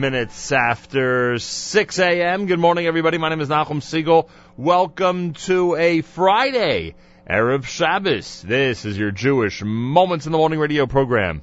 minutes after 6 a.m. Good morning, everybody. My name is Nachum Segal. Welcome to a Friday, Erev Shabbos. This is your Jewish Moments in the Morning radio program.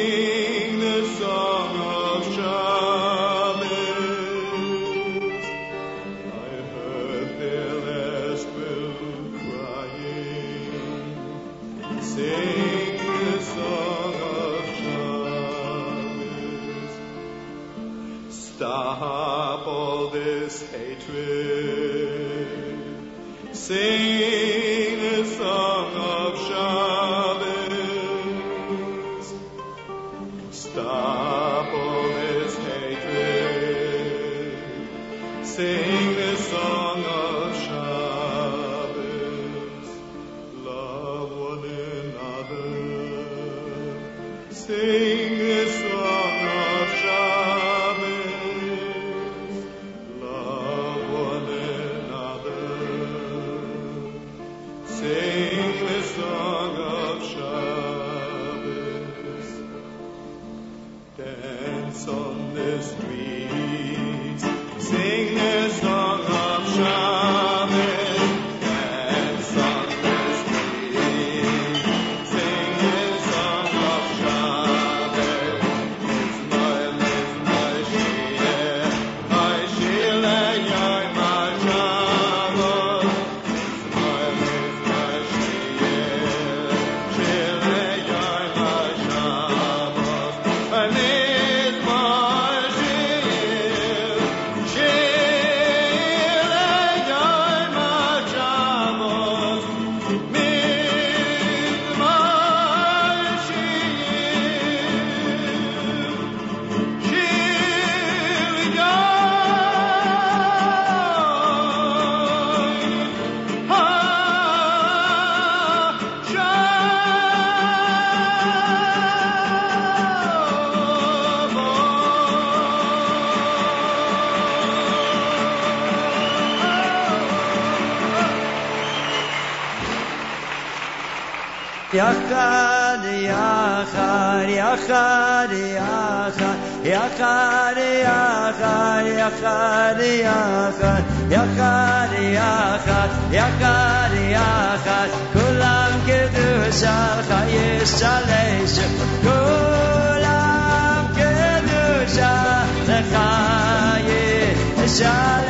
shine.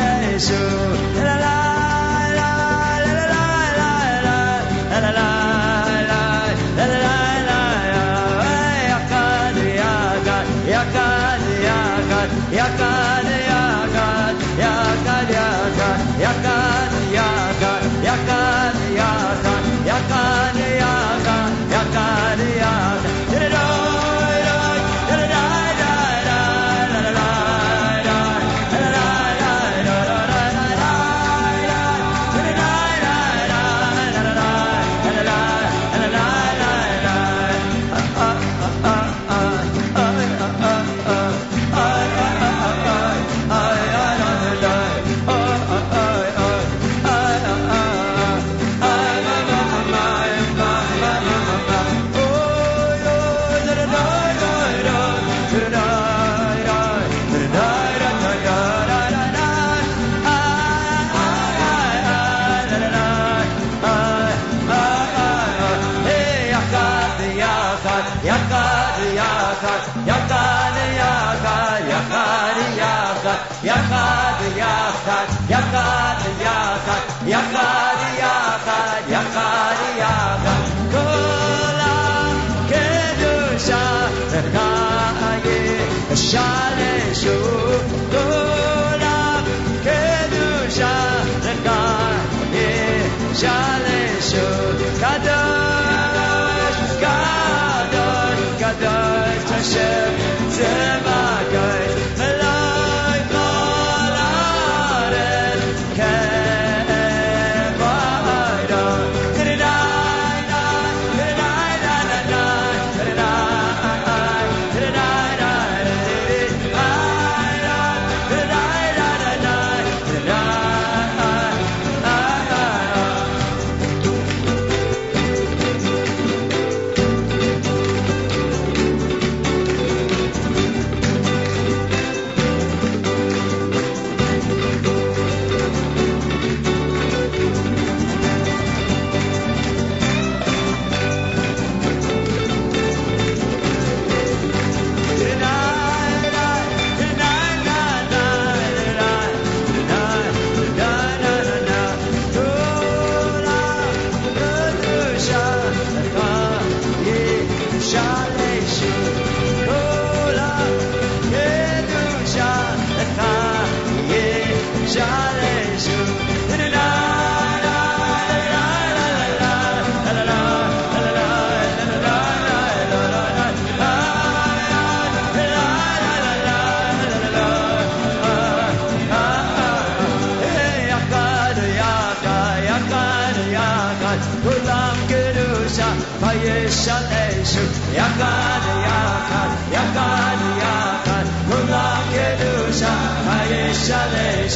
Kadosh, Kadosh, Kadosh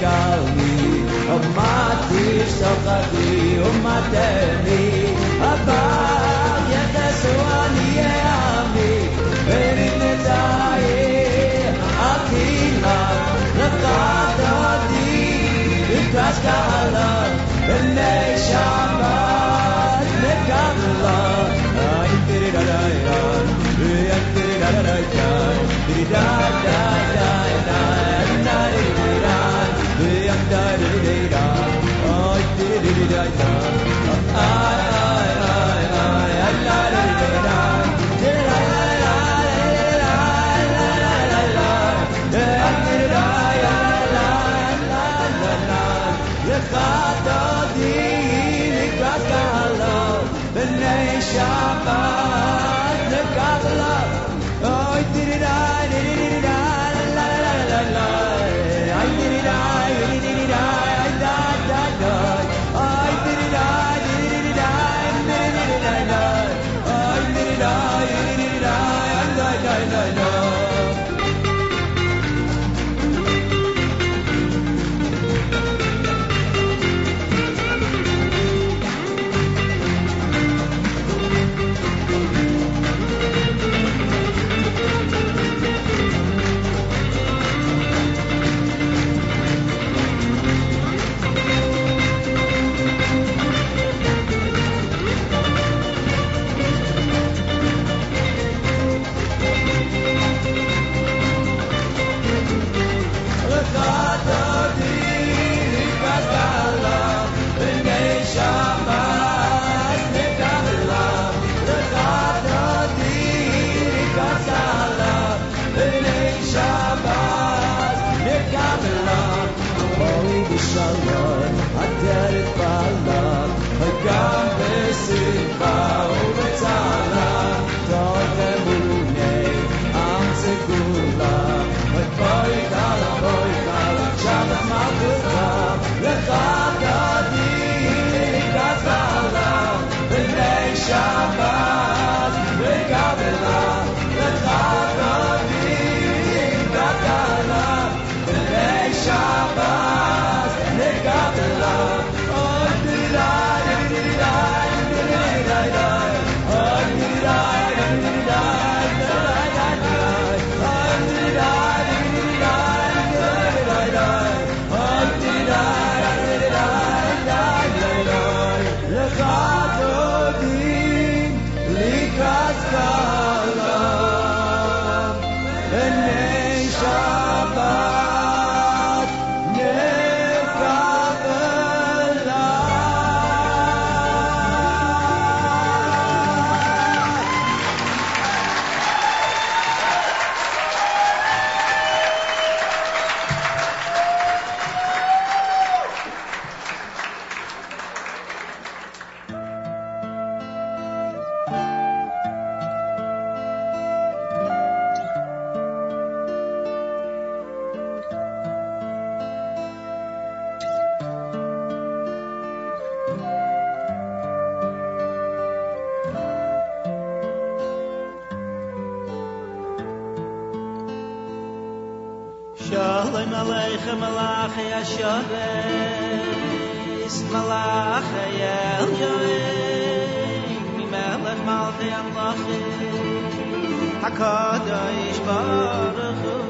lode calmi, amati sokati, omatemi. Abba, עליך מלאך ישורס מלאך יאל יואג ממלך מלכי המלאכי הקדוש ברוך הוא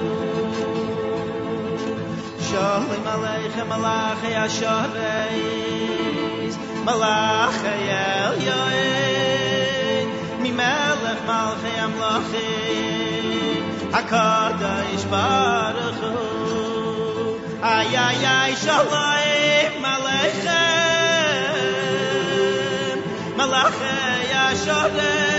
שולים עליך מלאך ישורס מלאך יאל יואג ממלך מלכי המלאכי הקדוש ברוך הוא ay ay ay shalay malakh malakh ya shalay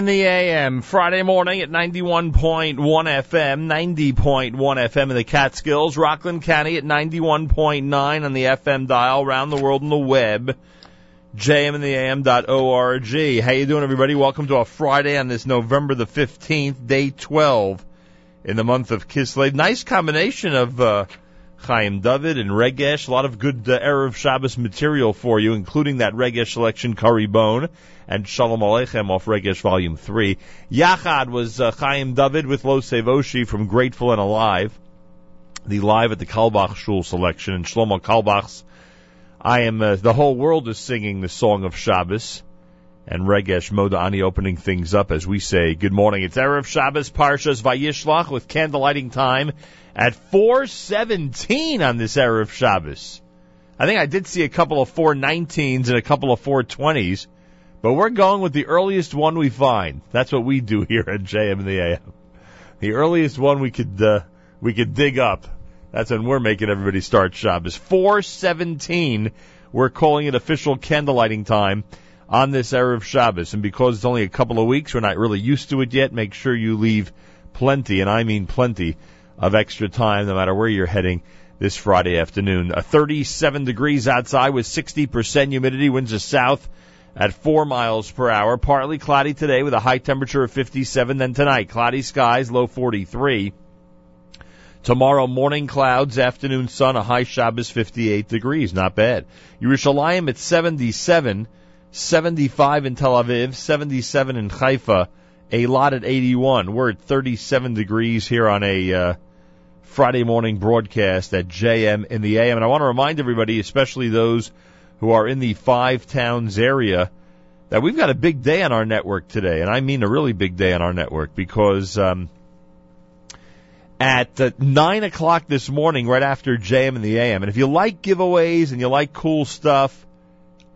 in the AM, Friday morning at 91.1 FM, 90.1 FM in the Catskills, Rockland County at 91.9 on the FM dial, around the world on the web, jmintheam.org. How you doing, everybody? Welcome to a Friday on this November the 15th, day 12 in the month of Kislev. Nice combination of uh, Chaim David and Regesh. A lot of good uh, Erev Shabbos material for you, including that Regesh selection, Curry Bone, and Shalom Aleichem off Regesh Volume 3. Yachad was uh, Chaim David with Lo Sevoshi from Grateful and Alive. The live at the Carlebach Shul selection, and Shlomo Carlebach's I am, uh, the whole world is singing the song of Shabbos. And Regesh Modani opening things up as we say, good morning. It's Erev Shabbos Parshas Vayishlach with candlelighting time at 417 on this Erev Shabbos. I think I did see a couple of 419s and a couple of 420s, but we're going with the earliest one we find. That's what we do here at JM in the AM. The earliest one we could, uh, we could dig up. That's when we're making everybody start Shabbos. 417, we're calling it official candlelighting time on this Erev Shabbos. And because it's only a couple of weeks, we're not really used to it yet, make sure you leave plenty, and I mean plenty, of extra time no matter where you're heading this Friday afternoon. Uh, 37 degrees outside with 60% humidity, winds are south at 4 miles per hour. Partly cloudy today with a high temperature of 57. Then tonight, cloudy skies, low 43. Tomorrow morning clouds, afternoon sun, a high Shabbos 58 degrees. Not bad. Yerushalayim at 77, 75 in Tel Aviv, 77 in Haifa, Eilat at 81. We're at 37 degrees here on a uh, Friday morning broadcast at JM in the AM. And I want to remind everybody, especially those who are in the five towns area, that we've got a big day on our network today. And I mean a really big day on our network because um, at uh, 9 o'clock this morning, right after JM in the AM, and if you like giveaways and you like cool stuff,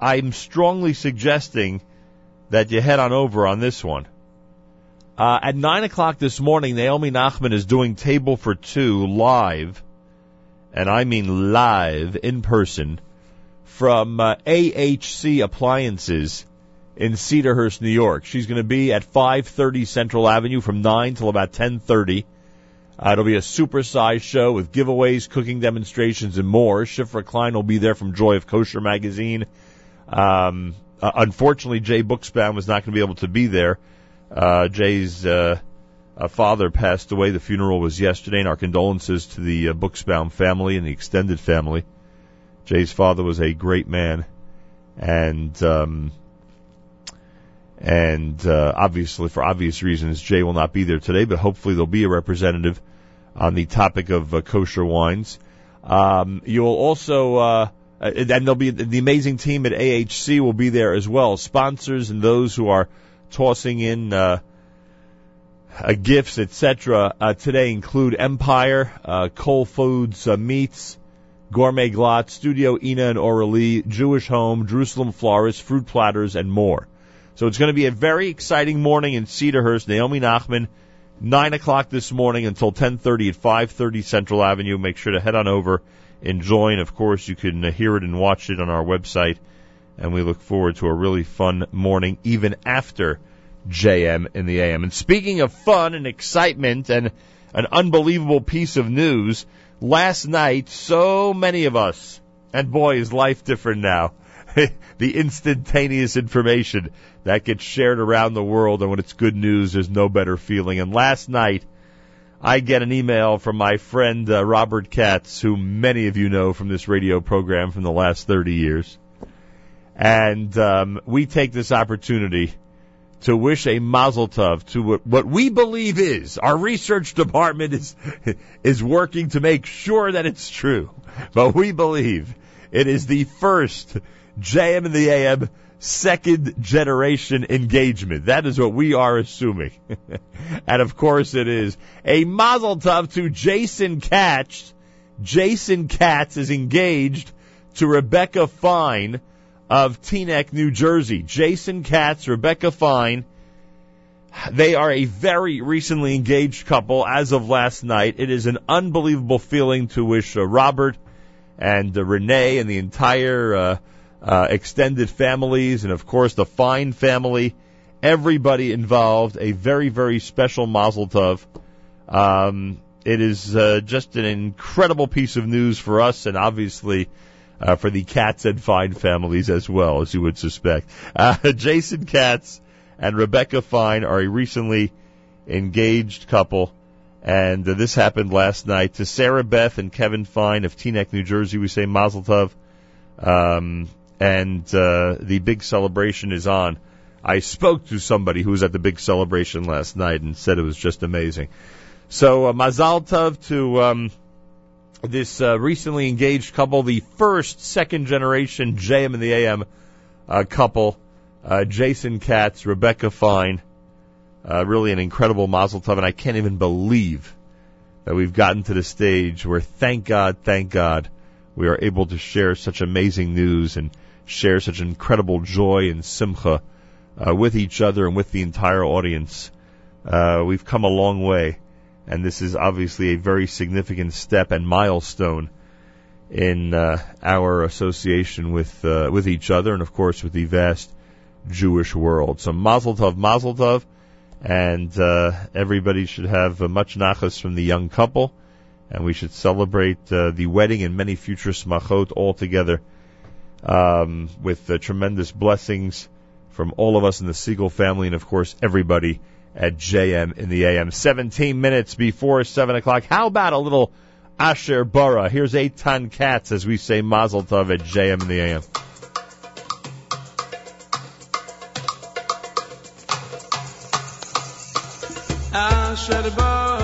I'm strongly suggesting that you head on over on this one. Uh, at 9 o'clock this morning, Naomi Nachman is doing Table for Two live, and I mean live, in person, from uh, AHC Appliances in Cedarhurst, New York. She's going to be at 530 Central Avenue from 9 till about 1030. Uh, it'll be a supersized show with giveaways, cooking demonstrations, and more. Shifra Klein will be there from Joy of Kosher magazine. Um, uh, unfortunately, Jay Buchsbaum was not going to be able to be there. Uh, Jay's uh, uh, father passed away. The funeral was yesterday, and our condolences to the uh, Buchsbaum family and the extended family. Jay's father was a great man, and um, and uh, obviously, for obvious reasons, Jay will not be there today. But hopefully, there'll be a representative on the topic of uh, kosher wines. Um, you'll also, and there'll be the amazing team at AHC will be there as well. Sponsors and those who are tossing in uh, uh, gifts, etc. Uh, today include Empire, uh, Cold Foods uh, Meats, Gourmet Glatt, Studio Ina and Aurelie, Jewish Home, Jerusalem Florist, Fruit Platters, and more. So it's going to be a very exciting morning in Cedarhurst. Naomi Nachman, nine o'clock this morning until ten thirty at five thirty Central Avenue. Make sure to head on over and join. Of course, you can hear it and watch it on our website, and we look forward to a really fun morning even after JM in the AM. And speaking of fun and excitement and an unbelievable piece of news, last night so many of us, and boy is life different now. the instantaneous information that gets shared around the world, and when it's good news, there's no better feeling. And last night, I get an email from my friend uh, Robert Katz, who many of you know from this radio program from the last 30 years. And um, we take this opportunity to wish a mazel tov to what, what we believe is our research department is is working to make sure that it's true, but we believe it is the first JM in the AM second generation engagement. That is what we are assuming. and of course it is a mazel tov to Jason Katz. Jason Katz is engaged to Rebecca Fine of Teaneck, New Jersey. Jason Katz, Rebecca Fine. They are a very recently engaged couple as of last night. It is an unbelievable feeling to wish uh, Robert and uh, Renee and the entire uh, uh, extended families, and of course the Fine family, everybody involved a very, very special Mazel Tov. Um, it is uh, just an incredible piece of news for us, and obviously uh, for the Katz and Fine families as well, as you would suspect. Uh, Jason Katz and Rebecca Fine are a recently engaged couple, and uh, this happened last night to Sarah Beth and Kevin Fine of Teaneck, New Jersey. We say Mazel Tov, um, and uh, the big celebration is on. I spoke to somebody who was at the big celebration last night and said it was just amazing. So uh, Mazal Tov to um, this uh, recently engaged couple, the first second generation JM in the AM uh, couple, uh, Jason Katz, Rebecca Fine. Uh, really an incredible Mazel Tov, and I can't even believe that we've gotten to the stage where, thank God, thank God, we are able to share such amazing news and share such incredible joy and simcha uh, with each other and with the entire audience. Uh, we've come a long way, and this is obviously a very significant step and milestone in uh, our association with uh, with each other, and of course with the vast Jewish world. So Mazel Tov, Mazel Tov, and uh, everybody should have uh, much nachas from the young couple, and we should celebrate uh, the wedding and many future smachot all together um, with uh, tremendous blessings from all of us in the Segal family, and of course everybody at JM in the AM. 17 minutes before 7 o'clock. How about a little Asher Bara? Here's Eitan Katz as we say Mazel Tov at JM in the AM. אשר בור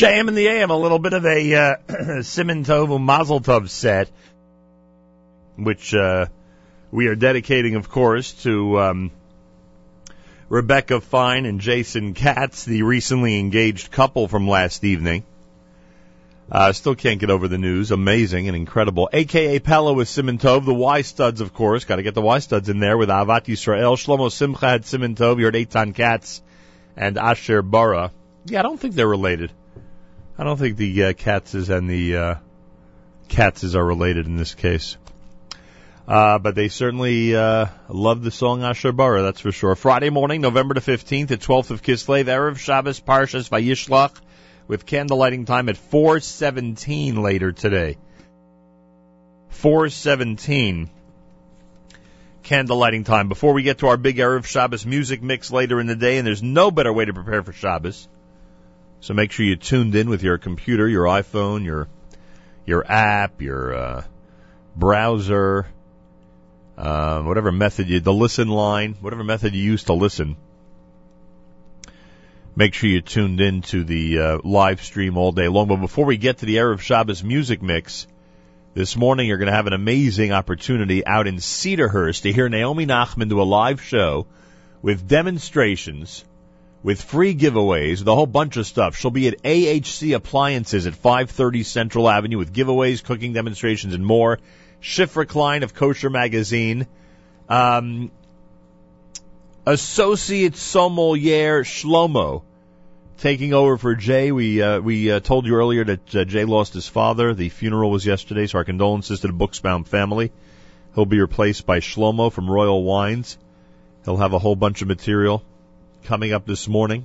JM in the AM, a little bit of a uh, Simon Tov Mazel Tov set, which uh, we are dedicating, of course, to um, Rebecca Fine and Jason Katz, the recently engaged couple from last evening. Uh, still can't get over the news. Amazing and incredible. AKA Pella with Simintov. The Y-Studs, of course. Got to get the Y-Studs in there with Ahavat Yisrael. Shlomo Simcha had Simon Tov. You heard Eitan Katz and Asher Bara. Yeah, I don't think they're related. I don't think the uh, Katzes and the uh, Katzes are related in this case. Uh, but they certainly uh, love the song Asher Bara, that's for sure. Friday morning, November the 15th, the 12th of Kislev, Erev Shabbos, Parshas Vayishlach, with candle lighting time at 417 later today. 417 candle lighting time. Before we get to our big Erev Shabbos music mix later in the day, and there's no better way to prepare for Shabbos. So make sure you tuned in with your computer, your iPhone, your your app, your uh, browser, uh, whatever method you, the listen line, whatever method you use to listen. Make sure you tuned in to the uh, live stream all day long. But before we get to the Erev Shabbos music mix, this morning you're going to have an amazing opportunity out in Cedarhurst to hear Naomi Nachman do a live show with demonstrations, with free giveaways, a whole bunch of stuff. She'll be at AHC Appliances at 530 Central Avenue with giveaways, cooking demonstrations, and more. Shifra Klein of Kosher Magazine. Um, Associate Sommelier Shlomo taking over for Jay. We uh, we uh, told you earlier that uh, Jay lost his father. The funeral was yesterday, so our condolences to the Buchsbaum family. He'll be replaced by Shlomo from Royal Wines. He'll have a whole bunch of material coming up this morning.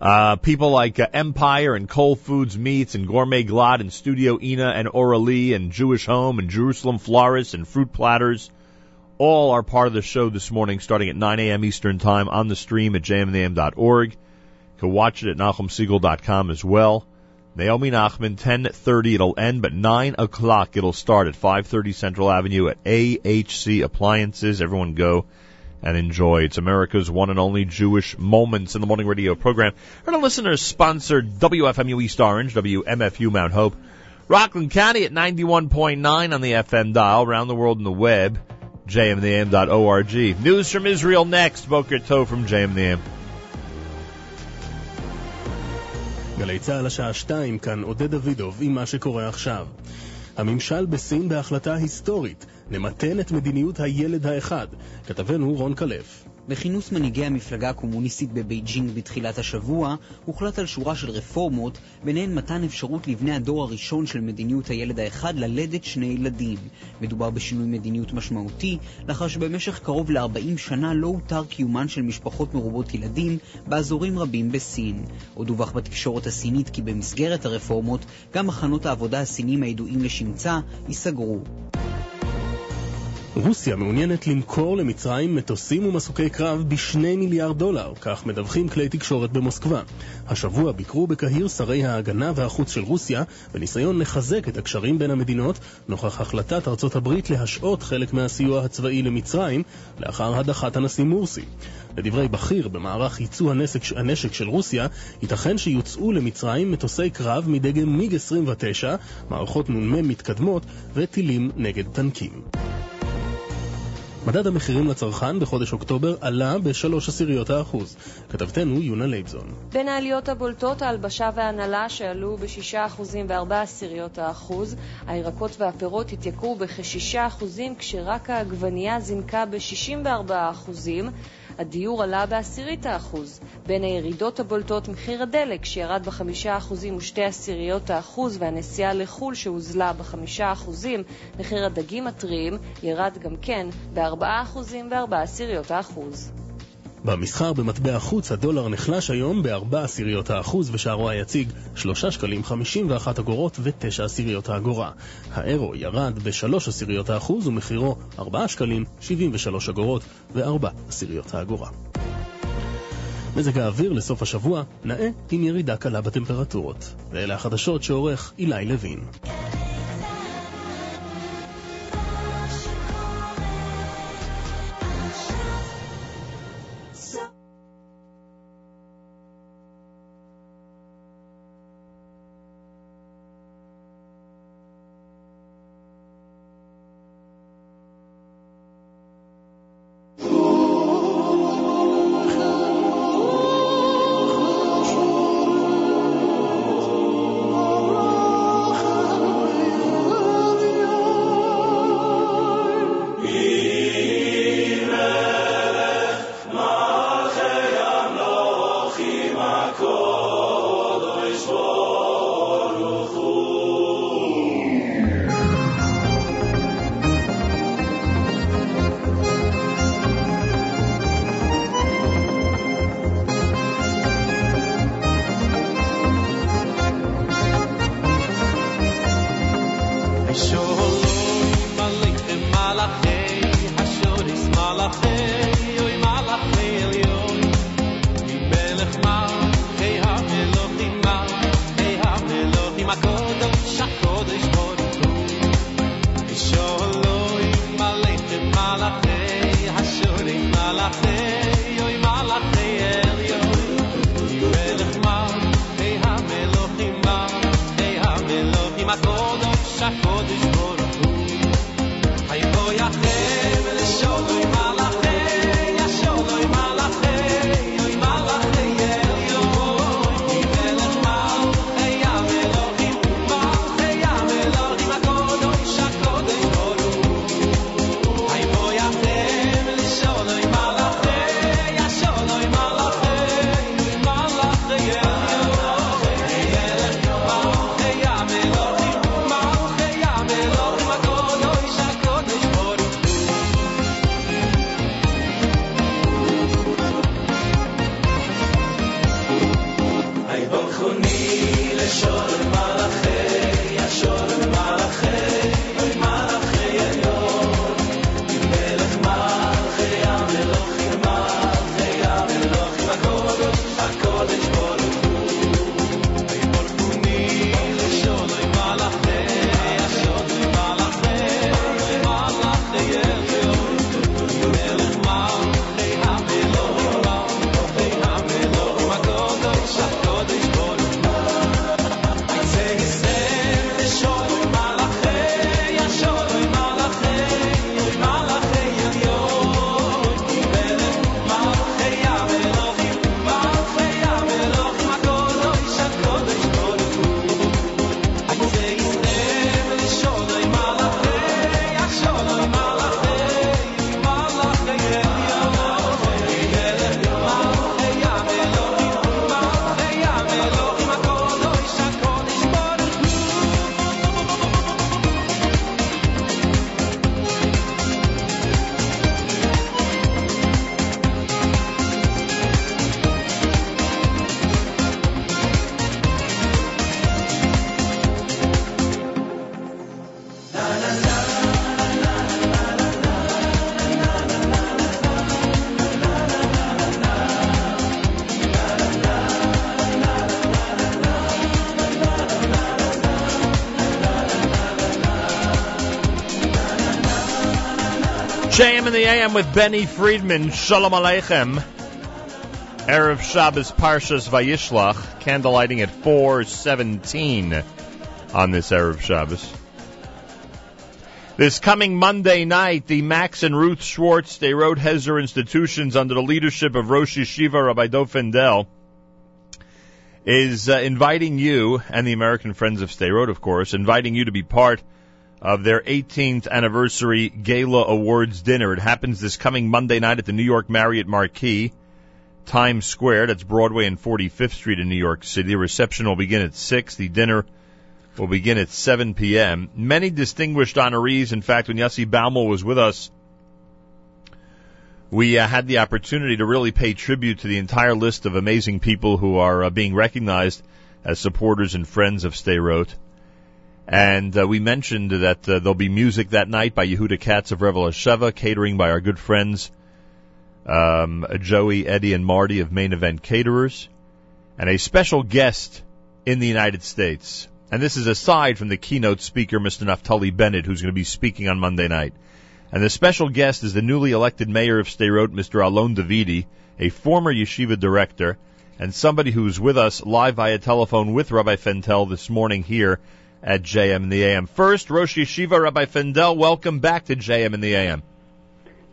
Uh, people like uh, Empire and Cold Foods Meats and Gourmet Glatt and Studio Ina and Oralee and Jewish Home and Jerusalem Florists and Fruit Platters all are part of the show this morning starting at 9 a.m. Eastern Time on the stream at jmnam.org. You can watch it at NachumSegal.com as well. Naomi Nachman, 10.30 it'll end, but 9 o'clock it'll start at 530 Central Avenue at AHC Appliances. Everyone go and enjoy. It's America's one and only Jewish Moments in the Morning Radio program. And our listeners sponsored WFMU East Orange, WMFU Mount Hope, Rockland County at 91.9 on the FM dial, around the world in the web, jmnam.org. News from Israel next. Boker Tov from JMNAM. גלי צה"ל השעה שתיים, כאן עודד דוידוב עם מה שקורה עכשיו. הממשל בסין בהחלטה היסטורית, נמתן את מדיניות הילד האחד. כתבנו רון כלף. בכינוס מנהיגי המפלגה הקומוניסטית בבייג'ינג בתחילת השבוע, הוחלט על שורה של רפורמות, ביניהן מתן אפשרות לבני הדור הראשון של מדיניות הילד האחד ללדת שני ילדים. מדובר בשינוי מדיניות משמעותי, לאחר שבמשך קרוב ל-40 שנה לא הותר קיומן של משפחות מרובות ילדים באזורים רבים בסין. עוד דווח בתקשורת הסינית כי במסגרת הרפורמות, גם מחנות העבודה הסינים הידועים לשמצה ייסגרו. רוסיה מעוניינת למכור למצרים מטוסים ומסוקי קרב בשני מיליארד דולר, כך מדווחים כלי תקשורת במוסקבה. השבוע ביקרו בקהיר שרי ההגנה והחוץ של רוסיה, בניסיון לחזק את הקשרים בין המדינות, נוכח החלטת ארצות הברית להשעות חלק מהסיוע הצבאי למצרים, לאחר הדחת הנשיא מורסי. לדברי בכיר במערך ייצוא הנשק, הנשק של רוסיה, ייתכן שיוצאו למצרים מטוסי קרב מדגם מיג 29, מערכות נ"מ מתקדמות וטילים נגד טנקים. מדד המחירים לצרכן בחודש אוקטובר עלה בשלוש עשיריות האחוז. כתבתנו יונה לייבזון. בין העליות הבולטות ההלבשה וההנהלה שעלו בשישה אחוזים וארבע עשיריות האחוז, הירקות והפירות התייקרו בכשישה אחוזים כשרק העגבנייה זינקה בשישים וארבעה אחוזים הדיור עלה בעשירית האחוז. בין הירידות הבולטות מחיר הדלק שירד בחמישה אחוזים ושתי עשיריות האחוז והנסיעה לחו"ל שהוזלה בחמישה אחוזים. מחיר הדגים הטריים ירד גם כן בארבעה אחוזים וארבע עשיריות האחוז. במסחר במטבע חוץ הדולר נחלש היום בארבע עשיריות האחוז ושערו היציג שלושה שקלים חמישים ואחת אגורות ותשע עשיריות האגורה. האירו ירד בשלוש עשיריות האחוז ומחירו ארבעה שקלים שבעים ושלוש אגורות וארבע עשיריות האגורה. מזג האוויר לסוף השבוע נאה עם ירידה קלה בטמפרטורות. ואלה החדשות שעורך אילי לוין. In the AM with Benny Friedman. Shalom Aleichem. Erev Shabbos Parshas Vayishlach. Candlelighting at 417 on this Erev Shabbos. This coming Monday night, the Max and Ruth Schwartz Sderot Hesder institutions under the leadership of Rosh Yeshiva Rabbi Dov Fendel is uh, inviting you and the American Friends of Sderot, of course, inviting you to be part of their 18th anniversary gala awards dinner. It happens this coming Monday night at the New York Marriott Marquis, Times Square. That's Broadway and 45th Street in New York City. The reception will begin at 6. The dinner will begin at 7 p.m. Many distinguished honorees. In fact, when Yossi Baumel was with us, we uh, had the opportunity to really pay tribute to the entire list of amazing people who are uh, being recognized as supporters and friends of Sderot. And uh, we mentioned that uh, there'll be music that night by Yehuda Katz of Reva L'Sheva, catering by our good friends um, Joey, Eddie, and Marty of Main Event Caterers, and a special guest in the United States. And this is aside from the keynote speaker, Mr. Naftali Bennett, who's going to be speaking on Monday night. And the special guest is the newly elected mayor of Sderot, Mr. Alon Davidi, a former yeshiva director, and somebody who's with us live via telephone with Rabbi Fendel this morning here at JM in the AM. First, Rosh Yeshiva Rabbi Fendel, welcome back to JM in the AM.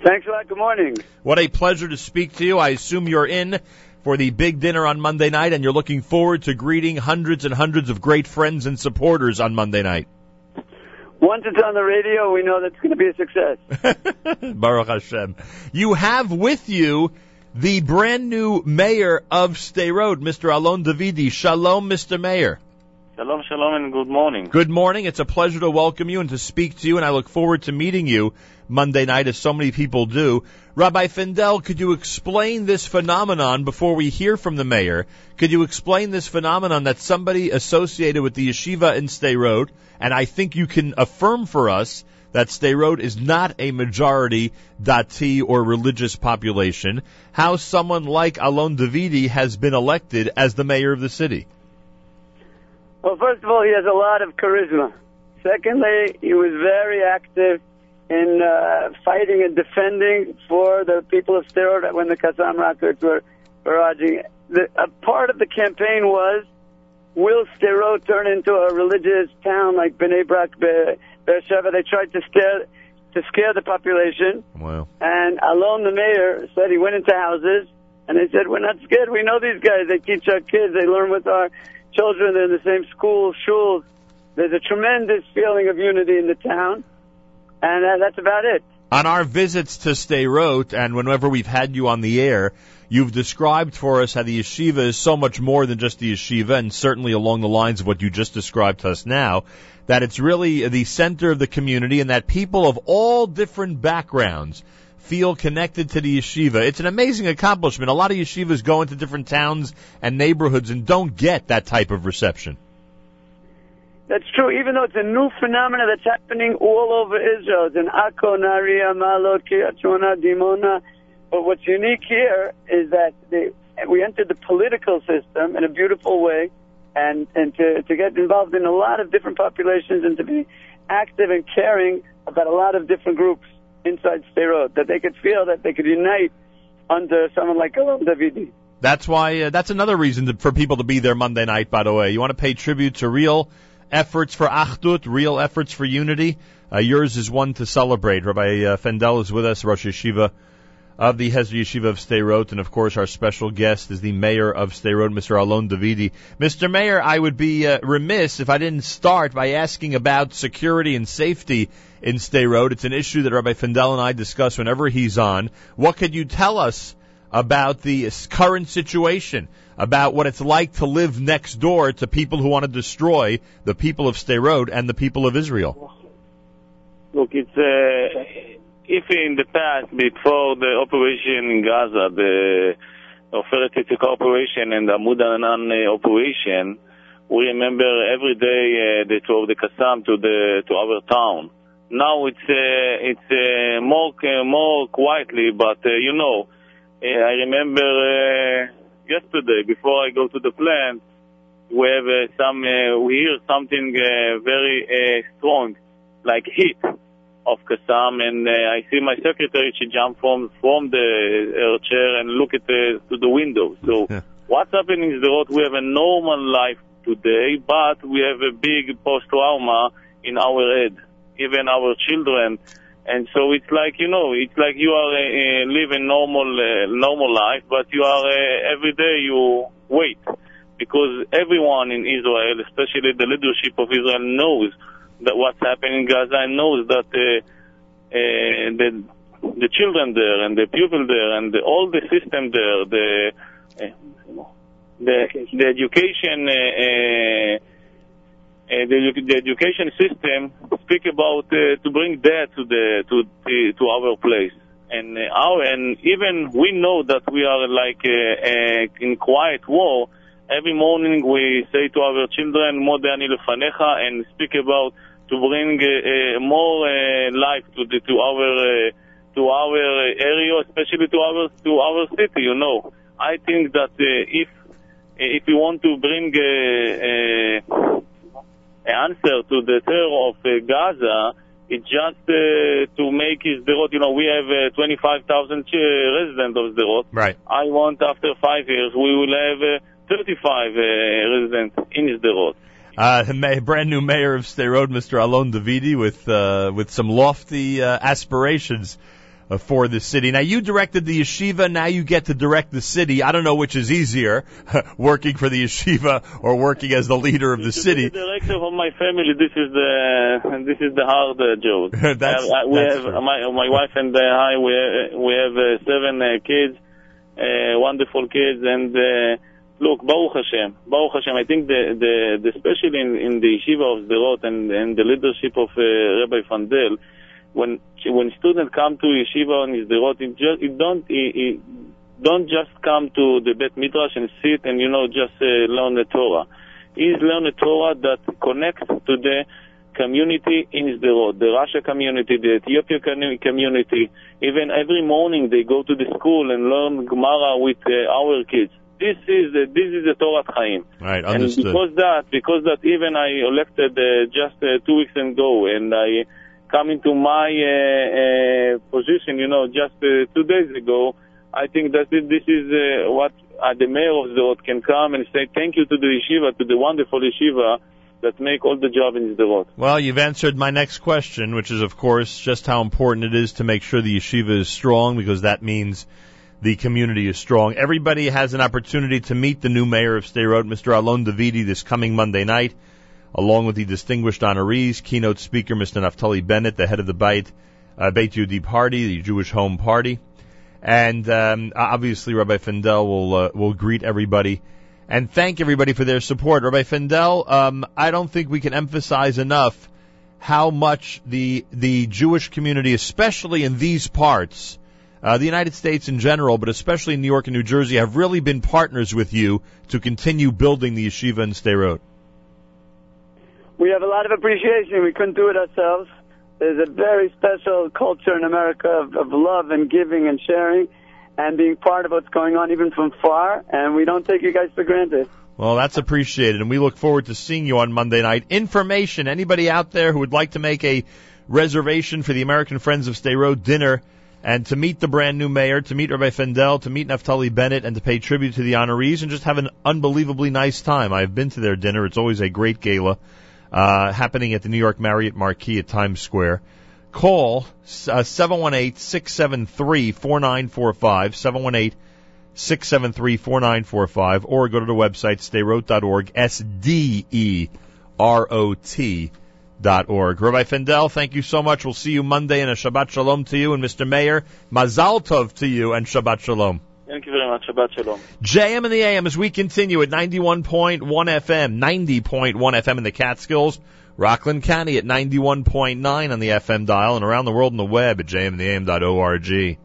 Thanks a lot. Good morning. What a pleasure to speak to you. I assume you're in for the big dinner on Monday night and you're looking forward to greeting hundreds and hundreds of great friends and supporters on Monday night. Once it's on the radio, we know that's going to be a success. Baruch Hashem. You have with you the brand new mayor of Sderot, Mr. Alon Davidi. Shalom, Mr. Mayor. Shalom, shalom, and good morning. Good morning. It's a pleasure to welcome you and to speak to you, and I look forward to meeting you Monday night, as so many people do. Rabbi Fendel, could you explain this phenomenon before we hear from the mayor? Could you explain this phenomenon that somebody associated with the yeshiva in Sderot, and I think you can affirm for us that Sderot is not a majority dati or religious population, how someone like Alon Davidi has been elected as the mayor of the city? Well, first of all, he has a lot of charisma. Secondly, he was very active in uh, fighting and defending for the people of Sderot when the Qassam rockets were barraging. The, a part of the campaign was, will Sderot turn into a religious town like Bnei Brak, Be- Beersheba? They tried to scare to scare the population. Wow. And Alon, the mayor, said he went into houses and they said, we're not scared. We know these guys. They teach our kids. They learn with our children. In the same schools, shuls. There's a tremendous feeling of unity in the town. And uh, that's about it. On our visits to Sderot, and whenever we've had you on the air, you've described for us how the yeshiva is so much more than just the yeshiva, and certainly along the lines of what you just described to us now, that it's really the center of the community and that people of all different backgrounds feel connected to the yeshiva. It's an amazing accomplishment. A lot of yeshivas go into different towns and neighborhoods and don't get that type of reception. That's true, even though it's a new phenomenon that's happening all over Israel. It's in Akko, Nahariya, Malot, Kiryat Dimona. But what's unique here is that they, we entered the political system in a beautiful way and, and to, to get involved in a lot of different populations and to be active and caring about a lot of different groups inside Sderot, that they could feel that they could unite under someone like Alon Davidi. That's why, uh, that's another reason to, for people to be there Monday night, by the way. You want to pay tribute to real efforts for Achdut, real efforts for unity. Uh, yours is one to celebrate. Rabbi uh, Fendel is with us, Rosh Yeshiva of the Hesder Yeshiva of Sderot, and of course our special guest is the mayor of Sderot, Mr. Alon Davidi. Mr. Mayor, I would be uh, remiss if I didn't start by asking about security and safety in Sderot. It's an issue that Rabbi Fendel and I discuss whenever he's on. What could you tell us about the current situation? About what it's like to live next door to people who want to destroy the people of Sderot and the people of Israel? Look, it's uh, if in the past, before the operation in Gaza, the Oferet Yetzuka operation and the Amud Anan operation, we remember every day uh, they drove the Qassam to the to our town. Now it's uh, it's uh, more uh, more quietly, but uh, you know, uh, I remember yesterday before I go to the plant, we have some we hear something very strong, like heat of Qassam, and uh, I see my secretary. She jumped from from the her chair and look at the to the window. So what's happening is that we have a normal life today, but we have a big post trauma in our head, even our children. And so it's like you know, it's like you are uh, uh, living normal uh, normal life, but you are uh, every day you wait because everyone in Israel, especially the leadership of Israel, knows that what's happening in Gaza and knows that uh, uh, the the children there and the people there and the, all the system there, the uh, the the education. Uh, uh, the, the education system speak about uh, to bring that to the to to our place and our and even we know that we are like in quiet war every morning we say to our children "Modeh ani lefanecha" and speak about to bring uh, uh, more uh, life to the to our uh, to our area especially to our to our city you know i think that uh, if if we want to bring uh, uh, answer to the terror of uh, Gaza, it's just uh, to make Sderot, you know, we have uh, 25,000 ch- residents of Sderot. Right. I want after five years we will have uh, 35 uh, residents in Sderot. Uh, the ma- brand new mayor of Sderot, Mr. Alon Davidi, with uh, with some lofty uh, aspirations uh, for the city. Now you directed the yeshiva. Now you get to direct the city. I don't know which is easier, working for the yeshiva or working as the leader of the The city. director of my family, this is the this is the hard uh, job. That's- Uh, we that's have true. my my wife and uh, I. We we have uh, seven kids, uh, wonderful kids, and uh, look, Baruch Hashem, Baruch Hashem. I think the the, the especially in, in the yeshiva of Sderot and and the leadership of uh, Rabbi Fendel, when when students come to yeshiva in Sderot, it just it don't it, it don't just come to the Bet Midrash and sit and you know just uh, learn the Torah. Is learn the Torah that connects to the community in Sderot, the Russia community, the Ethiopia community. Even every morning they go to the school and learn Gemara with uh, our kids. This is the, this is the Torah Chaim. Right, And because that, because that, even I elected uh, just uh, two weeks ago, and I come into my uh, uh, position, you know, just uh, two days ago. I think that this is uh, what uh, the mayor of Sderot can come and say thank you to the yeshiva, to the wonderful yeshiva that make all the job in Sderot. Well, you've answered my next question, which is, of course, just how important it is to make sure the yeshiva is strong, because that means the community is strong. Everybody has an opportunity to meet the new mayor of Sderot, Mr. Alon Davidi, this coming Monday night, along with the distinguished honorees, keynote speaker Mr. Naftali Bennett, the head of the Beit, uh, Bayit Yehudi Party, the Jewish Home Party, and um, obviously Rabbi Fendel will uh, will greet everybody and thank everybody for their support. Rabbi Fendel, um, I don't think we can emphasize enough how much the the Jewish community, especially in these parts, uh, the United States in general, but especially in New York and New Jersey, have really been partners with you to continue building the yeshiva in Sderot. We have a lot of appreciation. We couldn't do it ourselves. There's a very special culture in America of, of love and giving and sharing and being part of what's going on even from far, and we don't take you guys for granted. Well, that's appreciated, and we look forward to seeing you on Monday night. Information: anybody out there who would like to make a reservation for the American Friends of Sderot dinner and to meet the brand new mayor, to meet Rabbi Fendel, to meet Naftali Bennett, and to pay tribute to the honorees and just have an unbelievably nice time. I've been to their dinner; it's always a great gala uh, happening at the New York Marriott Marquis at Times Square. Call uh, seven one eight six seven three four nine four five seven one eight. 673-4945 or go to the website sderot.org, S-D-E-R-O-T org. Rabbi Fendel, thank you so much. We'll see you Monday and a Shabbat Shalom to you and Mr. Mayor, Mazal Tov to you and Shabbat Shalom. Thank you very much. Shabbat Shalom. JM in the AM as we continue at 91.1 FM, 90.1 FM in the Catskills, Rockland County at 91.9 on the FM dial and around the world on the web at jmandtheam.org.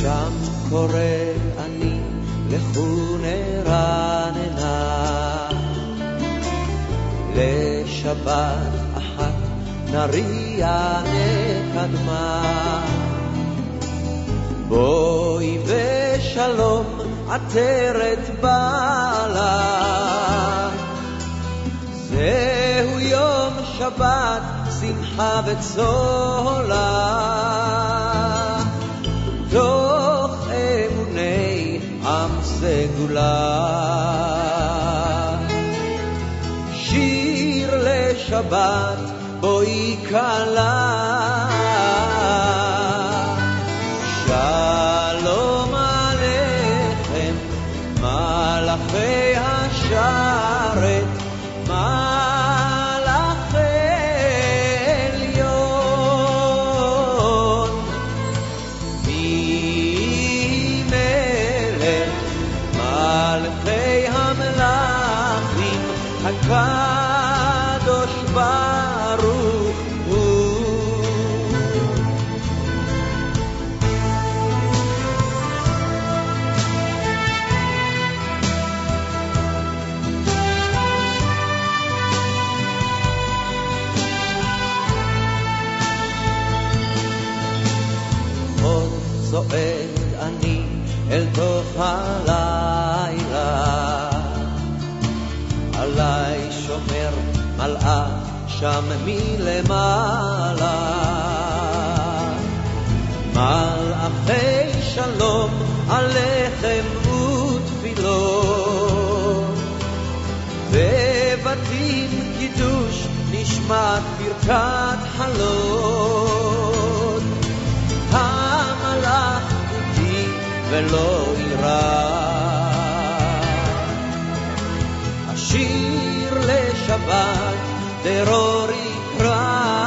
שם קורא אני לכו נרננה לשבת אחת נריע לקדמה. בואי ושלום עטרת בעלה. זהו יום שבת, שמחה וצהלה. סגולה. שיר לשבת, בואי כלה. שם מלמעלה. מלאכי שלום עליכם ותפילות. בבתים קידוש נשמעת ברכת חלות. המלאך איתי ולא יירא. השיר לשבת דרור יקרא.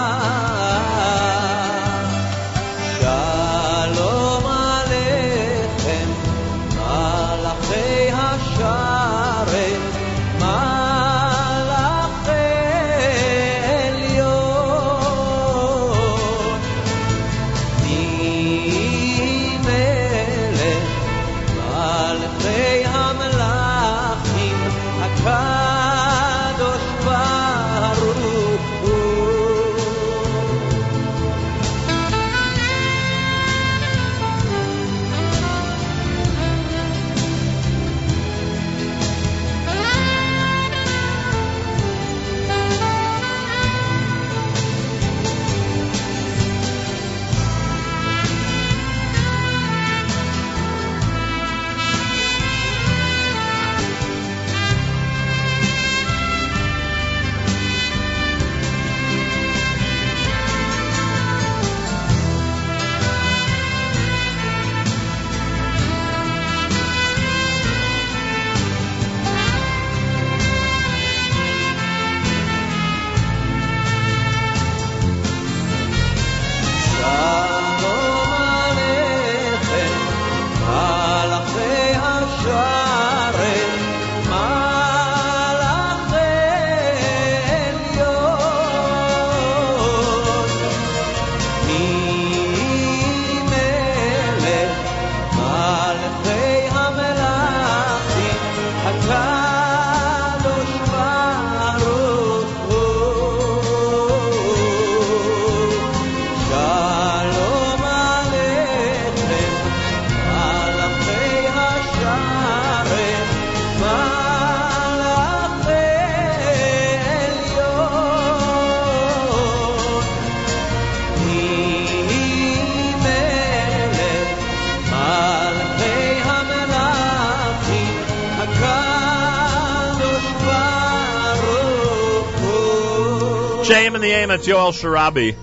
It's Yoel Sharabi.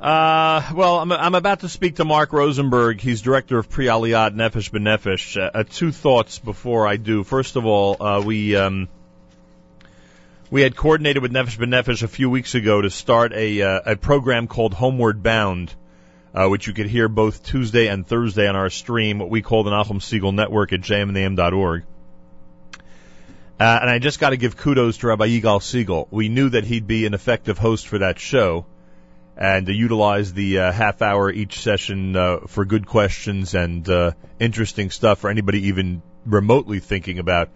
Uh, well, I'm, I'm about to speak to Marc Rosenberg. He's director of Pre Aliyat Nefesh B'Nefesh. Uh, uh, two thoughts before I do. First of all, uh, we um, we had coordinated with Nefesh B'Nefesh a few weeks ago to start a uh, a program called Homeward Bound, uh, which you could hear both Tuesday and Thursday on our stream, what we call the Nachum Segal Network at jmandam.org. Uh, and I just got to give kudos to Rabbi Yigal Siegel. We knew that he'd be an effective host for that show, and to utilize the uh, half hour each session uh, for good questions and uh, interesting stuff for anybody even remotely thinking about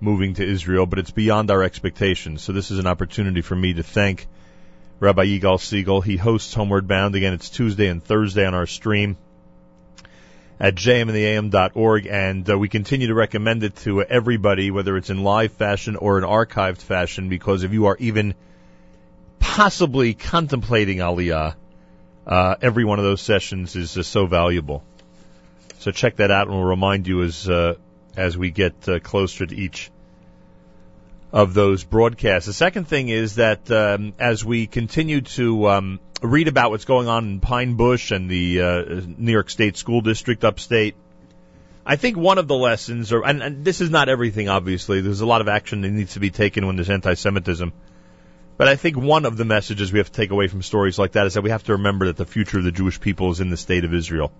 moving to Israel, but it's beyond our expectations. So this is an opportunity for me to thank Rabbi Yigal Siegel. He hosts Homeward Bound. Again, it's Tuesday and Thursday on our stream at jmandtheam.org, and uh, we continue to recommend it to everybody, whether it's in live fashion or in archived fashion, because if you are even possibly contemplating Aliyah, uh, every one of those sessions is uh, so valuable. So check that out, and we'll remind you as uh, as we get uh, closer to each of those broadcasts. The second thing is that um, as we continue to um, read about what's going on in Pine Bush and the uh, New York State School District upstate, I think one of the lessons, or and, and this is not everything, obviously. There's a lot of action that needs to be taken when there's anti-Semitism. But I think one of the messages we have to take away from stories like that is that we have to remember that the future of the Jewish people is in the state of Israel.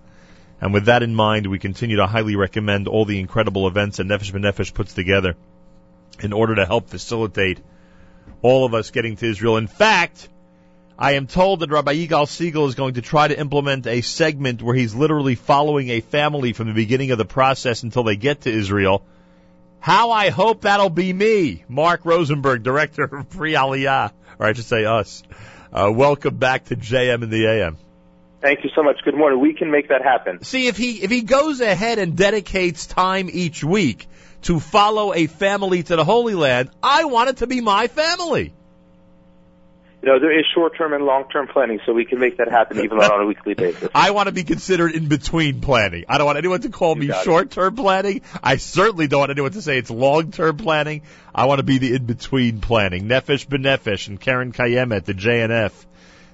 And with that in mind, we continue to highly recommend all the incredible events that Nefesh B'Nefesh puts together in order to help facilitate all of us getting to Israel. In fact, I am told that Rabbi Yigal Siegel is going to try to implement a segment where he's literally following a family from the beginning of the process until they get to Israel. How I hope that'll be me, Marc Rosenberg, director of Pre Aliyah, or I should say us. Uh, welcome back to JM in the AM. Thank you so much. Good morning. We can make that happen. See, if he if he goes ahead and dedicates time each week to follow a family to the Holy Land, I want it to be my family. You know, there is short-term and long-term planning, so we can make that happen even on a weekly basis. I want to be considered in between planning. I don't want anyone to call me short term planning. I certainly don't want anyone to say it's long term planning. I want to be the in between planning. Nefesh B'Nefesh and Karen Kayem at the JNF,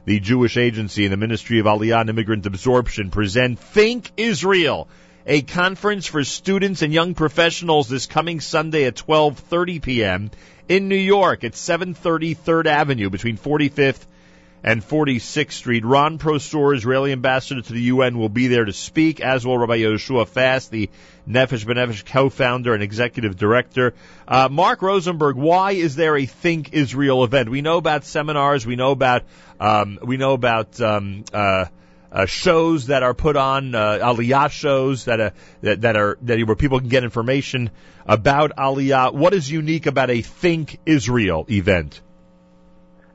the Jewish Agency and the Ministry of Aliyah and Immigrant Absorption present Think Israel, a conference for students and young professionals this coming Sunday at 12:30 p.m. in New York at 730 3rd Avenue between 45th and 46th Street. Ron Prosor, Israeli ambassador to the UN, will be there to speak, as will Rabbi Yehoshua Fass, the Nefesh B'Nefesh co-founder and executive director. Uh, Marc Rosenberg, why is there a Think Israel event? We know about seminars, we know about um, we know about um, uh, uh, shows that are put on, uh, Aliyah shows that, uh, that that are that where people can get information about Aliyah. What is unique about a Think Israel event?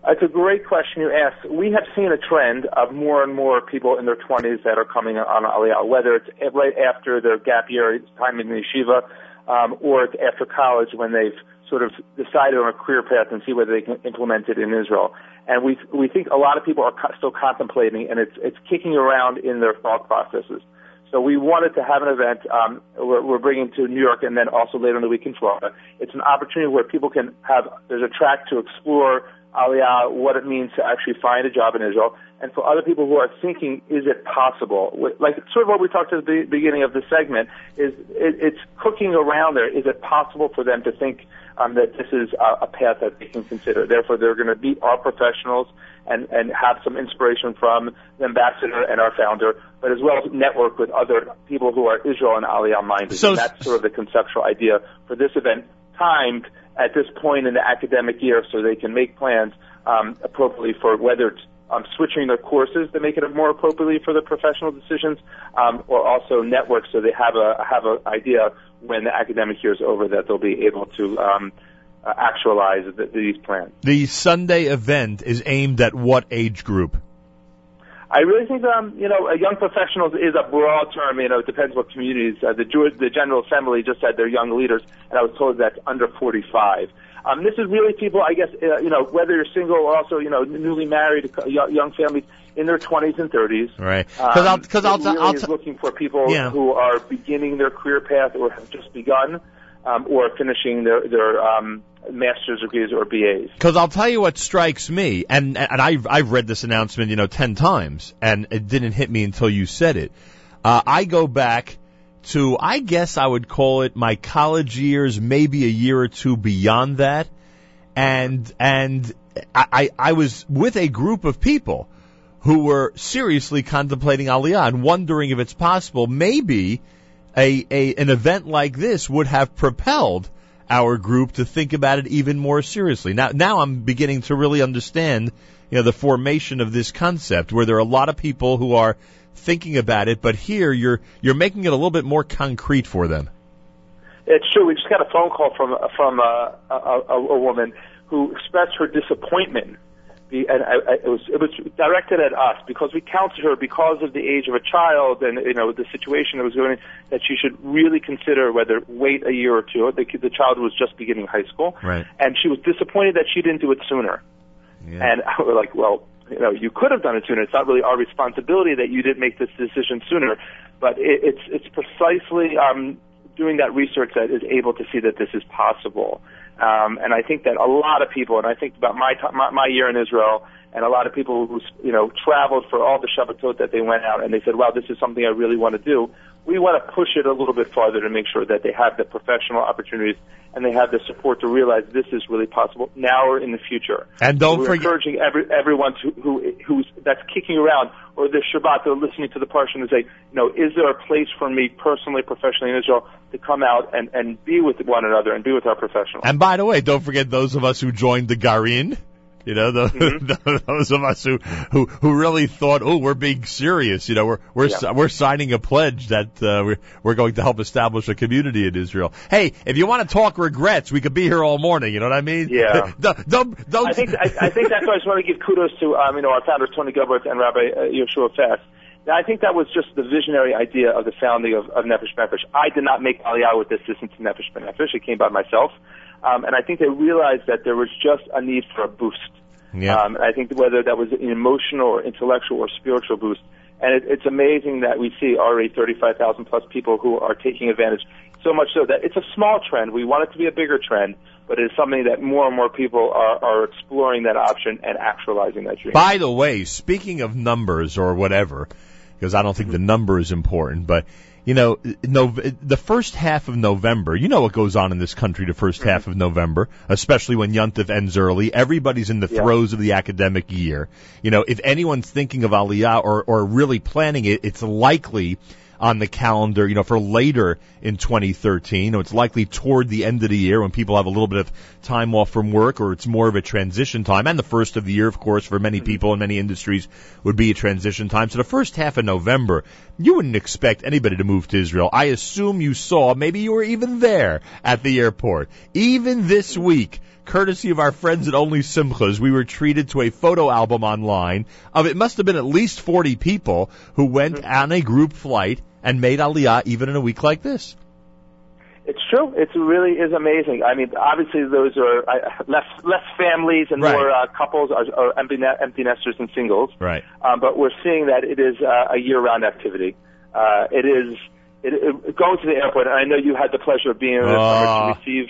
It's a great question you asked. We have seen a trend of more and more people in their 20s that are coming on Aliyah, whether it's right after their gap year time in the yeshiva, um, or it's after college when they've sort of decided on a career path and see whether they can implement it in Israel. And we we think a lot of people are co- still contemplating, and it's it's kicking around in their thought processes. So we wanted to have an event um, we're, we're bringing to New York, and then also later in the week in Florida. It's an opportunity where people can have there's a track to explore Aliyah, what it means to actually find a job in Israel, and for other people who are thinking, is it possible? Like sort of what we talked at the beginning of the segment is it, it's cooking around there. Is it possible for them to think um, that this is a, a path that they can consider? Therefore, they're going to meet our professionals and and have some inspiration from the ambassador and our founder, but as well as network with other people who are Israel and Aliyah minded. So- and that's sort of the conceptual idea for this event, timed at this point in the academic year, so they can make plans um, appropriately for whether it's um, switching their courses to make it more appropriately for the professional decisions, um, or also network so they have a have an idea when the academic year is over that they'll be able to um, uh, actualize the, these plans. The Sunday event is aimed at what age group? I really think, um, you know, uh, young professionals is a broad term. You know, it depends what communities. Uh, the Jewish, the General Assembly just said they're young leaders, and I was told that's under 45. Um, this is really people, I guess, uh, you know, whether you're single or also, you know, newly married, uh, young young families in their 20s and 30s. Right. Because I'll, cause I'll, it really I'll is t- looking for people Yeah. who are beginning their career path or have just begun, um, or finishing their their um, master's degrees or BAs. Because I'll tell you what strikes me, and and I've I've read this announcement, you know, ten times, and it didn't hit me until you said it. Uh, I go back to, I guess I would call it my college years, maybe a year or two beyond that, and and I I I was with a group of people who were seriously contemplating Aliyah and wondering if it's possible maybe a, a an event like this would have propelled our group to think about it even more seriously. Now now I'm beginning to really understand, you know, the formation of this concept where there are a lot of people who are thinking about it, but here you're you're making it a little bit more concrete for them. it's true. We just got a phone call from from a, a, a woman who expressed her disappointment, And I, I, it was it was directed at us because we counseled her because of the age of a child and you know the situation that was going. That she should really consider whether wait a year or two. The, the child was just beginning high school, Right. and she was disappointed that she didn't do it sooner. And we're like, well, you know, you could have done it sooner. It's not really our responsibility that you didn't make this decision sooner, but it, it's it's precisely um, doing that research that is able to see that this is possible. Um, and I think that a lot of people, and I think about my, ti- my my year in Israel, and a lot of people who you know traveled for all the Shabbatot that they went out, and they said, "Wow, this is something I really want to do." We want to push it a little bit farther to make sure that they have the professional opportunities and they have the support to realize this is really possible now or in the future. And don't We're forget- encouraging every, everyone to, who who's that's kicking around or this Shabbat they're listening to the parsha and say, you know, is there a place for me personally, professionally in Israel to come out and and be with one another and be with our professionals? And by the way, don't forget those of us who joined the Garin. You know, the, Mm-hmm. those of us who, who who really thought, oh, we're being serious. You know, we're we're Yeah. we're signing a pledge that uh, we're we're going to help establish a community in Israel. Hey, if you want to talk regrets, we could be here all morning. You know what I mean? Yeah. don't don't, don't I think I, I think that's why I just want to give kudos to um, you know our founders Tony Gelbart and Rabbi uh, Yehoshua Fass. Now, I think that was just the visionary idea of the founding of, of Nefesh B'Nefesh. I did not make Aliyah with the assistance of Nefesh B'Nefesh. It came by myself, um, and I think they realized that there was just a need for a boost. Yeah. Um, and I think whether that was an emotional or intellectual or spiritual boost. And it, it's amazing that we see already 35,000 plus people who are taking advantage. So much so that it's a small trend. We want it to be a bigger trend, but it's something that more and more people are, are exploring that option and actualizing that dream. By the way, speaking of numbers or whatever, because I don't think the number is important, but you know, no, the first half of November, you know what goes on in this country the 1st half mm-hmm. of November, especially when Yuntif ends early. Everybody's in the Yeah. throes of the academic year. You know, if anyone's thinking of Aliyah or, or really planning it, it's likely on the calendar, you know, for later in 2013. You know, it's likely toward the end of the year when people have a little bit of time off from work or it's more of a transition time. And the first of the year, of course, for many mm-hmm. people in many industries would be a transition time. So the first half of November, you wouldn't expect anybody to move to Israel. I assume you saw, maybe you were even there at the airport. Even this week, courtesy of our friends at Only Simchas, we were treated to a photo album online of it must have been at least 40 people who went mm-hmm. on a group flight and made Aliyah even in a week like this. It's true. It really is amazing. I mean, obviously those are uh, less less families and Right. more uh, couples are, are empty, ne- empty nesters and singles. Right. Um, but we're seeing that it is uh, a year-round activity. Uh, it is it, it, going to the airport. And I know you had the pleasure of being there Ah. to receive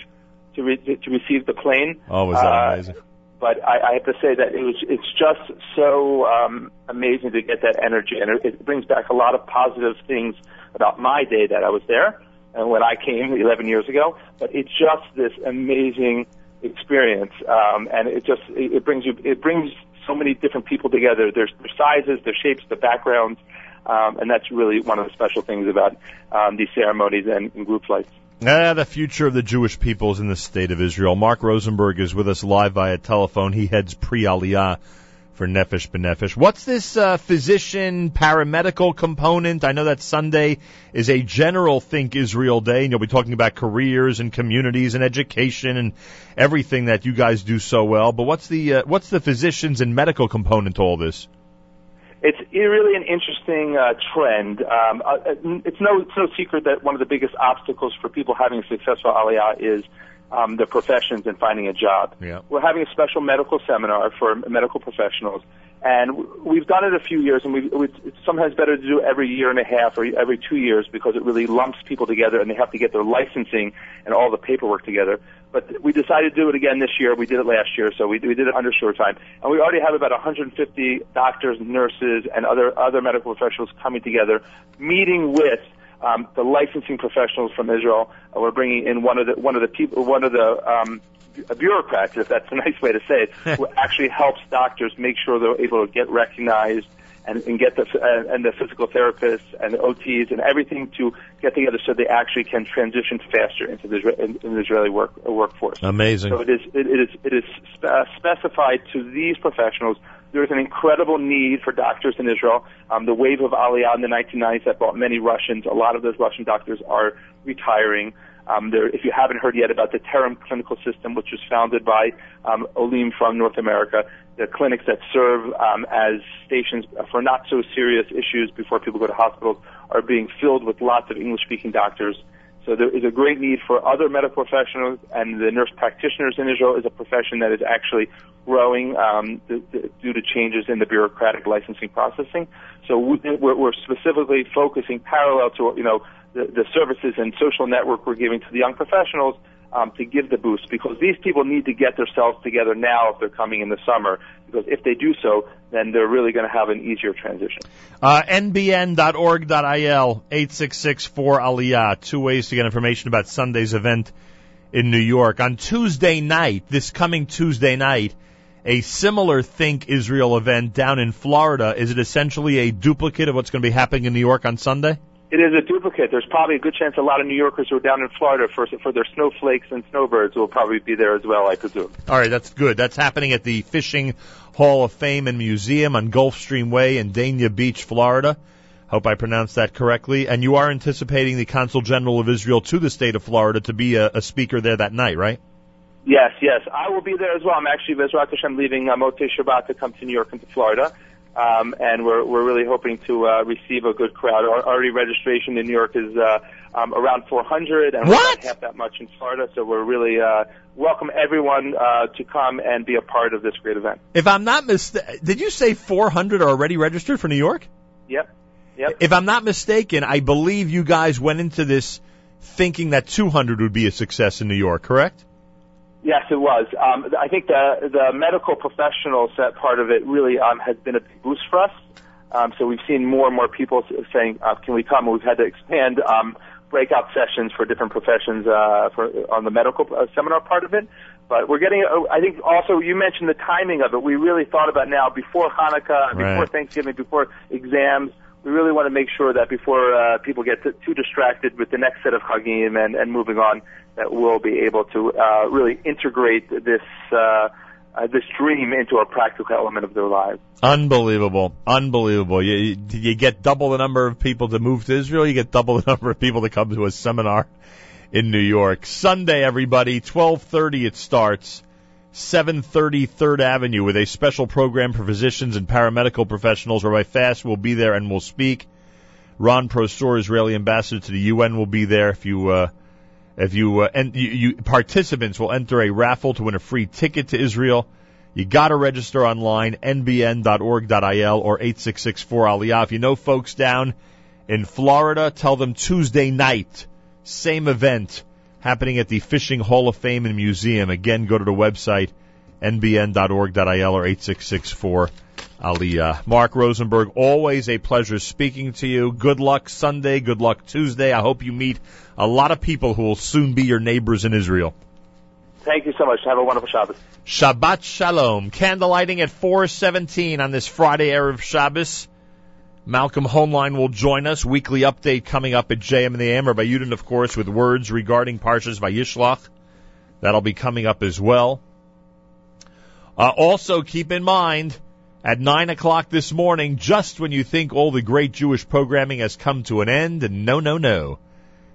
to, re- to receive the plane. Oh, was that Uh, amazing? But I, I have to say that it was it's just so um, amazing to get that energy, and it, brings back a lot of positive things about my day that I was there and when I came 11 years ago. But it's just this amazing experience, um, and it just it, brings you it brings so many different people together. There's their sizes, their shapes, their backgrounds, um, and that's really one of the special things about um, these ceremonies and, and group flights. Ah, the future of the Jewish peoples in the state of Israel. Marc Rosenberg is with us live via telephone. He heads pre-Aliyah for Nefesh B'Nefesh. What's this uh, physician paramedical component? I know that Sunday is a general Think Israel Day, and you'll be talking about careers and communities and education and everything that you guys do so well. But what's the uh, what's the physicians and medical component to all this? It's really an interesting uh, trend. Um, uh, it's no it's no secret that one of the biggest obstacles for people having a successful aliyah is um, their professions and finding a job. Yeah. We're having a special medical seminar for medical professionals, and we've done it a few years, and we it's sometimes better to do it every year and a half or every two years because it really lumps people together, and they have to get their licensing and all the paperwork together. But we decided to do it again this year. We did it last year, so we, we did it under short time, and we already have about 150 doctors, nurses, and other other medical professionals coming together, meeting with um, the licensing professionals from Israel. Uh, we're bringing in one of the one of the people, one of the um, bureaucrats, if that's a nice way to say it, who actually helps doctors make sure they're able to get recognized and, and get the uh, and the physical therapists and the OTs and everything to get together so they actually can transition faster into the in, in the Israeli work workforce. Amazing. So it is it, it is it is spe- specified to these professionals There is an incredible need for doctors in Israel. Um, the wave of Aliyah in the 1990s that brought many Russians. A lot of those Russian doctors are retiring. Um, there, if you haven't heard yet about the Terem Clinical System, which was founded by um, Olim from North America, the clinics that serve um, as stations for not so serious issues before people go to hospitals are being filled with lots of English-speaking doctors. So there is a great need for other medical professionals, and the nurse practitioners in Israel is a profession that is actually growing um, th- th- due to changes in the bureaucratic licensing processing. So we- we're, we're specifically focusing parallel to you know the, the services and social network we're giving to the young professionals um, to give the boost because these people need to get themselves together now if they're coming in the summer because if they do so, then they're really going to have an easier transition. Uh, nbn.org.il, 866-4-ALIYAH. Two ways to get information about Sunday's event in New York. On Tuesday night, this coming Tuesday night, a similar Think Israel event down in Florida. Is it essentially a duplicate of what's going to be happening in New York on Sunday? It is a duplicate. There's probably a good chance a lot of New Yorkers who are down in Florida for for their snowflakes and snowbirds will probably be there as well, I presume. All right, that's good. That's happening at the Fishing Hall of Fame and Museum on Gulfstream Way in Dania Beach, Florida. Hope I pronounced that correctly. And you are anticipating the Consul General of Israel to the state of Florida to be a, a speaker there that night, right? Yes, yes. I will be there as well. I'm actually, Bezrat Hashem, leaving uh, Motei Shabbat to come to New York and to Florida. Um, and we're, we're really hoping to uh, receive a good crowd. Our, already registration in New York is uh, um, around 400, and What? not half that much in Florida. So we're really uh, welcome everyone uh, to come and be a part of this great event. If I'm not mistaken, did you say 400 are already registered for New York? Yep, yep. If I'm not mistaken, I believe you guys went into this thinking that 200 would be a success in New York, correct? Yes, it was. Um, I think the the medical professionals set part of it really um, has been a big boost for us. Um, so we've seen more and more people saying, uh, "Can we come?" And we've had to expand um, breakout sessions for different professions uh, for on the medical uh, seminar part of it. But we're getting. Uh, I think also you mentioned the timing of it. We really thought about now before Hanukkah, before Right. Thanksgiving, before exams. We really want to make sure that before uh, people get t- too distracted with the next set of Hagim and, and moving on, that we'll be able to uh, really integrate this uh, uh, this dream into a practical element of their lives. Unbelievable, unbelievable. You, you, get double the number of people to move to Israel. You get double the number of people to come to a seminar in New York. Sunday, everybody, 12:30 it starts. 730 Third Avenue with a special program for physicians and paramedical professionals. Rabbi Fass will be there and will speak. Ron Prosor, Israeli ambassador to the UN, will be there. If you uh, if you uh, and you, you participants will enter a raffle to win a free ticket to Israel. You got to register online, nbn.org.il or 866-4-ALIYAH. If you know folks down in Florida, tell them Tuesday night, same event happening at the Fishing Hall of Fame and Museum. Again, go to the website, nbn.org.il or 866-4-ALIYAH. Marc Rosenberg, always a pleasure speaking to you. Good luck Sunday, good luck Tuesday. I hope you meet a lot of people who will soon be your neighbors in Israel. Thank you so much. Have a wonderful Shabbos. Shabbat Shalom. Candlelighting at 417 on this Friday Erev Shabbos. Malcolm Hoenlein will join us. Weekly update coming up at JM and the AM. Rabbi Yudin, of course, with words regarding Parshas Vayishlach. That'll be coming up as well. Uh, also, keep in mind, at 9 o'clock this morning, just when you think all the great Jewish programming has come to an end, and no, no, no,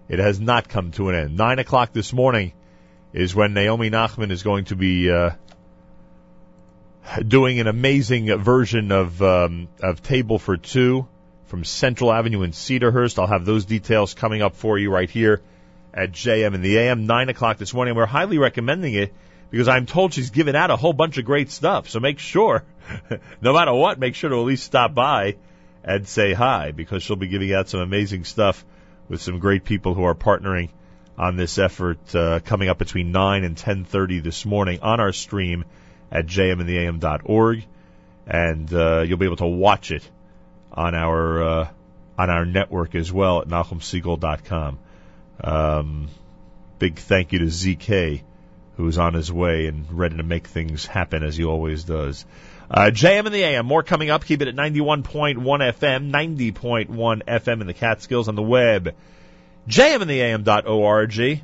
it has not come to an end. 9 o'clock this morning is when Naomi Nachman is going to be uh, doing an amazing version of um, of Table for Two from Central Avenue in Cedarhurst. I'll have those details coming up for you right here at JM in the AM. Nine o'clock this morning. We're highly recommending it because I'm told she's given out a whole bunch of great stuff. So make sure, no matter what, make sure to at least stop by and say hi because she'll be giving out some amazing stuff with some great people who are partnering on this effort uh, coming up between 9 and 10:30 this morning on our stream at jmandtheam.org and uh, you'll be able to watch it on our uh, on our network as well at NachumSegal.com. Um, big thank you to ZK who's on his way and ready to make things happen as he always does. Uh, JM and the AM, more coming up. Keep it at 91.1 FM, 90.1 FM in the Catskills on the web JM and the jmandtheam.org.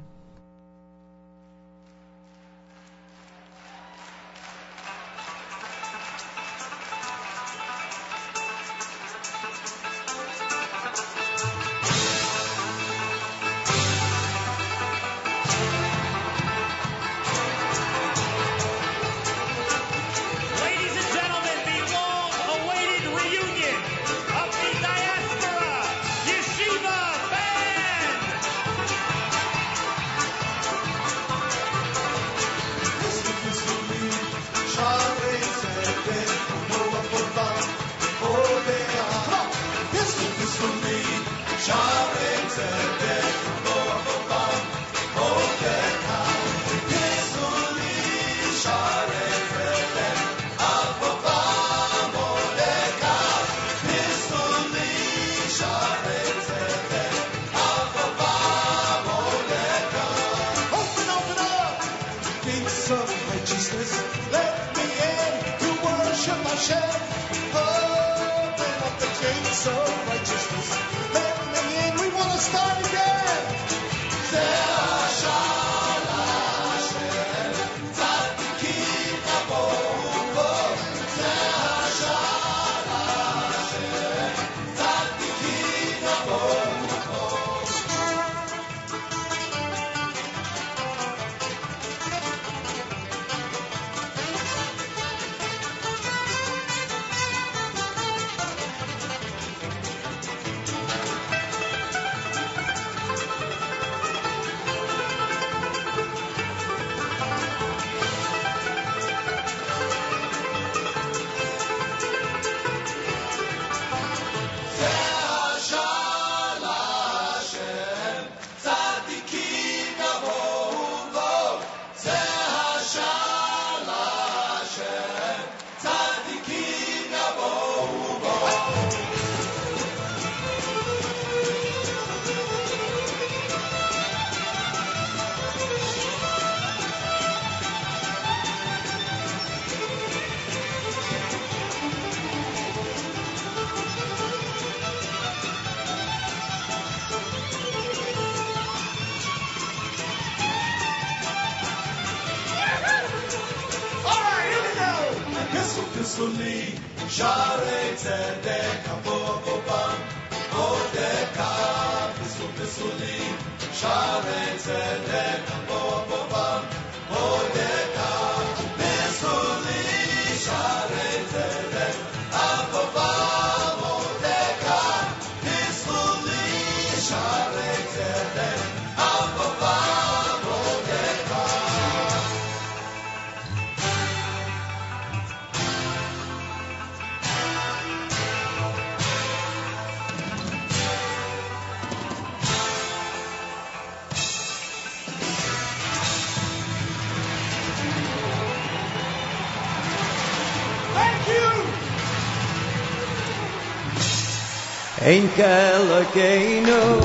Ein kelokeinu, ein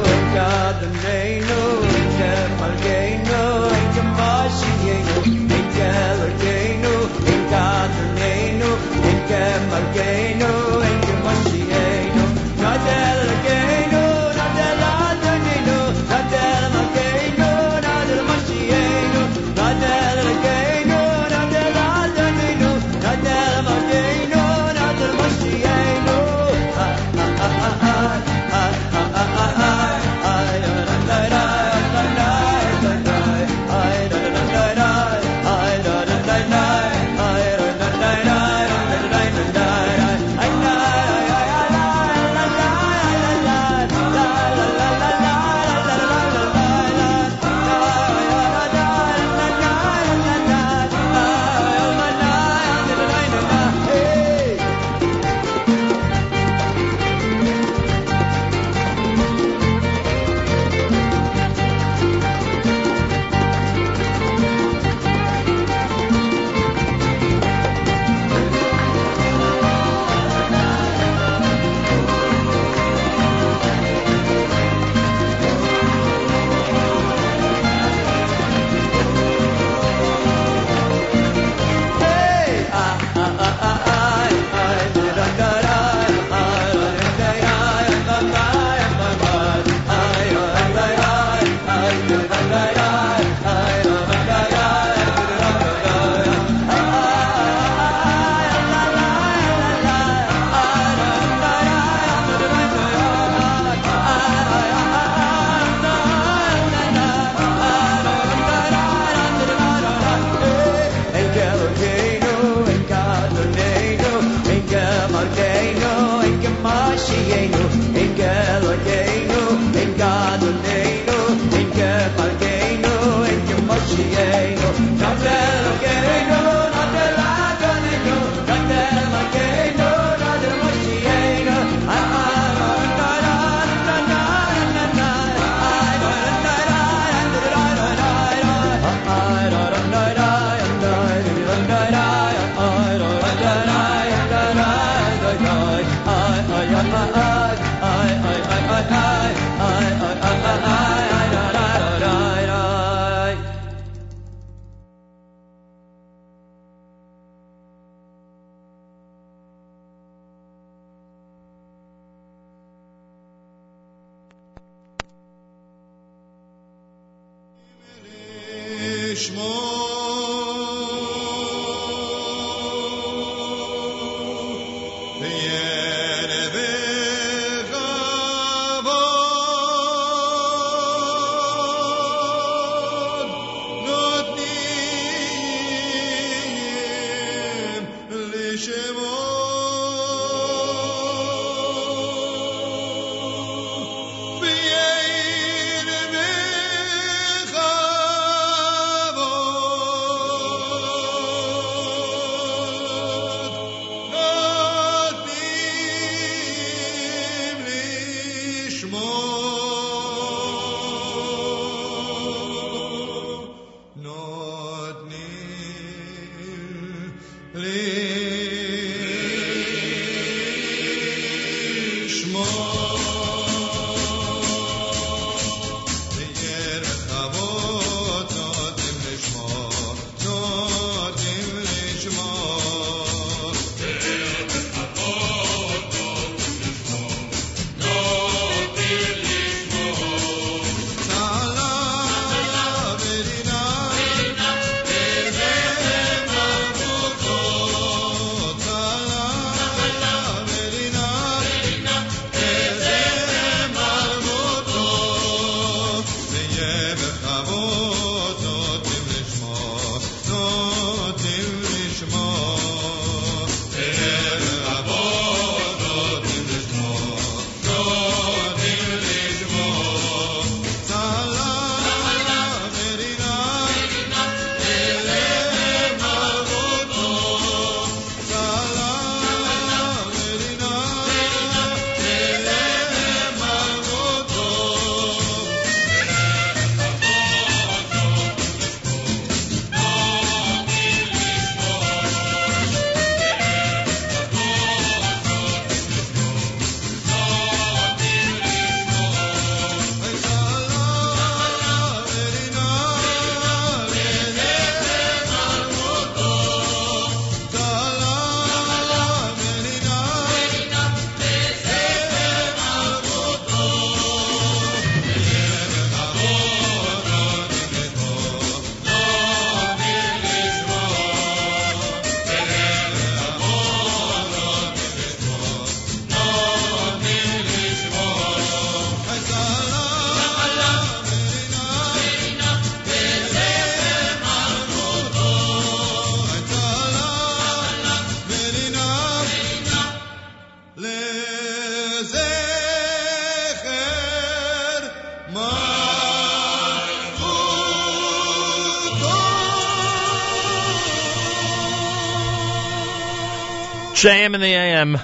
in the AM.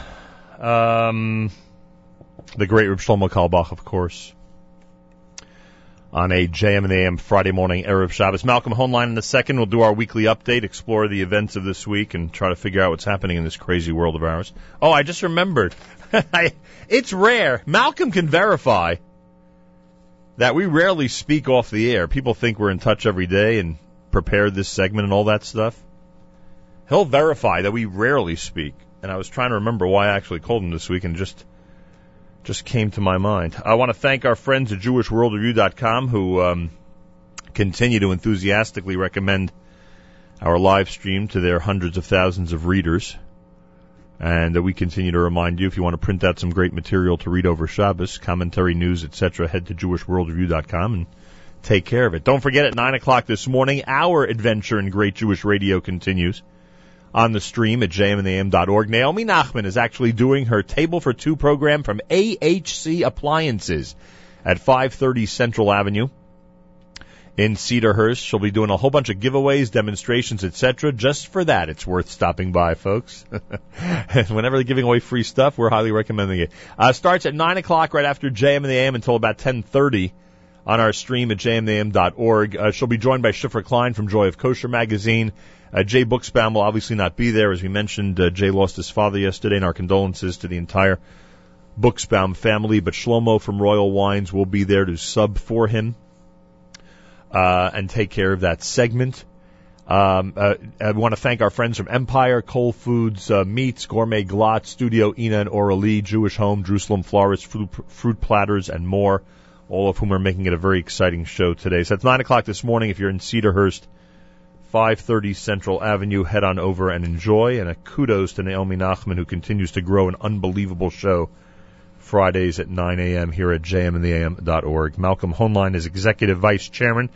Um, the great Reb Shlomo Carlebach, of course. On a JM the AM Friday morning, Erev Shabbos. Malcolm Hoenlein in the second. We'll do our weekly update, explore the events of this week, and try to figure out what's happening in this crazy world of ours. Oh, I just remembered. it's rare. Malcolm can verify that we rarely speak off the air. People think we're in touch every day and prepare this segment and all that stuff. He'll verify that we rarely speak. And I was trying to remember why I actually called him this week and just just came to my mind. I want to thank our friends at JewishWorldReview.com who um, continue to enthusiastically recommend our live stream to their hundreds of thousands of readers. And uh, we continue to remind you if you want to print out some great material to read over Shabbos, commentary, news, etc., head to JewishWorldReview.com and take care of it. Don't forget at 9 o'clock this morning, our adventure in Great Jewish Radio continues on the stream at jmandam.org. Naomi Nachman is actually doing her Table for Two program from AHC Appliances at 530 Central Avenue in Cedarhurst. She'll be doing a whole bunch of giveaways, demonstrations, etc. Just for that, it's worth stopping by, folks. Whenever they're giving away free stuff, we're highly recommending it. Uh, starts at 9 o'clock right after JM and the AM until about 1030 on our stream at jmam.org. Uh, she'll be joined by Shifra Klein from Joy of Kosher magazine. Uh, Jay Buchsbaum will obviously not be there. As we mentioned, uh, Jay lost his father yesterday, and our condolences to the entire Buchsbaum family. But Shlomo from Royal Wines will be there to sub for him uh, and take care of that segment. Um, uh, I want to thank our friends from Empire, Cold Foods, uh, Meats, Gourmet Glatt, Studio Ina and Oralee, Jewish Home, Jerusalem Florist, fruit, fruit Platters, and more, all of whom are making it a very exciting show today. So it's 9 o'clock this morning if you're in Cedarhurst 530 Central Avenue. Head on over and enjoy. And a kudos to Naomi Nachman, who continues to grow an unbelievable show Fridays at 9 a.m. here at jmandtheam.org. Malcolm Hoenlein is Executive Vice Chairman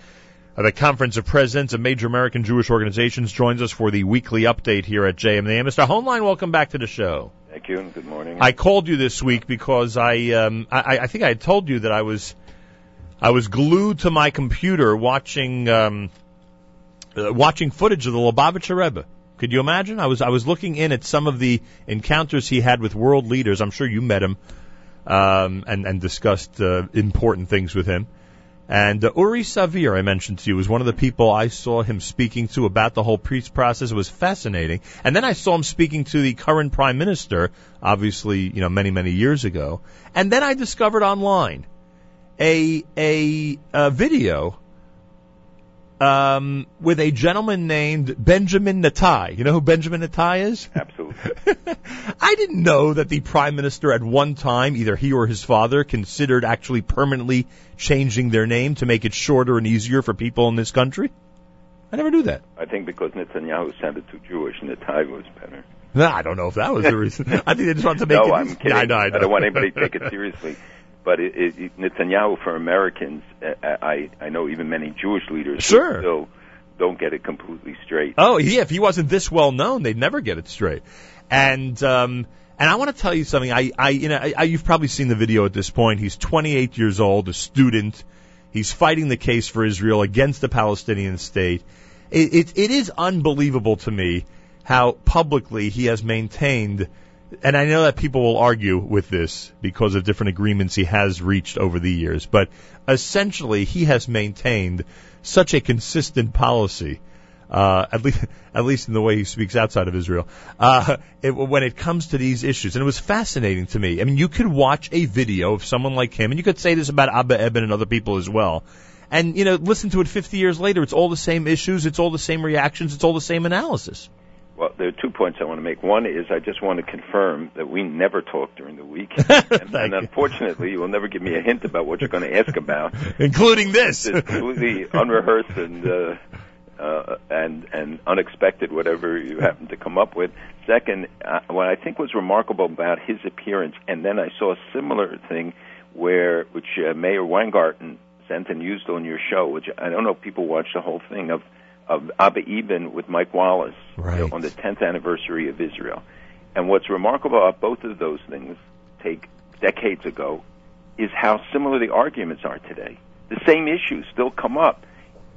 of the Conference of Presidents of Major American Jewish Organizations, joins us for the weekly update here at JMAM. Mr. Hoenlein, welcome back to the show. Thank you, and good morning. I called you this week because I, um, I, I think I had told you that I was, I was glued to my computer watching, um, uh, watching footage of the Lubavitcher Rebbe. Could you imagine? I was, I was looking in at some of the encounters he had with world leaders. I'm sure you met him, um, and, and discussed uh, important things with him. And uh, Uri Savir, I mentioned to you, was one of the people I saw him speaking to about the whole peace process. It was fascinating. And then I saw him speaking to the current prime minister, obviously, you know, many, many years ago. And then I discovered online a, a, a video um, with a gentleman named Benjamin Natai. You know who Benjamin Natai is? Absolutely. I didn't know that the prime minister at one time, either he or his father, considered actually permanently changing their name to make it shorter and easier for people in this country. I never knew that. I think because Netanyahu sounded too Jewish, Natai was better. No, I don't know if that was the reason. I think they just wanted to make no, it. I'm kidding. I know, I don't want anybody to take it seriously. But it, it, Netanyahu for Americans, uh, I I know even many Jewish leaders Sure. still don't get it completely straight. Oh, yeah. If he wasn't this well known, they'd never get it straight. And um, and I want to tell you something. I, I you know, I, I, you've probably seen the video at this point. He's 28 years old, a student. He's fighting the case for Israel against the Palestinian state. It, it, it is unbelievable to me how publicly he has maintained. And I know that people will argue with this because of different agreements he has reached over the years, but essentially he has maintained such a consistent policy uh, at least at least in the way he speaks outside of Israel, uh, it, when it comes to these issues. And it was fascinating to me. I mean, you could watch a video of someone like him, and you could say this about Abba Eban and other people as well. And you know, listen to it 50 years later. It's all the same issues. It's all the same reactions. It's all the same analysis. Well, there are two points I want to make. One is I just want to confirm that we never talk during the week, and, and unfortunately, you will never give me a hint about what you're going to ask about, including this. It's completely unrehearsed and. Uh, uh, and and unexpected, whatever you happen to come up with. Second, uh, what I think was remarkable about his appearance, and then I saw a similar thing where which uh, Mayor Weingarten sent and used on your show, which I don't know if people watched the whole thing of of Abba Eban with Mike Wallace right. on the 10th anniversary of Israel. And what's remarkable about both of those things, take decades ago, is how similar the arguments are today. The same issues still come up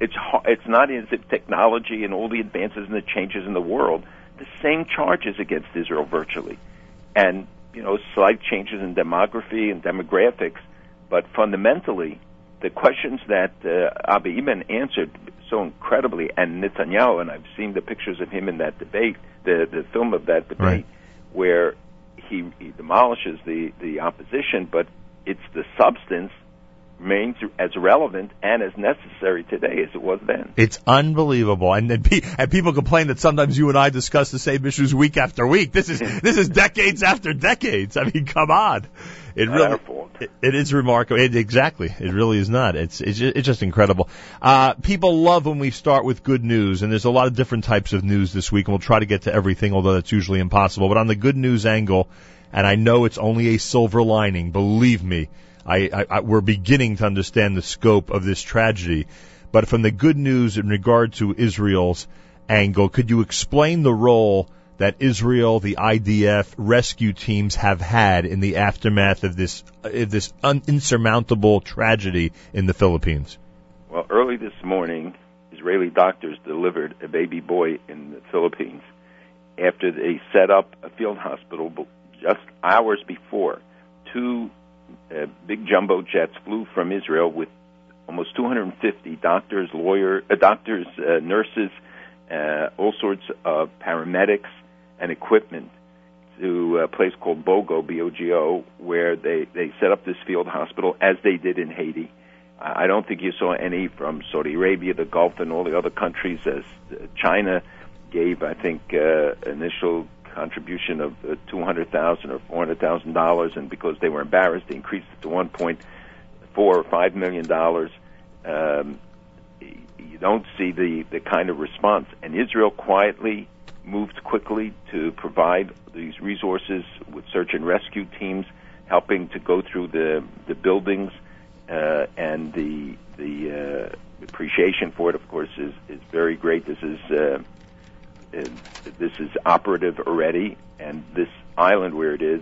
it's it's not as if technology and all the advances and the changes in the world, the same charges against Israel virtually, and you know slight changes in demography and demographics, but fundamentally the questions that uh, Abba Eban answered so incredibly, and Netanyahu, and I've seen the pictures of him in that debate, the the film of that debate, right. where he, he demolishes the the opposition, but it's the substance remains as relevant and as necessary today as it was then. It's unbelievable, and and, pe- and people complain that sometimes you and I discuss the same issues week after week. This is this is decades after decades. I mean, come on, it really it, it is remarkable. It, exactly, it really is not. It's it's just, it's just incredible. Uh, people love when we start with good news, and there's a lot of different types of news this week, and we'll try to get to everything, although that's usually impossible. But on the good news angle, and I know it's only a silver lining. Believe me. I, I, I, we're beginning to understand the scope of this tragedy. But from the good news in regard to Israel's angle, could you explain the role that Israel, the IDF, rescue teams have had in the aftermath of this of this un- insurmountable tragedy in the Philippines? Well, early this morning, Israeli doctors delivered a baby boy in the Philippines after they set up a field hospital just hours before. Two uh, big jumbo jets flew from Israel with almost 250 doctors, lawyer, uh, doctors, uh, nurses, uh, all sorts of paramedics and equipment to a place called Bogo, B-O-G-O, where they they set up this field hospital as they did in Haiti. I don't think you saw any from Saudi Arabia, the Gulf, and all the other countries. As China gave, I think, uh, initial contribution of uh, two hundred thousand or four hundred thousand dollars, and because they were embarrassed, they increased it to one point four or five million dollars. Um, you don't see the, the kind of response. And Israel quietly moved quickly to provide these resources with search and rescue teams, helping to go through the the buildings, uh, and the the uh, appreciation for it, of course, is is very great. This is uh, this is operative already, and this island where it is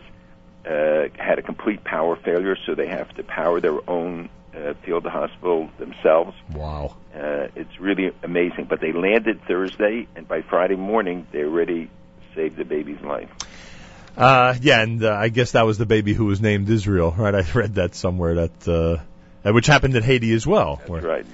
uh, had a complete power failure, so they have to power their own uh, field hospital themselves. Wow. Uh, it's really amazing. But they landed Thursday, and by Friday morning, they already saved the baby's life. Uh, yeah, and uh, I guess that was the baby who was named Israel, right? I read that somewhere that, uh, uh, which happened in Haiti as well. That's where- right.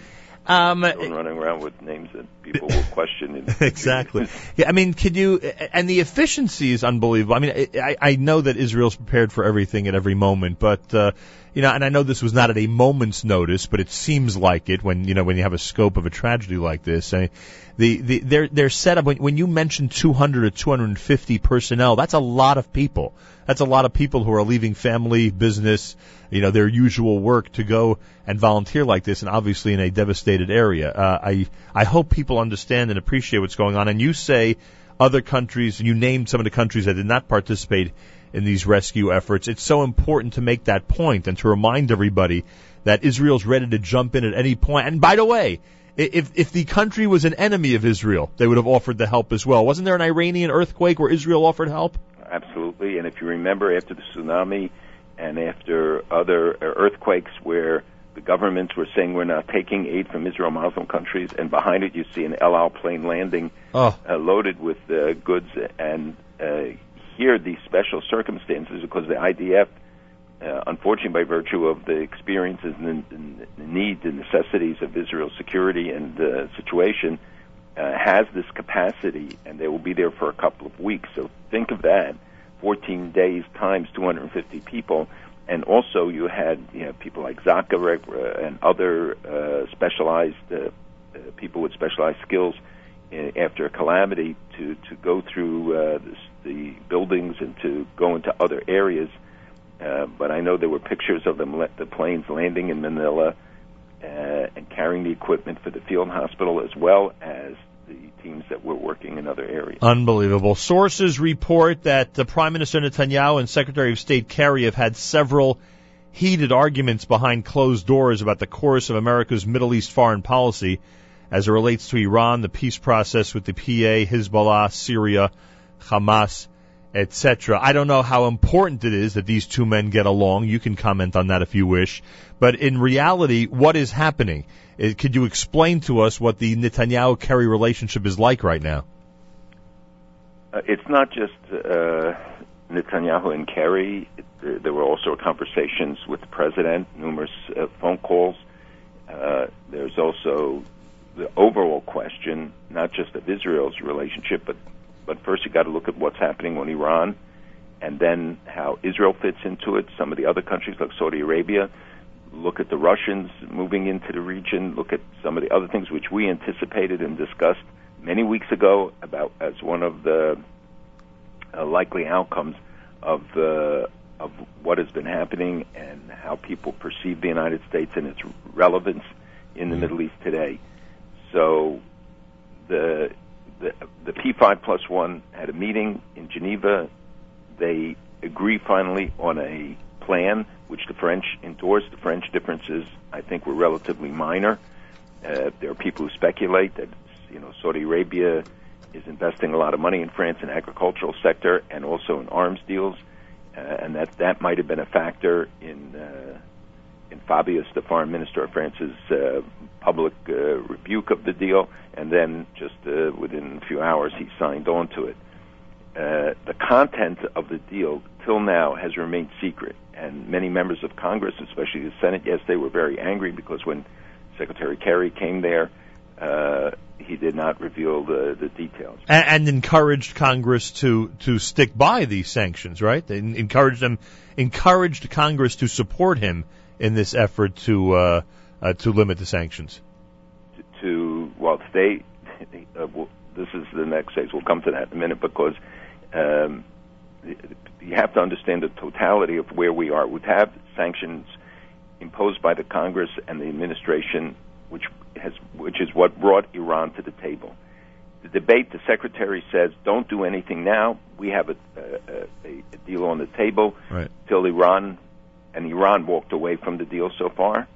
Um, running around with names that people will question. Exactly. Yeah, I mean, could you? And the efficiency is unbelievable. I mean, I, I know that Israel's prepared for everything at every moment, but uh, you know, and I know this was not at a moment's notice, but it seems like it when you know when you have a scope of a tragedy like this. I mean, the the they're they're set up when when you mention 200 or 250 personnel, that's a lot of people. That's a lot of people who are leaving family, business, you know, their usual work to go and volunteer like this, and obviously in a devastated area. Uh, I I hope people understand and appreciate what's going on. And you say other countries, you named some of the countries that did not participate in these rescue efforts. It's so important to make that point and to remind everybody that Israel's ready to jump in at any point. And by the way, if if the country was an enemy of Israel, they would have offered the help as well. Wasn't there an Iranian earthquake where Israel offered help? Absolutely. And if you remember, after the tsunami and after other earthquakes where the governments were saying we're not taking aid from Israel Muslim countries, and behind it you see an El Al plane landing Oh. uh, loaded with uh, goods. And uh, here, these special circumstances, because the IDF, uh, unfortunately, by virtue of the experiences and the, and the needs and necessities of Israel's security and uh, situation, uh, has this capacity, and they will be there for a couple of weeks. So think of that: 14 days times 250 people, and also you had you know, people like Zakharek uh, and other uh, specialized uh, uh, people with specialized skills uh, after a calamity to to go through uh, the buildings and to go into other areas. Uh, but I know there were pictures of them, the planes landing in Manila Uh, and carrying the equipment for the field hospital as well as the teams that were working in other areas. Unbelievable. Sources report that the Prime Minister Netanyahu and Secretary of State Kerry have had several heated arguments behind closed doors about the course of America's Middle East foreign policy as it relates to Iran, the peace process with the PA, Hezbollah, Syria, Hamas, etc. I don't know how important it is that these two men get along. You can comment on that if you wish. But in reality, what is happening? Uh, Could you explain to us what the Netanyahu Kerry relationship is like right now? Uh, it's not just uh, Netanyahu and Kerry. There, were also conversations with the president, numerous uh, phone calls. Uh, there's also the overall question, not just of Israel's relationship, but but first you got to look at what's happening on Iran, and then how Israel fits into it. Some of the other countries like Saudi Arabia. Look at the Russians moving into the region. Look at some of the other things which we anticipated and discussed many weeks ago about as one of the uh, likely outcomes of the of what has been happening and how people perceive the United States and its relevance in the Middle East today. So the the the P5 plus one had a meeting in Geneva. They agree finally on a plan which the French endorsed. The French differences, I think, were relatively minor. Uh, there are people who speculate that you know Saudi Arabia is investing a lot of money in France in agricultural sector and also in arms deals, uh, and that that might have been a factor in uh, in Fabius, the foreign minister of France's uh, public uh, rebuke of the deal, and then just uh, within a few hours he signed on to it. Uh, the content of the deal till now has remained secret, and many members of Congress, especially the Senate, yesterday were very angry because when Secretary Kerry came there, uh, he did not reveal the, the details. and, and encouraged Congress to to stick by these sanctions, right? They encouraged them, encouraged Congress to support him in this effort to uh, uh, to limit the sanctions. to well they uh, well, this is the next phase we'll come to that in a minute because um, you have to understand the totality of where we are we've sanctions imposed by the congress and the administration which has which is what brought Iran to the table. The debate, the secretary says, don't do anything now. We have a, a, a, a deal on the table Right. till Iran, and Iran walked away from the deal so far.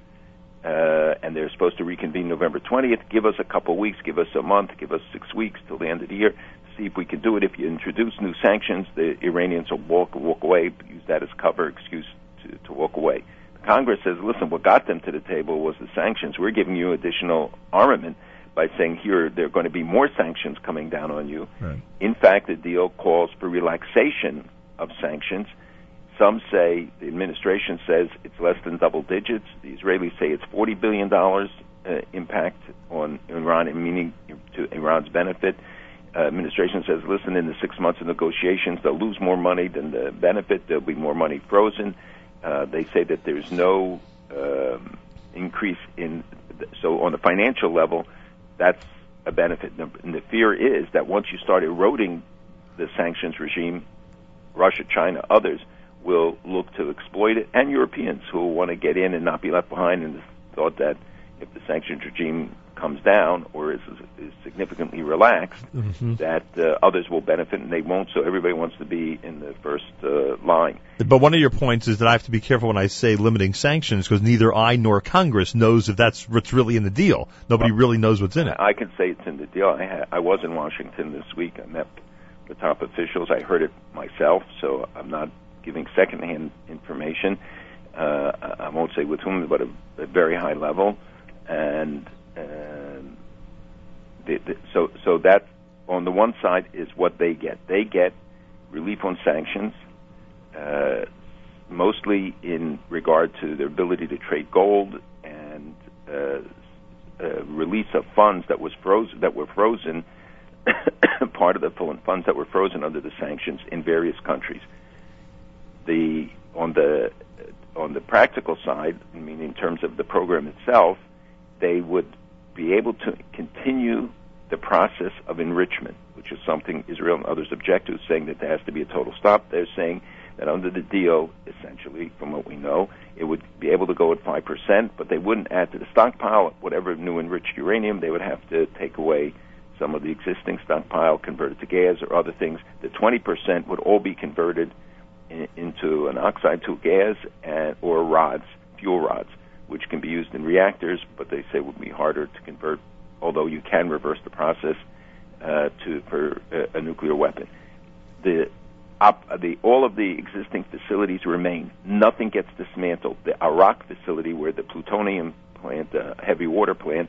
Uh, and they're supposed to reconvene November 20th. Give us a couple weeks, give us a month, give us six weeks till the end of the year. See if we can do it. If you introduce new sanctions, the Iranians will walk walk away, use that as cover excuse to, to walk away. Congress says, listen, what got them to the table was the sanctions. We're giving you additional armament by saying here there are going to be more sanctions coming down on you. Right. In fact, the deal calls for relaxation of sanctions. Some say, the administration says it's less than double digits. The Israelis say it's $40 billion uh, impact on Iran, meaning to Iran's benefit. Uh, administration says, listen, in the six months of negotiations, they'll lose more money than the benefit. There'll be more money frozen. Uh, they say that there's no um, increase in. So on the financial level, that's a benefit. And the fear is that once you start eroding the sanctions regime, Russia, China, others will look to exploit it, and Europeans who will want to get in and not be left behind. And the thought that if the sanctions regime comes down or is, is significantly relaxed, Mhm. that uh, others will benefit and they won't. So everybody wants to be in the first uh, line. But one of your points is that I have to be careful when I say limiting sanctions because neither I nor Congress knows if that's what's really in the deal. Nobody really knows what's in it. I can say it's in the deal. I, ha- I was in Washington this week. I met the top officials. I heard it myself, so I'm not giving secondhand information. Uh, I won't say with whom, but a, a very high level. And um, the, the, so, so that on the one side is what they get. They get relief on sanctions, uh, mostly in regard to their ability to trade gold and uh, uh, release of funds that was frozen that were frozen part of the funds that were frozen under the sanctions in various countries. The on the on the practical side, I mean in terms of the program itself, they would be able to continue the process of enrichment, which is something Israel and others object to, saying that there has to be a total stop. They're saying that under the deal, essentially, from what we know, it would be able to go at 5%, but they wouldn't add to the stockpile whatever new enriched uranium. They would have to take away some of the existing stockpile, convert it to gas or other things. The 20% would all be converted in, into an oxide to a gas and, or rods, fuel rods, which can be used in reactors, but they say would be harder to convert, although you can reverse the process uh, to for a, a nuclear weapon. The op, the all of the existing facilities remain. Nothing gets dismantled. The Arak facility, where the plutonium plant, uh, heavy water plant,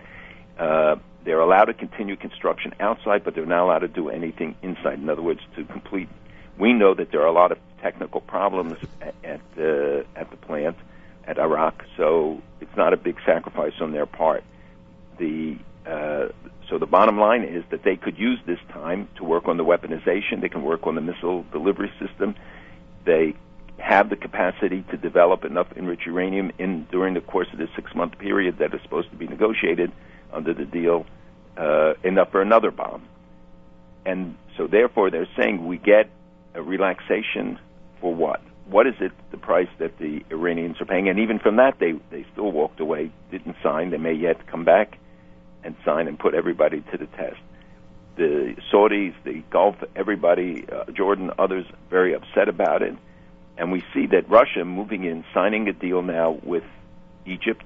uh, they're allowed to continue construction outside, but they're not allowed to do anything inside. In other words, to complete. We know that there are a lot of technical problems at at, uh, at the plant at Arak, so it's not a big sacrifice on their part. The uh, so the bottom line is that they could use this time to work on the weaponization. They can work on the missile delivery system. They have the capacity to develop enough enriched uranium in during the course of this six month period that is supposed to be negotiated under the deal, uh, enough for another bomb. And so therefore they're saying we get a relaxation for what? What is it the price that the Iranians are paying? And even from that they they still walked away, didn't sign. They may yet come back and sign and put everybody to the test. The Saudis, the Gulf, everybody, uh, Jordan, others, very upset about it. And we see that Russia moving in, signing a deal now with Egypt,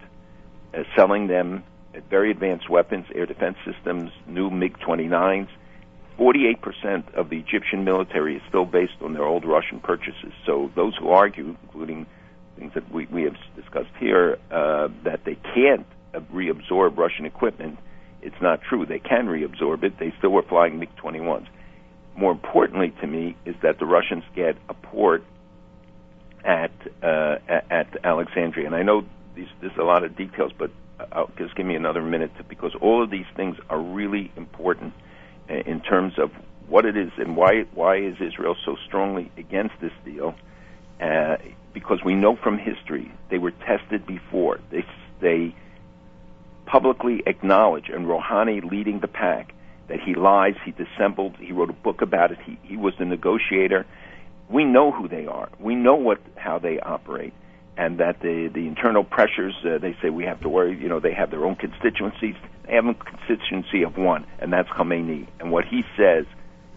uh, selling them very advanced weapons, air defense systems, new MiG 29s. 48% of the Egyptian military is still based on their old Russian purchases. So those who argue, including things that we, we have discussed here, uh, that they can't reabsorb Russian equipment, it's not true. They can reabsorb it. They still were flying MiG 21s. More importantly to me is that the Russians get a port at uh, at, Alexandria, and I know there's a lot of details, but uh, just give me another minute to, because all of these things are really important in terms of what it is and why why is Israel so strongly against this deal? Uh, because we know from history they were tested before. They they publicly acknowledge, and Rouhani leading the pack, that he lies, he dissembled, he wrote a book about it, he, he was the negotiator. We know who they are. We know what how they operate. and that the the internal pressures uh, they say we have to worry. You know, they have their own constituencies. They have a constituency of one, and that's Khomeini. And what he says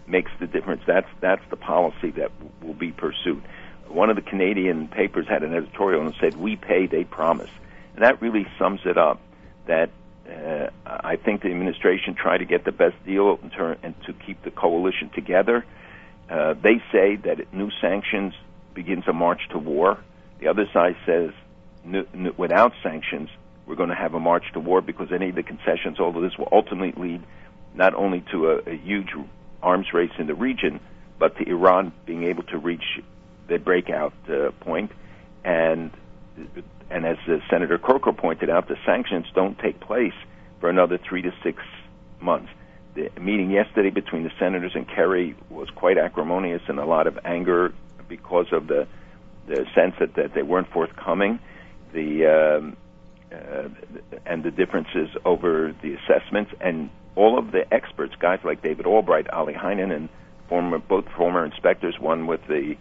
makes the difference. That's that's the policy that will be pursued. One of the Canadian papers had an editorial and said, "We pay, they promise," and that really sums it up. That uh, I think the administration tried to get the best deal in turn, and to keep the coalition together. Uh, they say that new sanctions begins a march to war. The other side says n- n- without sanctions, we're going to have a march to war because any of the concessions, although this will ultimately lead not only to a, a huge arms race in the region, but to Iran being able to reach the breakout uh, point. And and as uh, Senator Corker pointed out, the sanctions don't take place for another three to six months. The meeting yesterday between the senators and Kerry was quite acrimonious and a lot of anger because of the the sense that, that they weren't forthcoming, the um, uh, and the differences over the assessments and all of the experts, guys like David Albright, Olli Heinonen, and former both former inspectors, one with the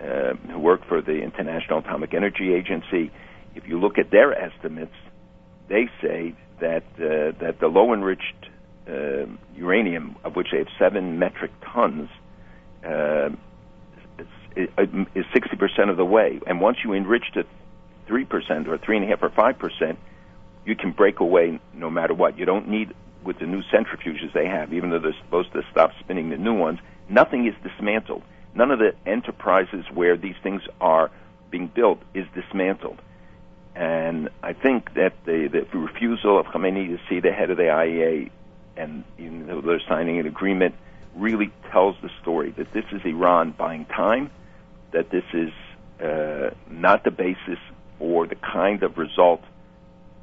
uh, who worked for the International Atomic Energy Agency. If you look at their estimates, they say that uh, that the low enriched uh, uranium, of which they have seven metric tons, uh, is, is 60% of the way. And once you enrich to 3% or 3.5 or 5%, you can break away no matter what. You don't need, with the new centrifuges they have, even though they're supposed to stop spinning the new ones, nothing is dismantled. None of the enterprises where these things are being built is dismantled. And I think that the, the refusal of Khamenei to see the head of the IEA and even though they're signing an agreement really tells the story that this is Iran buying time, that this is uh, not the basis for the kind of result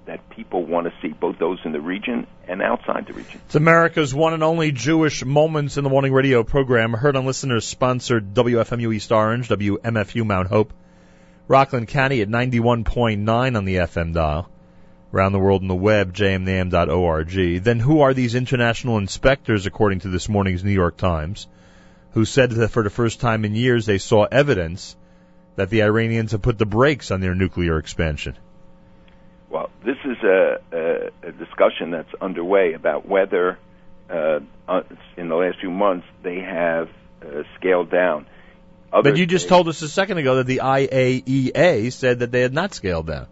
that people want to see, both those in the region and outside the region. It's America's one and only Jewish Moments in the Morning radio program, heard on listeners sponsored WFMU East Orange, WMFU Mount Hope, Rockland County at 91.9 on the FM dial. Around the world on the web, jmintheam.org. Then who are these international inspectors, according to this morning's New York Times, who said that for the first time in years they saw evidence that the Iranians have put the brakes on their nuclear expansion? Well, this is a, a, a discussion that's underway about whether, uh, uh, in the last few months, they have uh, scaled down. but you just told us a second ago that the IAEA said that they had not scaled down.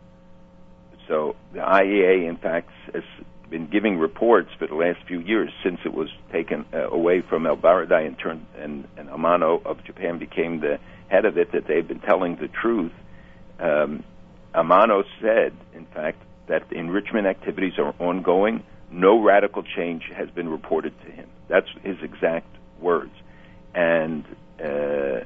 So the IAEA, in fact, has been giving reports for the last few years since it was taken uh, away from El Baradei and turned and, and Amano of Japan became the head of it. That they've been telling the truth. Um, Amano said, in fact, that enrichment activities are ongoing. No radical change has been reported to him. That's his exact words. And uh,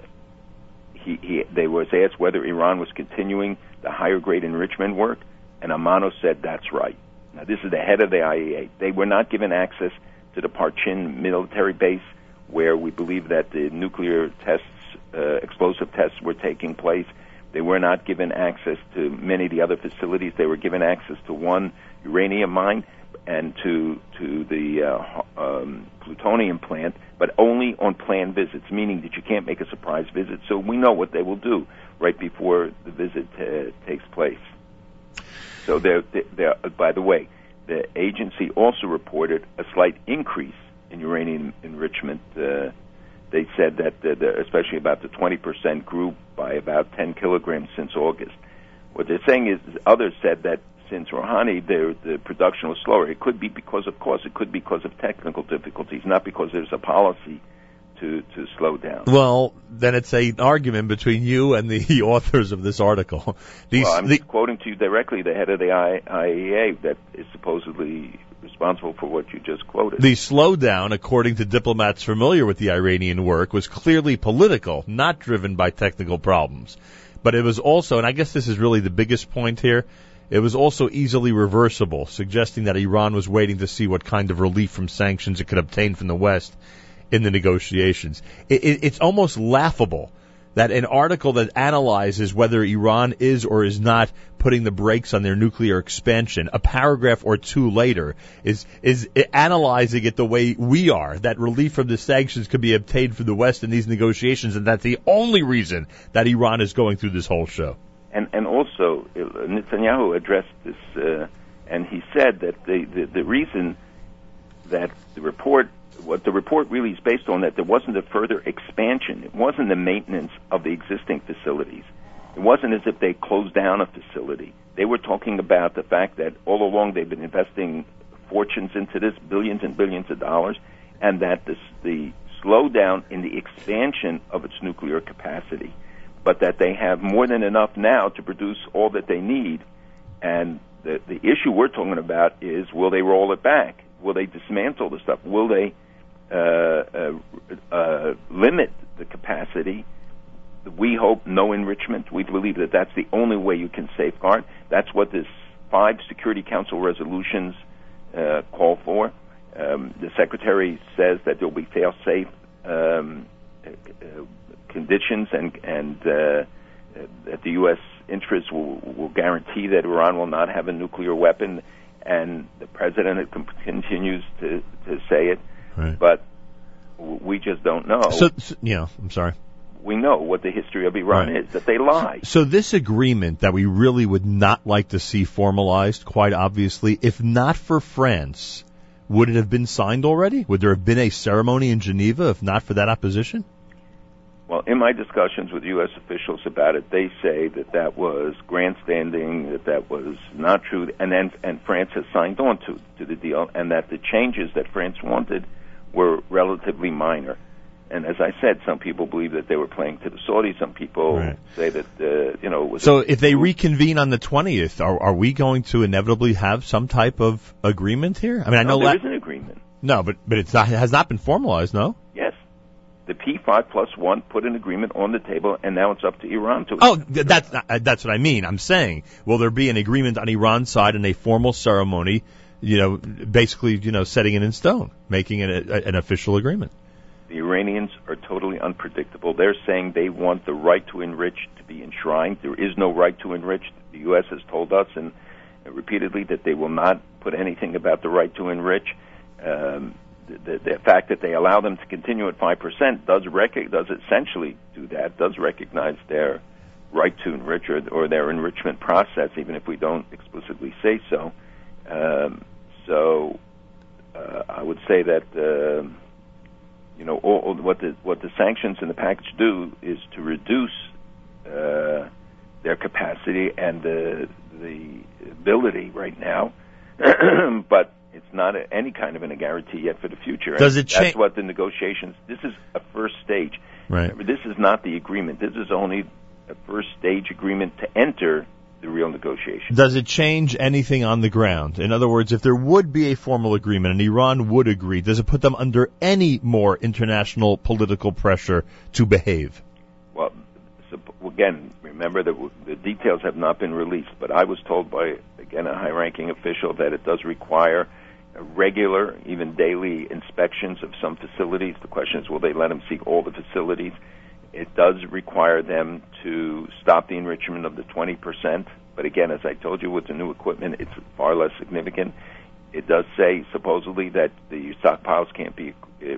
he, he, they was asked whether Iran was continuing the higher grade enrichment work, and Amano said that's right. Now, this is the head of the IAEA. They were not given access to the Parchin military base, where we believe that the nuclear tests, uh, explosive tests, were taking place. They were not given access to many of the other facilities. They were given access to one uranium mine and to to the uh, um, plutonium plant, but only on planned visits, meaning that you can't make a surprise visit. So we know what they will do right before the visit uh, takes place. So there, there. By the way, the agency also reported a slight increase in uranium enrichment. Uh, they said that, the, the, especially about the 20% grew by about 10 kilograms since August. What they're saying is, others said that since Rouhani, the, the production was slower. It could be because of cost. It could be because of technical difficulties, not because there's a policy to to slow down. Well, then it's an argument between you and the authors of this article. These, well, I'm the, quoting to you directly the head of the I, IAEA that is supposedly responsible for what you just quoted. The slowdown, according to diplomats familiar with the Iranian work, was clearly political, not driven by technical problems. But it was also, and I guess this is really the biggest point here, it was also easily reversible, suggesting that Iran was waiting to see what kind of relief from sanctions it could obtain from the West in the negotiations. It, it, it's almost laughable that an article that analyzes whether Iran is or is not putting the brakes on their nuclear expansion, a paragraph or two later, is is analyzing it the way we are. That relief from the sanctions could be obtained from the West in these negotiations, and that's the only reason that Iran is going through this whole show. And and also uh, Netanyahu addressed this, uh, and he said that the, the the reason that the report, what the report really is based on, that there wasn't a further expansion. It wasn't the maintenance of the existing facilities. It wasn't as if they closed down a facility. They were talking about the fact that all along they've been investing fortunes into this, billions and billions of dollars, and that this, the slowdown in the expansion of its nuclear capacity, but that they have more than enough now to produce all that they need. And the, the issue we're talking about is will they roll it back? Will they dismantle the stuff? Will they limit the capacity? We hope no enrichment. We believe that that's the only way you can safeguard. That's what this five Security Council resolutions uh, call for. Um, the Secretary says that there will be fail-safe um, uh, conditions and, and uh, that the U.S. interests will, will guarantee that Iran will not have a nuclear weapon and the president continues to to say it, Right. but we just don't know. So, so yeah, I'm sorry. we know what the history of Iran Right. is that they lie. So this agreement that we really would not like to see formalized, quite obviously, if not for France, would it have been signed already? Would there have been a ceremony in Geneva if not for that opposition? Well, in my discussions with U.S. officials about it, they say that that was grandstanding, that that was not true, and then and France has signed on to to the deal, and that the changes that France wanted were relatively minor. And as I said, some people believe that they were playing to the Saudis. Some people Right. say that uh, you know. It was So if they reconvene on the 20th, are, are we going to inevitably have some type of agreement here? I mean, I know no, there la- is an agreement. no, but but it's not, it has not been formalized, no. Yes, the P5 plus one put an agreement on the table, and now it's up to Iran to. Oh, th- that's not, uh, that's what I mean. I'm saying, will there be an agreement on Iran's side and a formal ceremony? You know, basically, you know, setting it in stone, making it a, an official agreement. The Iranians are totally unpredictable. They're saying they want the right to enrich to be enshrined. There is no right to enrich. The U.S. has told us and repeatedly that they will not put anything about the right to enrich. Um, the, the, the fact that they allow them to continue at five percent does rec- does essentially do that. Does recognize their right to enrich or, or their enrichment process, even if we don't explicitly say so. Um, so uh, I would say that. um you know, all, all, what the what the sanctions in the package do is to reduce uh, their capacity and the the ability right now, but it's not a, any kind of a guarantee yet for the future. Does And it cha- That's what the negotiations. This is a first stage. Right. Remember, this is not the agreement. This is only a first stage agreement to enter the real negotiation. Does it change anything on the ground? In other words, if there would be a formal agreement and Iran would agree, does it put them under any more international political pressure to behave? Well, again, remember that the details have not been released, but I was told by, again, a high ranking official that it does require regular, even daily inspections of some facilities. The question is, will they let them see all the facilities? It does require them to stop the enrichment of the 20%, but again, as I told you, with the new equipment, it's far less significant. It does say, supposedly, that the stockpiles can't be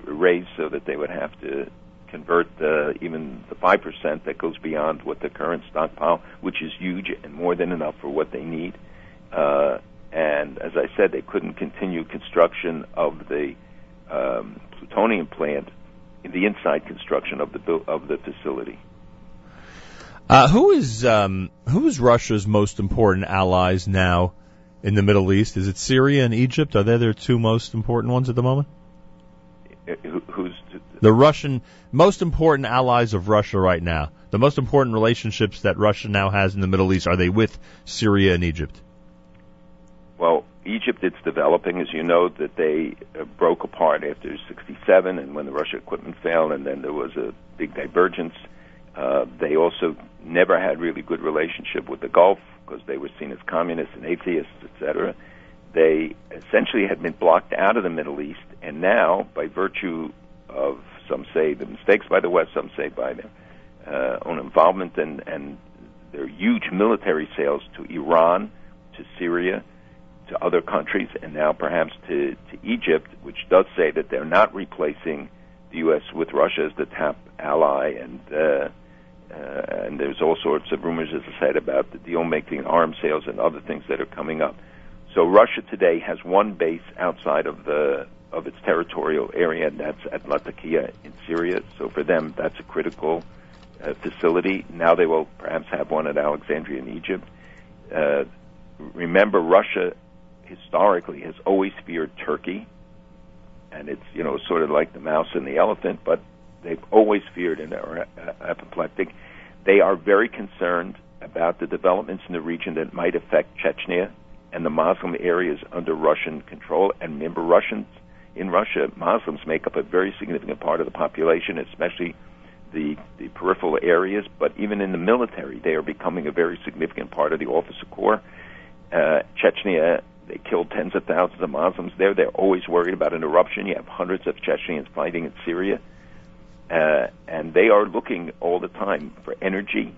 raised so that they would have to convert uh, even the 5% that goes beyond what the current stockpile, which is huge and more than enough for what they need. Uh, and as I said, they couldn't continue construction of the um, plutonium plant, the inside construction of the of the facility. Uh, who is um, who is Russia's most important allies now in the Middle East? Is it Syria and Egypt? Are they their two most important ones at the moment? Uh, who- Who's The Russian most important allies of Russia right now. The most important relationships that Russia now has in the Middle East are they with Syria and Egypt? Well, Egypt, it's developing, as you know, that they uh, broke apart after 67 and when the Russia equipment failed, and then there was a big divergence. Uh, they also never had really good relationship with the Gulf because they were seen as communists and atheists, etc. They essentially had been blocked out of the Middle East, and now, by virtue of some say the mistakes by the West, some say by their uh, own involvement and, and their huge military sales to Iran, to Syria, to other countries, and now perhaps to, to Egypt, which does say that they're not replacing the U.S. with Russia as the top ally, and uh, uh, and there's all sorts of rumors, as I said, about the deal making arms sales and other things that are coming up. So Russia today has one base outside of the of its territorial area, and that's at Latakia in Syria. So for them, that's a critical uh, facility. Now they will perhaps have one at Alexandria in Egypt. Uh, remember, Russia historically has always feared Turkey, and it's you know sort of like the mouse and the elephant, but they've always feared uh, apoplectic. They are very concerned about the developments in the region that might affect Chechnya and the Muslim areas under Russian control. And remember, Russians in Russia, Muslims make up a very significant part of the population, especially the, the peripheral areas. But even in the military, they are becoming a very significant part of the officer corps. Uh, Chechnya, they killed tens of thousands of Muslims there. They're always worried about an eruption. You have hundreds of Chechens fighting in Syria. Uh, and they are looking all the time for energy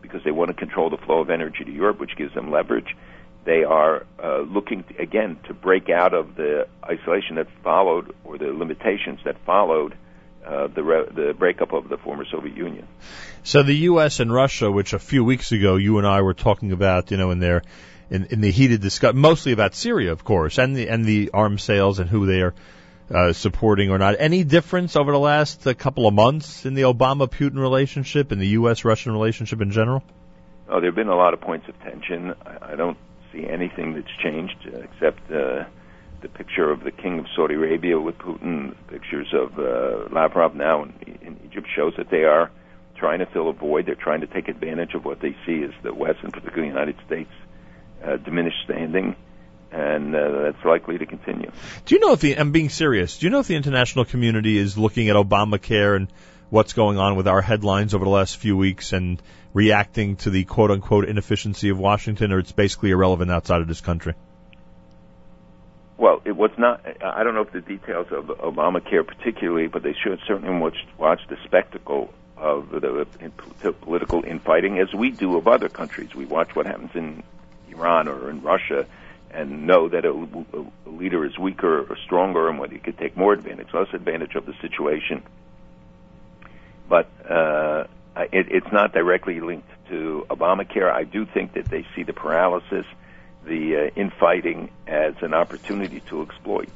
because they want to control the flow of energy to Europe, which gives them leverage. They are uh, looking to, again to break out of the isolation that followed or the limitations that followed uh, the re- the breakup of the former Soviet Union. So the U.S. and Russia, which a few weeks ago you and I were talking about, you know, in their in, in the heated discussion, mostly about Syria, of course, and the and the arms sales and who they are uh, supporting or not. Any difference over the last uh, couple of months in the Obama-Putin relationship and the U.S.-Russian relationship in general? Oh, there have been a lot of points of tension. I, I don't see anything that's changed uh, except uh, the picture of the king of Saudi Arabia with Putin. Pictures of uh, Lavrov now in, in Egypt shows that they are trying to fill a void. They're trying to take advantage of what they see as the West, and particularly the United States, uh, diminished standing and uh, that's likely to continue. Do you know if the I'm being serious? Do you know if the international community is looking at Obamacare and what's going on with our headlines over the last few weeks and reacting to the quote unquote inefficiency of Washington, or it's basically irrelevant outside of this country? Well, it was not. I don't know if the details of Obamacare particularly, but they should certainly watch, watch the spectacle of the, the political infighting, as we do of other countries. We watch what happens in Iran or in Russia and know that a, a leader is weaker or stronger and whether he could take more advantage, less advantage of the situation. But uh, it, it's not directly linked to Obamacare. I do think that they see the paralysis, the uh, infighting, as an opportunity to exploit.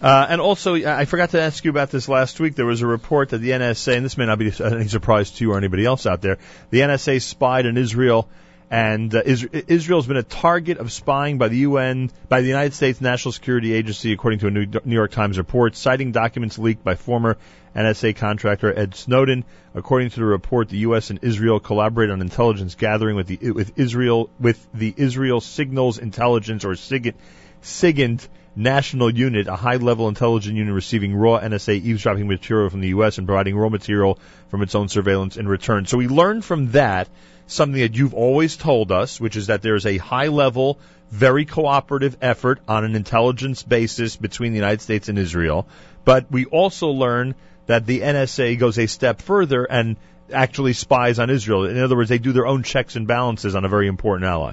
Uh, and also, I forgot to ask you about this last week. There was a report that the NSA, and this may not be any surprise to you or anybody else out there, the NSA spied on Israel and uh, Israel's been a target of spying by the UN, by the United States National Security Agency, according to a New York Times report, citing documents leaked by former NSA contractor Ed Snowden. According to the report, the U.S. and Israel collaborate on intelligence gathering with the with Israel with the Israel Signals Intelligence or SIGINT, SIGINT national unit, a high-level intelligence unit receiving raw NSA eavesdropping material from the U.S. and providing raw material from its own surveillance in return. So we learned from that something that you've always told us, which is that there's a high level, very cooperative effort on an intelligence basis between the United States and Israel. But we also learn that the NSA goes a step further and actually spies on Israel. In other words, they do their own checks and balances on a very important ally.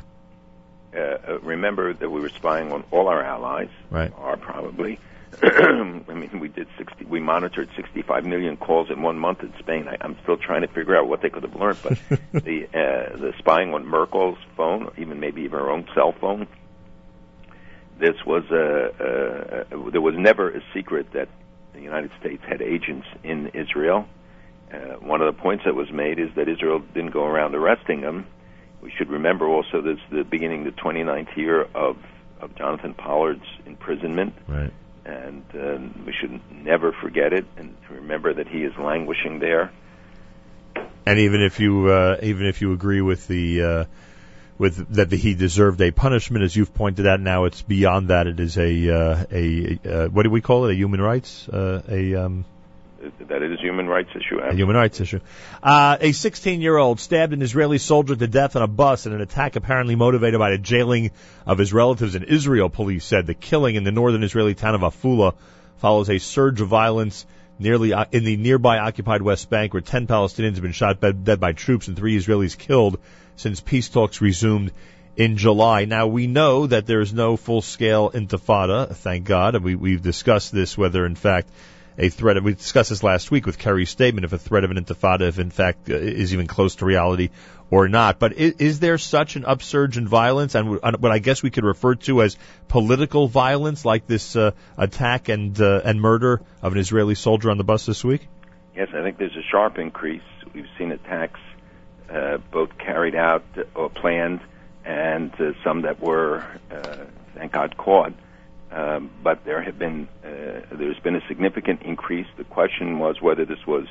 Uh, uh remember that we were spying on all our allies, right? Are probably I mean, we did 60, we monitored 65 million calls in one month in Spain. I, I'm still trying to figure out what they could have learned, but the uh, the spying on Merkel's phone, even maybe even her own cell phone. This was a, a, a there was never a secret that the United States had agents in Israel. Uh, one of the points that was made is that Israel didn't go around arresting them. We should remember also this the beginning, the 29th year of of Jonathan Pollard's imprisonment. Right and uh, we should never forget it and remember that he is languishing there. And even if you uh, even if you agree with the uh, with that the, he deserved a punishment, as you've pointed out, now it's beyond that. It is a uh, a uh, what do we call it? A human rights uh, a um, that it is a human rights issue. A human rights issue. Uh, a 16-year-old stabbed an Israeli soldier to death on a bus in an attack apparently motivated by the jailing of his relatives in Israel. Police said the killing in the northern Israeli town of Afula follows a surge of violence nearly uh, in the nearby occupied West Bank, where 10 Palestinians have been shot dead by troops and three Israelis killed since peace talks resumed in July. Now we know that there is no full-scale intifada, thank God. We, we've discussed this whether in fact a threat of, we discussed this last week with Kerry's statement, if a threat of an intifada, if in fact uh, is even close to reality or not. But is, is there such an upsurge in violence and what what I guess we could refer to as political violence, like this uh, attack and uh, and murder of an Israeli soldier on the bus this week? Yes, I think there's a sharp increase. We've seen attacks uh, both carried out or planned, and uh, some that were, uh, thank God, caught. Um, but there have been uh, there's been a significant increase. The question was whether this was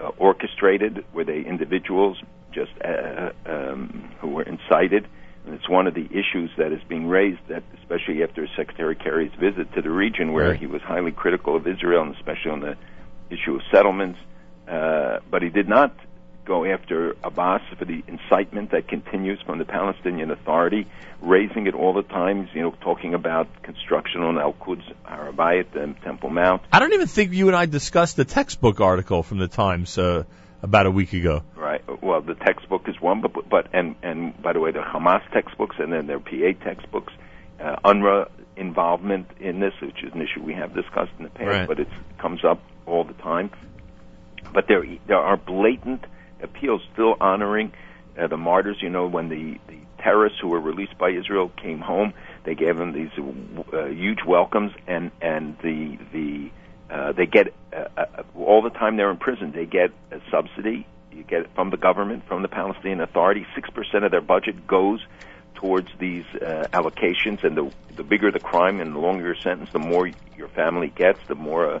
uh, orchestrated, were they individuals just uh, um, who were incited? And it's one of the issues that is being raised, that especially after Secretary Kerry's visit to the region, where Right. he was highly critical of Israel, and especially on the issue of settlements. Uh, but he did not go after Abbas for the incitement that continues from the Palestinian Authority, raising it all the time. You know, talking about construction on Al Quds, Har HaBayit, and Temple Mount. I don't even think you and I discussed the textbook article from the Times uh, about a week ago. Right. Well, the textbook is one, but but and and by the way, the Hamas textbooks and then their PA textbooks, uh, UNRWA involvement in this, which is an issue we have discussed in the past, Right. but it comes up all the time. But there there are blatant appeals still honoring uh, the martyrs. You know, when the the terrorists who were released by Israel came home, they gave them these uh, huge welcomes, and and the the uh, they get uh, uh, all the time they're in prison. They get a subsidy. You get it from the government, from the Palestinian Authority. Six percent of their budget goes towards these uh, allocations, and the the bigger the crime and the longer your sentence, the more your family gets, the more uh,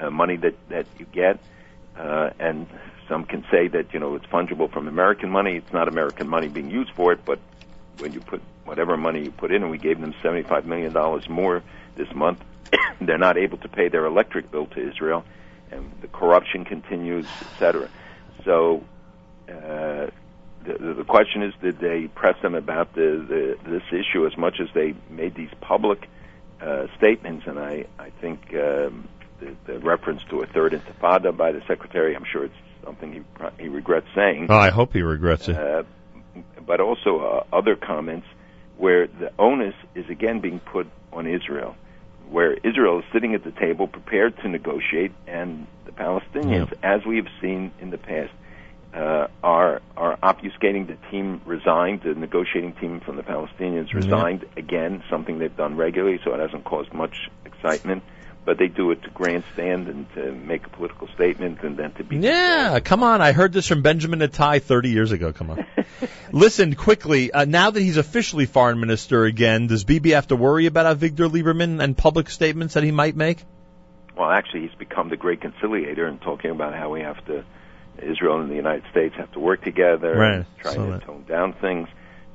uh, money that that you get. Uh, and some can say that you know it's fungible from American money. It's not American money being used for it, but when you put whatever money you put in, and we gave them seventy-five million dollars more this month, they're not able to pay their electric bill to Israel, and the corruption continues, etc. So. Uh, the, the question is, did they press them about the, the this issue as much as they made these public uh, statements? And I, I think um, the, the reference to a third intifada by the secretary, I'm sure it's something he he regrets saying. Oh, I hope he regrets it. Uh, but also uh, other comments where the onus is again being put on Israel, where Israel is sitting at the table prepared to negotiate, and the Palestinians, as we have seen in the past, uh, are are obfuscating. The team resigned. The negotiating team from the Palestinians Yeah. resigned again, something they've done regularly, so it hasn't caused much excitement. But they do it to grandstand and to make a political statement, and then to be Yeah, come on. I heard this from Benjamin Attai 30 years ago. Come on. Listen, quickly, uh, now that he's officially foreign minister again, does Bibi have to worry about Avigdor Lieberman and public statements that he might make? Well, actually, he's become the great conciliator and talking about how we have to, Israel and the United States have to work together, Right, and trying saw to that. tone down things.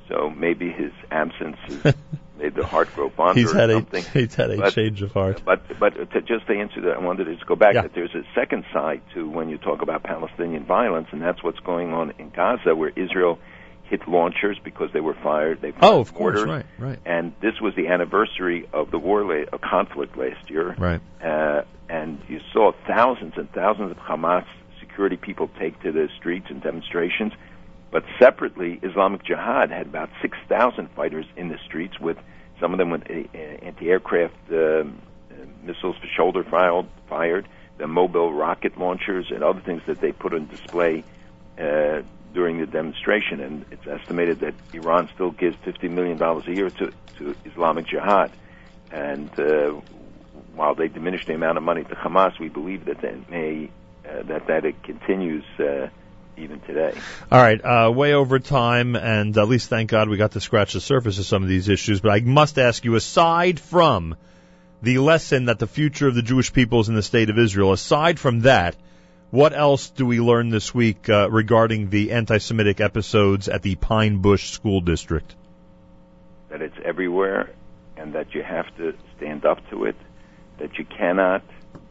So maybe his absence has made the heart grow fonder He's had a he's had a But- change of heart. But but to, just to answer that, I wanted to just go back Yeah. that there's a second side to when you talk about Palestinian violence, and that's what's going on in Gaza, where Israel hit launchers because they were fired. They fired Oh, of course, right, right. And this was the anniversary of the war, la- of conflict last year. Right. Uh, and you saw thousands and thousands of Hamas security people take to the streets and demonstrations. But separately, Islamic Jihad had about 6,000 fighters in the streets, with some of them with uh, uh, anti-aircraft uh, missiles for shoulder fired, fired, the mobile rocket launchers, and other things that they put on display uh, during the demonstration. And it's estimated that Iran still gives $50 million a year to, to Islamic Jihad. And uh, while they diminish the amount of money to Hamas, we believe that that may uh, that that it continues uh, even today. All right, uh, way over time, and at least thank God we got to scratch the surface of some of these issues. But I must ask you, aside from the lesson that the future of the Jewish people is in the state of Israel, aside from that, what else do we learn this week uh, regarding the anti-Semitic episodes at the Pine Bush School District? That it's everywhere, and that you have to stand up to it. That you cannot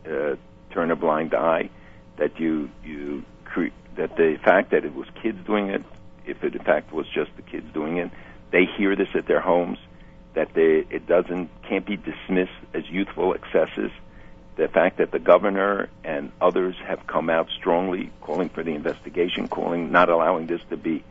uh, turn a blind eye. That you you cre- that the fact that it was kids doing it, if it in fact was just the kids doing it, they hear this at their homes. That they it doesn't can't be dismissed as youthful excesses. The fact that the governor and others have come out strongly calling for the investigation, calling not allowing this to be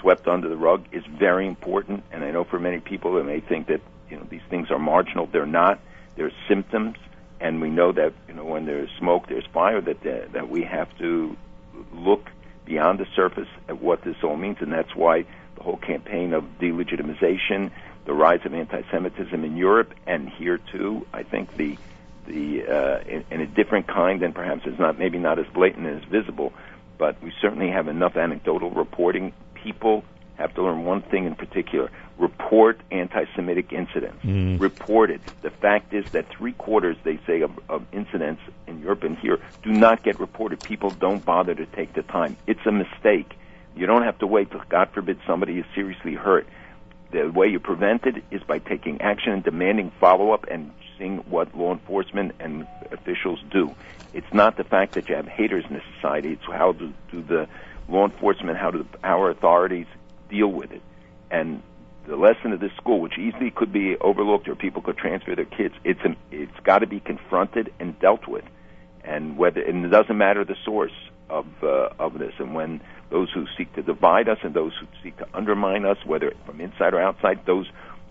swept under the rug is very important. And I know for many people they may think that you know these things are marginal. They're not. They're symptoms, and we know that you know when there's smoke, there's fire. That that, that we have to look beyond the surface at what this all means, and that's why the whole campaign of delegitimization, the rise of anti-Semitism in Europe and here too. I think the the uh, in, in a different kind and perhaps it's not maybe not as blatant and as visible, but we certainly have enough anecdotal reporting. People have to learn one thing in particular: report anti-Semitic incidents. Mm. Report it. The fact is that three quarters, they say, of, of incidents in Europe and here do not get reported. People don't bother to take the time. It's a mistake. You don't have to wait till, God forbid, somebody is seriously hurt. The way you prevent it is by taking action and demanding follow-up and seeing what law enforcement and officials do. It's not the fact that you have haters in the society. It's how do, do the law enforcement, how do our authorities deal with it. And the lesson of this school, which easily could be overlooked or people could transfer their kids, it's an, it's got to be confronted and dealt with. And whether and it doesn't matter the source of uh, of this. And when those who seek to divide us and those who seek to undermine us, whether from inside or outside, those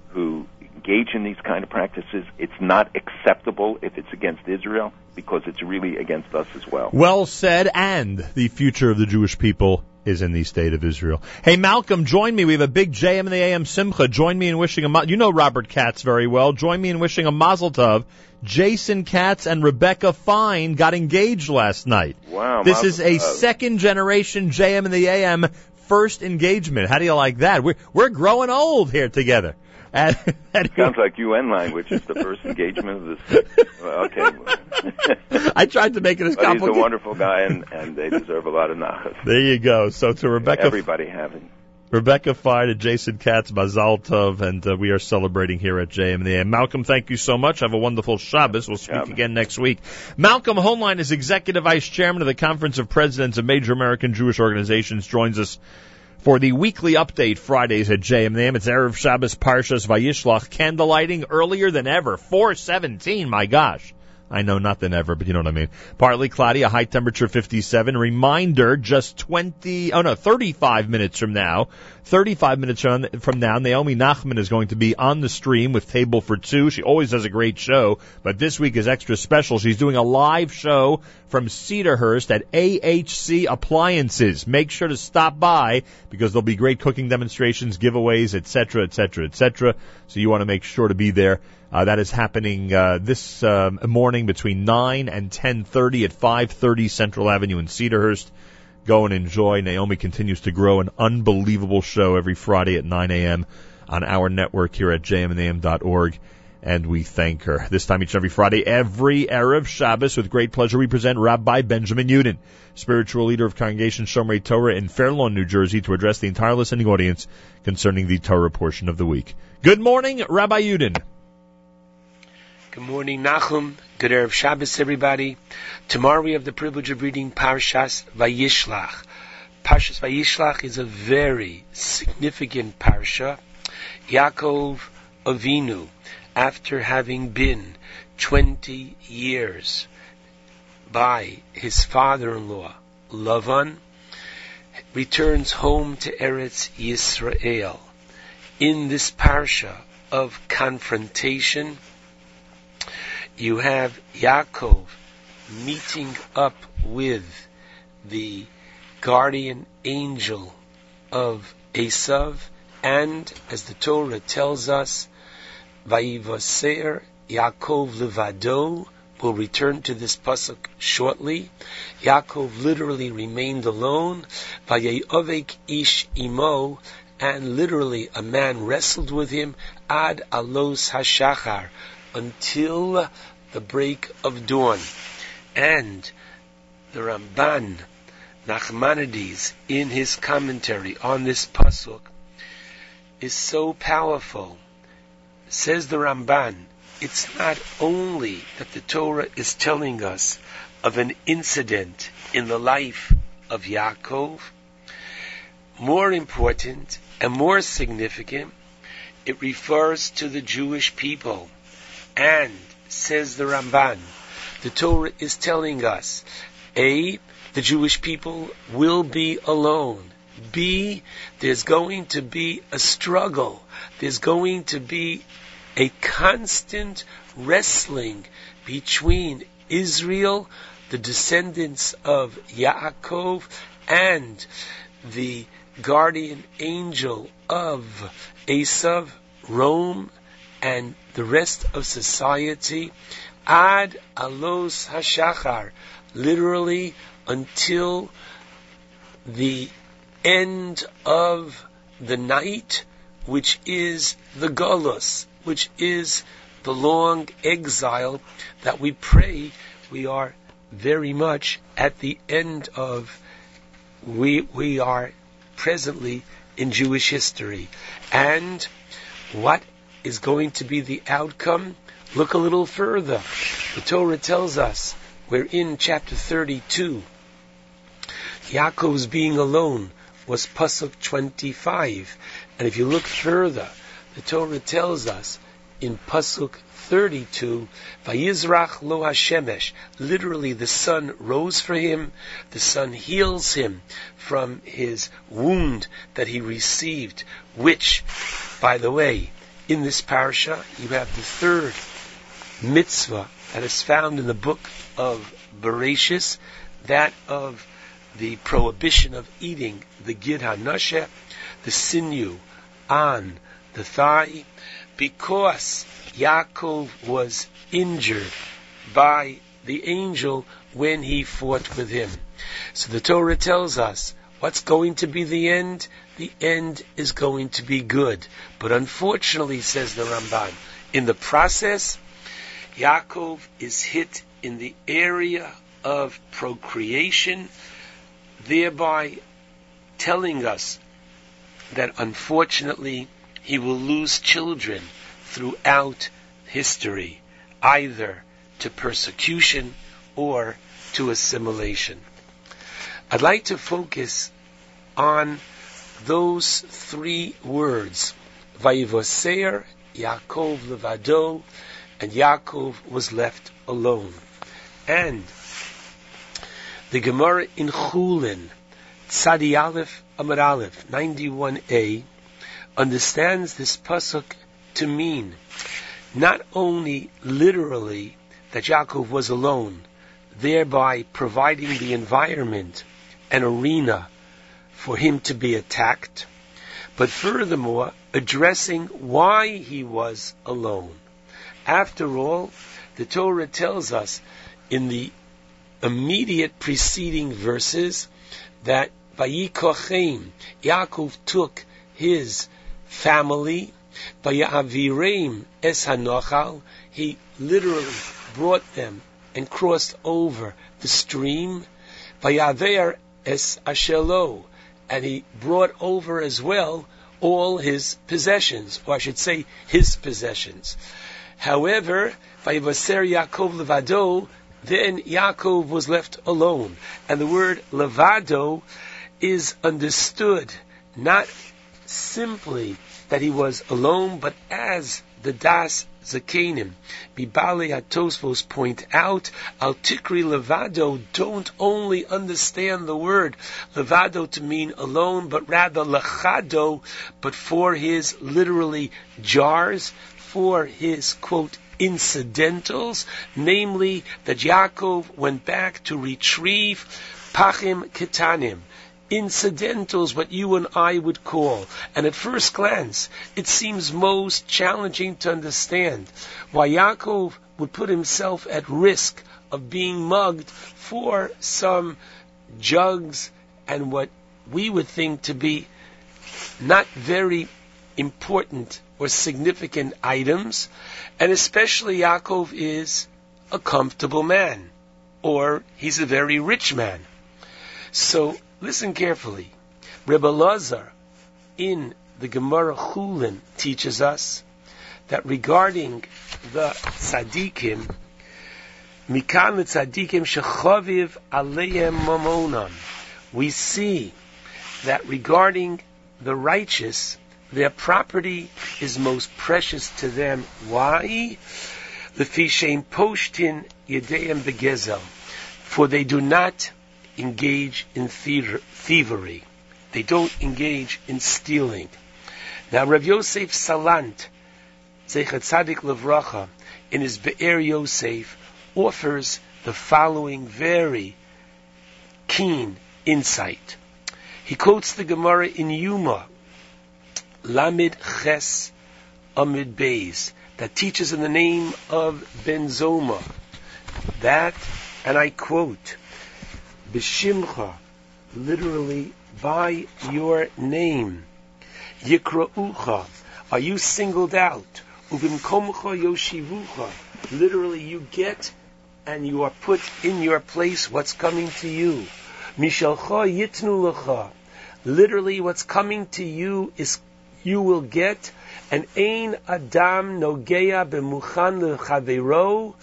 who engage in these kind of practices, it's not acceptable if it's against Israel because it's really against us as well. Well said, and the future of the Jewish people is in the state of Israel. Hey, Malcolm, join me. We have a big JM in the AM Simcha. Join me in wishing a, ma- you know Robert Katz very well. Join me in wishing a mazel tov. Jason Katz and Rebecca Fine got engaged last night. Wow. This is a tov. second generation JM in the AM first engagement. How do you like that? We're, we're growing old here together. And, and Sounds like UN language. It's the first engagement of this. Well, okay. I tried to make it as But he's a complicated. wonderful guy, and, and they deserve a lot of nachas. There you go. So to Rebecca Everybody having. Rebecca Fine and Jason Katz, Mazal Tov, and uh, we are celebrating here at JM and. Malcolm, thank you so much. Have a wonderful Shabbos. We'll speak again next week. Malcolm Hoenlein is Executive Vice Chairman of the Conference of Presidents of Major American Jewish Organizations, joins us for the weekly update Fridays at JM and the It's Erev Shabbos Parshas Vayishlach, candlelighting earlier than ever. 417, my gosh. I know nothing ever, but you know what I mean. Partly cloudy, a high temperature 57. Reminder, just 20, oh no, 35 minutes from now, 35 minutes from now, Naomi Nachman is going to be on the stream with Table for Two. She always does a great show, but this week is extra special. She's doing a live show from Cedarhurst at AHC Appliances. Make sure to stop by because there'll be great cooking demonstrations, giveaways, etc., etc., etc. So you want to make sure to be there. Uh, that is happening uh, this um, morning between 9 and 10:30 at 530 Central Avenue in Cedarhurst. Go and enjoy. Naomi continues to grow an unbelievable show every Friday at 9 a.m. on our network here at jmintheam.org. And we thank her. This time each and every Friday, every Erev Shabbos, with great pleasure, we present Rabbi Benjamin Yudin, spiritual leader of Congregation Shomrei Torah in Fair Lawn, New Jersey, to address the entire listening audience concerning the Torah portion of the week. Good morning, Rabbi Yudin. Good morning, Nachum. Good Erev Shabbos, everybody. Tomorrow we have the privilege of reading Parshas Vayishlach. Parshas Vayishlach is a very significant parsha. Yaakov Avinu, after having been 20 years by his father-in-law, Lavan, returns home to Eretz Yisrael. In this parsha of confrontation, you have Yaakov meeting up with the guardian angel of Esav, and as the Torah tells us, Vayivaser Yaakov Levado will return to this pasuk shortly. Yaakov literally remained alone. Vayayovek ish imo, and literally a man wrestled with him ad alos hashachar until the break of dawn. And the Ramban Nachmanides in his commentary on this pasuk is so powerful. Says the Ramban, it's not only that the Torah is telling us of an incident in the life of Yaakov, more important and more significant, it refers to the Jewish people. And, says the Ramban, the Torah is telling us, A, the Jewish people will be alone. B, there's going to be a struggle. There's going to be a constant wrestling between Israel, the descendants of Yaakov, and the guardian angel of Esav, Rome, and the rest of society, ad alos hashachar, literally until the end of the night, which is the galus, which is the long exile that we pray we are very much at the end of. We, we are presently in Jewish history. And what is going to be the outcome? Look a little further. The Torah tells us we're in chapter 32. Yaakov's being alone was Pasuk 25. And if you look further, the Torah tells us in Pasuk 32, Vayizrach lo Hashemesh, literally the sun rose for him, the sun heals him from his wound that he received, which, by the way, in this parasha, you have the third mitzvah that is found in the book of Bereshis, that of the prohibition of eating the gid hanashe, the sinew on the thigh, because Yaakov was injured by the angel when he fought with him. So the Torah tells us what's going to be the end? The end is going to be good. But unfortunately, says the Ramban, in the process, Yaakov is hit in the area of procreation, thereby telling us that unfortunately he will lose children throughout history, either to persecution or to assimilation. I'd like to focus on those three words, Vayivoseir, Yaakov levado, and Yaakov was left alone. And the Gemara in Chulin, Tzadi Aleph Amud Aleph, 91a, understands this pasuk to mean not only literally that Yaakov was alone, thereby providing the environment and arena for him to be attacked, but furthermore addressing why he was alone. After all, the Torah tells us in the immediate preceding verses that Vayikochem, Yaakov took his family, Vayavireim es hanochal, he literally brought them and crossed over the stream, Vayaver es ashelo, and he brought over as well all his possessions, or I should say his possessions. However, Vayivaser Yaakov levado, then Yaakov was left alone. And the word levado is understood not simply that he was alone, but as the Das Zakenim, Bibali Atosvos point out, Al Tikri Levado don't only understand the word. Levado to mean alone, but rather Lechado, but for his literally jars, for his quote incidentals, namely that Yaakov went back to retrieve Pachim Ketanim, incidentals, what you and I would call. And at first glance, it seems most challenging to understand why Yaakov would put himself at risk of being mugged for some jugs and what we would think to be not very important or significant items, and especially Yaakov is a comfortable man, or he's a very rich man. So listen carefully. Rebbe Lazar in the Gemara Chulin teaches us that regarding the tzaddikim, mikan tzaddikim shechaviv aleim mamonam, we see that regarding the righteous, their property is most precious to them. Why? The fishem poshtin yedeim begezel, for they do not engage in thievery. They don't engage in stealing. Now, Rav Yosef Salant Zeichat Tzadik Levracha, in his Be'er Yosef, offers the following very keen insight. He quotes the Gemara in Yuma, Lamid Ches Amid Beis, that teaches in the name of Benzoma, that, and I quote, Bishimcha, literally by your name, Yikra'ucha, are you singled out? Ubimkomcha yoshivucha, literally you get and you are put in your place what's coming to you. Mishalcha yitnu lecha, literally what's coming to you is you will get, and ein adam nogeya b'muchan lechavero,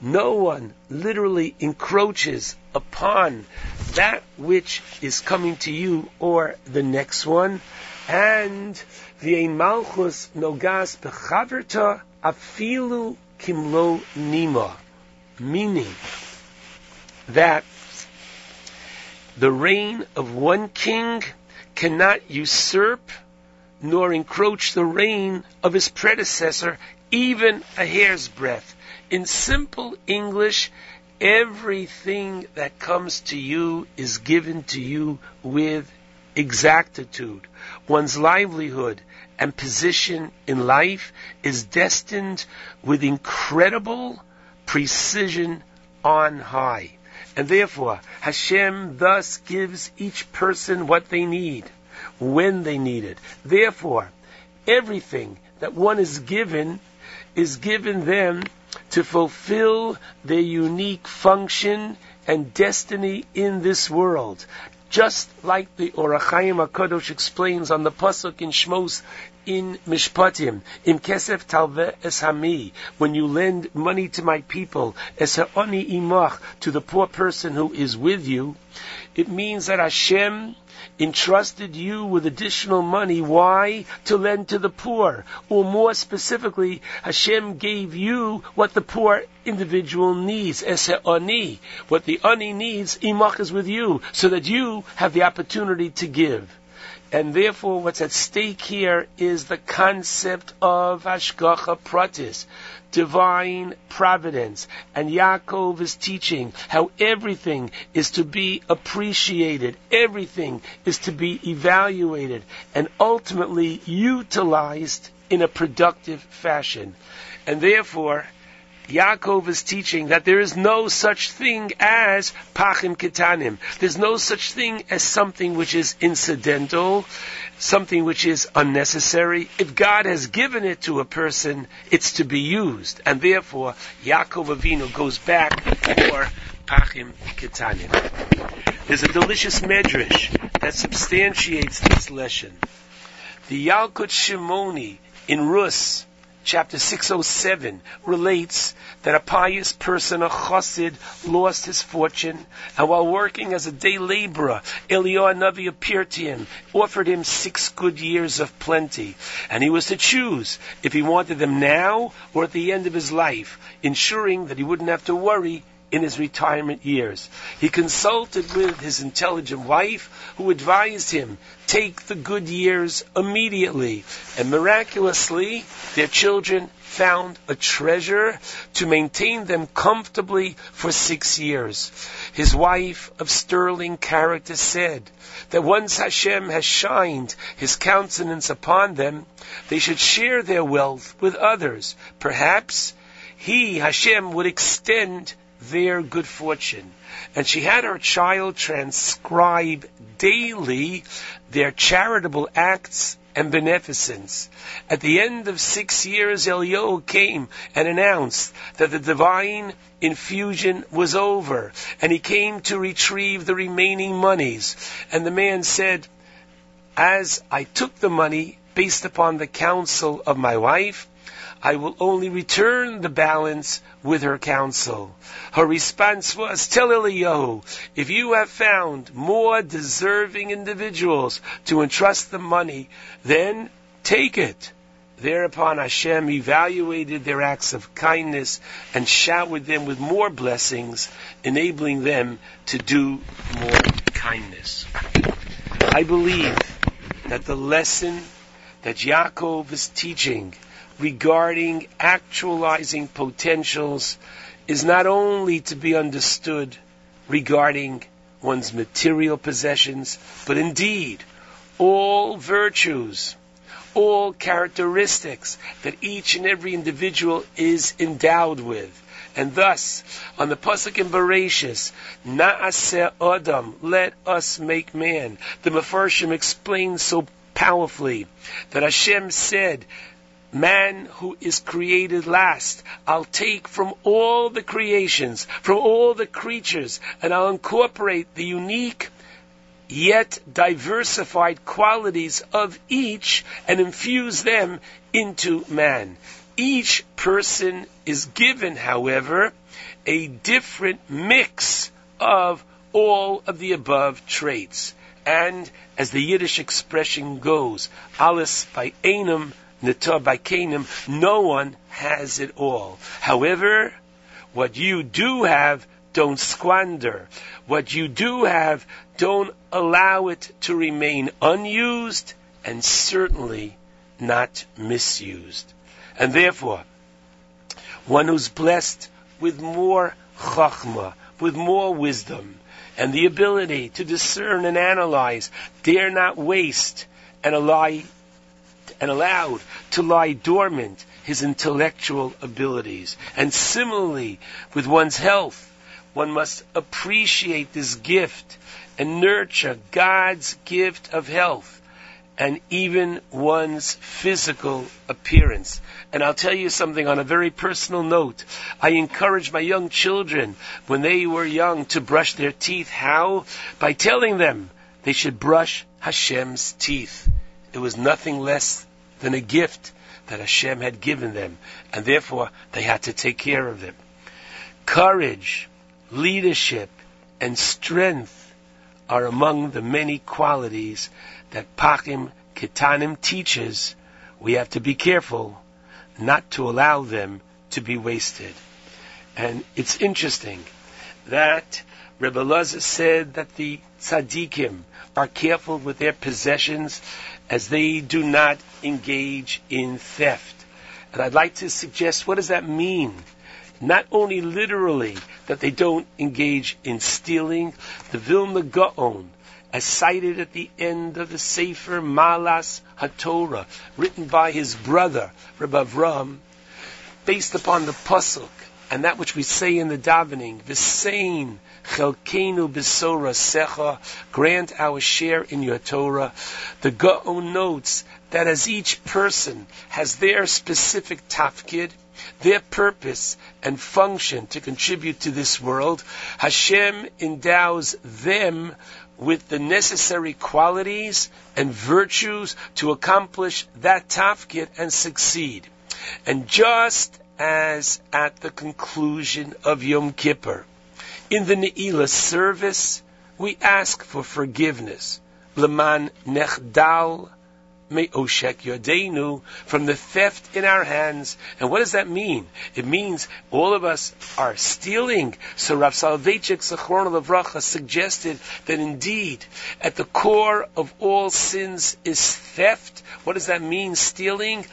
no one literally encroaches upon that which is coming to you or the next one, and v'ein malchus nogas bechaverta afilu kimlo nima, meaning that the reign of one king cannot usurp nor encroach the reign of his predecessor even a hair's breadth. In simple English, everything that comes to you is given to you with exactitude. One's livelihood and position in life is destined with incredible precision on high. And therefore, Hashem thus gives each person what they need, when they need it. Therefore, everything that one is given is given them to fulfill their unique function and destiny in this world. Just like the Orachayim HaKadosh explains on the Pasuk in Shmos in Mishpatim, in Kesef Talve Es Hami, when you lend money to my people, Es Ha'oni Imach, to the poor person who is with you, it means that Hashem entrusted you with additional money. Why? To lend to the poor. Or more specifically, Hashem gave you what the poor individual needs. Ese ani. What the ani needs, imach is with you, so that you have the opportunity to give. And therefore, what's at stake here is the concept of Hashgacha Pratis, divine providence. And Yaakov is teaching how everything is to be appreciated, everything is to be evaluated, and ultimately utilized in a productive fashion. And therefore, Yaakov is teaching that there is no such thing as pachim ketanim. There's no such thing as something which is incidental, something which is unnecessary. If God has given it to a person, it's to be used. And therefore, Yaakov Avinu goes back for pachim ketanim. There's a delicious medrash that substantiates this lesson. The Yalkut Shimoni in Rus, chapter 607 relates that a pious person, a chassid, lost his fortune, and while working as a day laborer, Eliyahu Navi appeared to him, offered him six good years of plenty, and he was to choose if he wanted them now or at the end of his life, ensuring that he wouldn't have to worry in his retirement years. He consulted with his intelligent wife, who advised him, take the good years immediately. And miraculously, their children found a treasure to maintain them comfortably for six years. His wife of sterling character said that once Hashem has shined his countenance upon them, they should share their wealth with others. Perhaps he, Hashem, would extend their good fortune. And she had her child transcribe daily their charitable acts and beneficence. At the end of six years, Eliyahu came and announced that the divine infusion was over, and he came to retrieve the remaining monies. And the man said, as I took the money based upon the counsel of my wife, I will only return the balance with her counsel. Her response was, Tell Eliyahu, if you have found more deserving individuals to entrust the money, then take it. Thereupon Hashem evaluated their acts of kindness and showered them with more blessings, enabling them to do more kindness. I believe that the lesson that Yaakov is teaching regarding actualizing potentials is not only to be understood regarding one's material possessions, but indeed all virtues, all characteristics that each and every individual is endowed with. And thus, on the Pasuk in Bereshis, Na'aseh Adam, let us make man. The Mefarshim explains so powerfully that Hashem said, man who is created last, I'll take from all the creations, from all the creatures, and I'll incorporate the unique yet diversified qualities of each and infuse them into man. Each person is given, however, a different mix of all of the above traits. And as the Yiddish expression goes, alis by enum, nita by kanim, no one has it all. However, what you do have, don't squander. What you do have, don't allow it to remain unused and certainly not misused. And therefore, one who's blessed with more chachma, with more wisdom, and the ability to discern and analyze, dare not waste and allow, and allowed to lie dormant his intellectual abilities. And similarly, with one's health, one must appreciate this gift and nurture God's gift of health and even one's physical appearance. And I'll tell you something on a very personal note. I encourage my young children when they were young to brush their teeth. How? By telling them they should brush Hashem's teeth. It was nothing less than a gift that Hashem had given them, and therefore they had to take care of them. Courage, leadership, and strength are among the many qualities that Pachim Ketanim teaches, we have to be careful not to allow them to be wasted. And it's interesting that Rebbe Lazar said that the tzaddikim are careful with their possessions as they do not engage in theft. And I'd like to suggest what does that mean? Not only literally that they don't engage in stealing, the Vilna Gaon as cited at the end of the Sefer Malas HaTorah, written by his brother, Rabbi Avram, based upon the Pasuk, and that which we say in the davening, V'sein chelkenu b'sora secha, grant our share in your Torah. The Gaon notes that as each person has their specific tafkid, their purpose and function to contribute to this world, Hashem endows them with the necessary qualities and virtues to accomplish that tafkid and succeed. And just as at the conclusion of Yom Kippur, in the Ne'ilah service, we ask for forgiveness. Leman nechdal me me'oshek yodenu, from the theft in our hands. And what does that mean? It means all of us are stealing. So Rav Soloveitchik Zachron Levracha suggested that indeed, at the core of all sins is theft. What does that mean, stealing?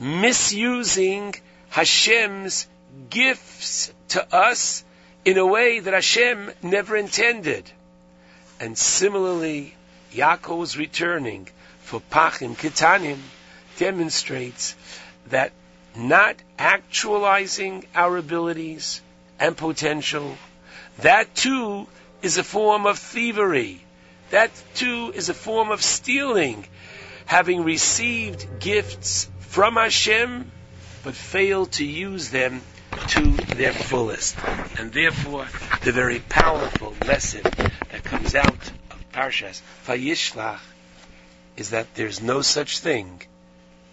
Misusing Hashem's gifts to us in a way that Hashem never intended. And similarly, Yaakov was returning for Pachim Ketanim demonstrates that not actualizing our abilities and potential, that too is a form of thievery. That too is a form of stealing. Having received gifts from Hashem, but fail to use them to their fullest. And therefore, the very powerful lesson that comes out of Parshas Vayishlach is that there's no such thing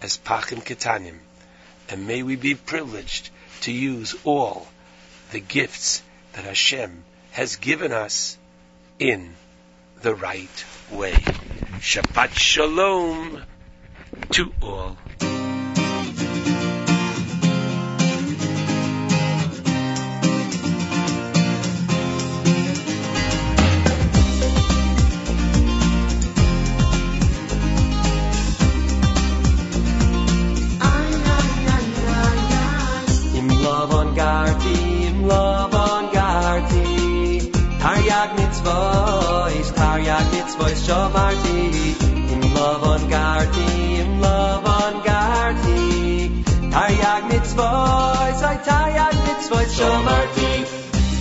as Pachim Ketanim. And may we be privileged to use all the gifts that Hashem has given us in the right way. Shabbat Shalom to all. Shamarti. Im Lavan Garti, Im Lavan Garti. Taryag mitzvahs, I Taryag mitzvahs Shamarti.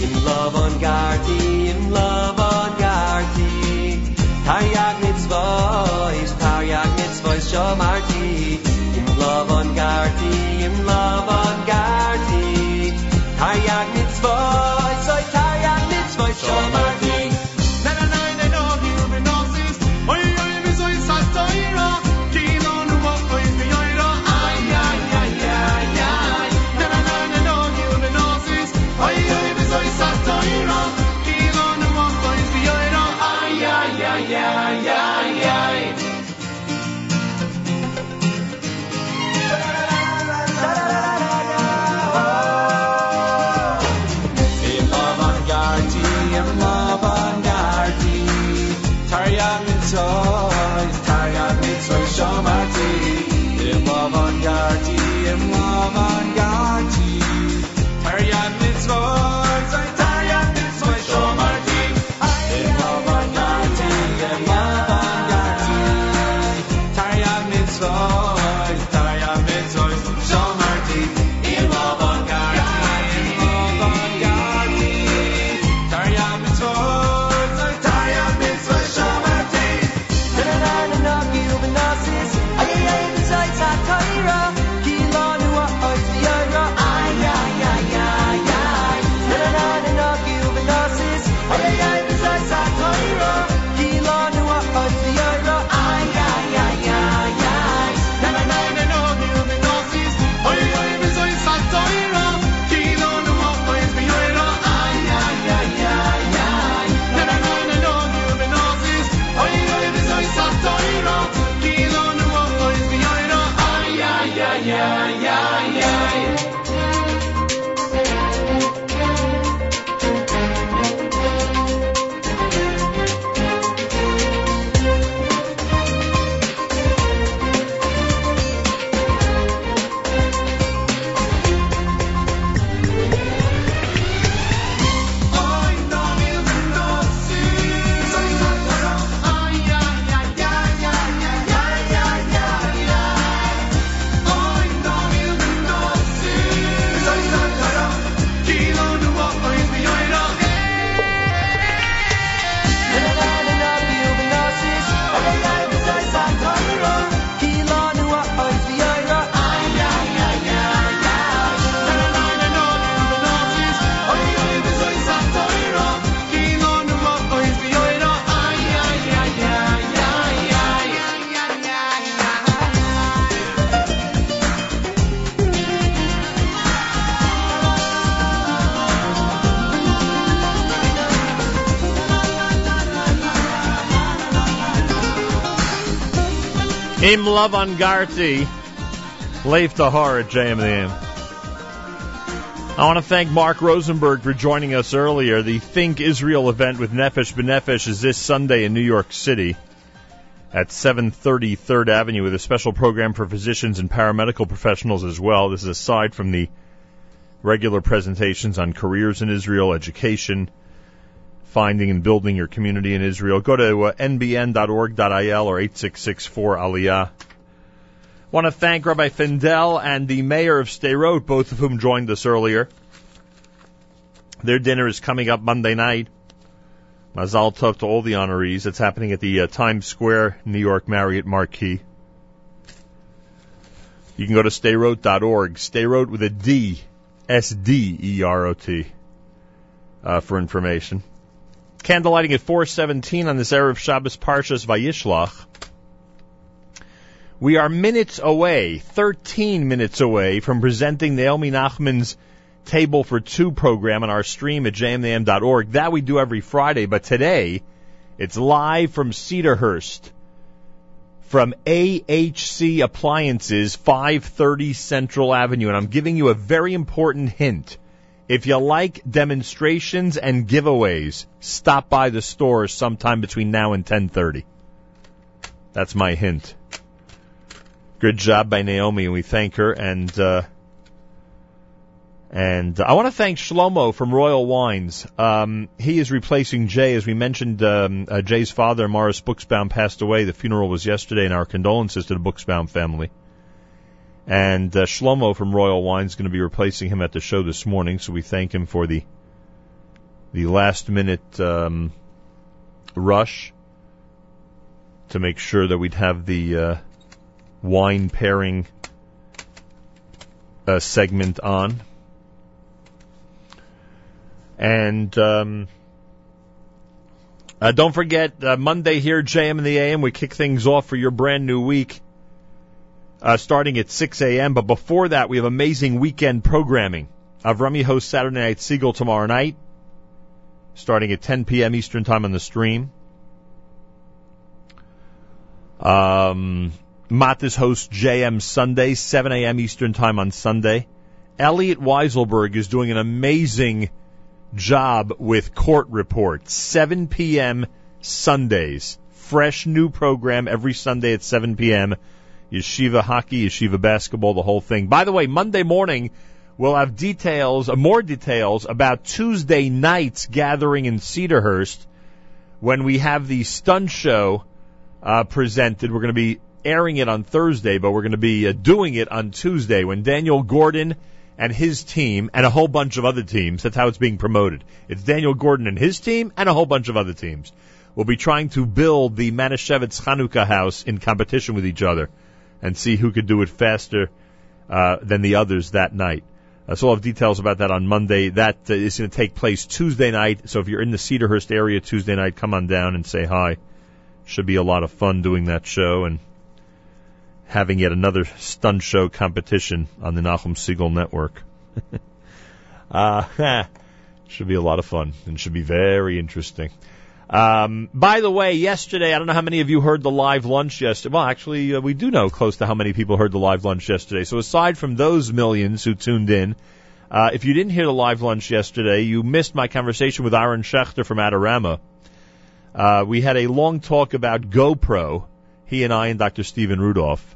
Im Lavan Garti, Im Lavan Garti. Taryag mitzvahs, Taryag mitzvahs Shamarti. Im Lavan Garti, Im Lavan Im Lavangarti, Leif Tahar at JMM. I want to thank Marc Rosenberg for joining us earlier. The Think Israel event with Nefesh B'Nefesh is this Sunday in New York City at 730 3rd Avenue with a special program for physicians and paramedical professionals as well. This is aside from the regular presentations on careers in Israel, education, finding and building your community in Israel. Go to uh, nbn.org.il or 8664-ALIYAH. Want to thank Rabbi Fendel and the mayor of Sderot, both of whom joined us earlier. Their dinner is coming up Monday night. Mazal tov to all the honorees. It's happening at the uh, Times Square, New York Marriott Marquis. You can go to sderot.org, Stayrot with a D, S-D-E-R-O-T, uh, for information. Candlelighting at 417 on this Erev Shabbos Parshas Vayishlach. We are minutes away, 13 minutes away from presenting Naomi Nachman's Table for Two program on our stream at jmintheam.org. That we do every Friday, but today it's live from Cedarhurst from AHC Appliances, 530 Central Avenue. And I'm giving you a very important hint. If you like demonstrations and giveaways, stop by the store sometime between now and 10:30. That's my hint. Good job by Naomi, and we thank her. And uh, And I want to thank Shlomo from Royal Wines. Um, he is replacing Jay. As we mentioned, um, uh, Jay's father, Morris Buchsbaum, passed away. The funeral was yesterday, and our condolences to the Buchsbaum family. And uh, Shlomo from Royal Wines is going to be replacing him at the show this morning, so we thank him for the the last minute um, rush to make sure that we'd have the uh, wine pairing uh, segment on. And um, uh, don't forget, uh, Monday here, JM in the AM, we kick things off for your brand new week, uh, starting at 6 a.m. But before that, we have amazing weekend programming. Avrami hosts Saturday Night Segal tomorrow night, starting at 10 p.m. Eastern Time on the stream. Um, Matis hosts JM Sunday, 7 a.m. Eastern Time on Sunday. Elliot Weiselberg is doing an amazing job with Court Report, 7 p.m. Sundays. Fresh new program every Sunday at 7 p.m. Yeshiva hockey, yeshiva basketball, the whole thing. By the way, Monday morning, we'll have details, uh, more details about Tuesday night's gathering in Cedarhurst when we have the stunt show uh, presented. We're going to be airing it on Thursday, but we're going to be uh, doing it on Tuesday when Daniel Gordon and his team and a whole bunch of other teams. That's how it's being promoted. It's Daniel Gordon and his team and a whole bunch of other teams. We'll be trying to build the Manischewitz Chanukah house in competition with each other and see who could do it faster uh, than the others that night. Uh, so I'll have details about that on Monday. That uh, is going to take place Tuesday night. So if you're in the Cedarhurst area Tuesday night, come on down and say hi. Should be a lot of fun doing that show and having yet another stunt show competition on the Nachum Segal network. uh, should be a lot of fun and should be very interesting. Um, by the way, yesterday, I don't know how many of you heard the live lunch yesterday. Well, actually, uh, we do know close to how many people heard the live lunch yesterday. So aside from those millions who tuned in, uh, if you didn't hear the live lunch yesterday, you missed my conversation with Aaron Schechter from Adorama. Uh, we had a long talk about GoPro, he and I and Dr. Stephen Rudolph.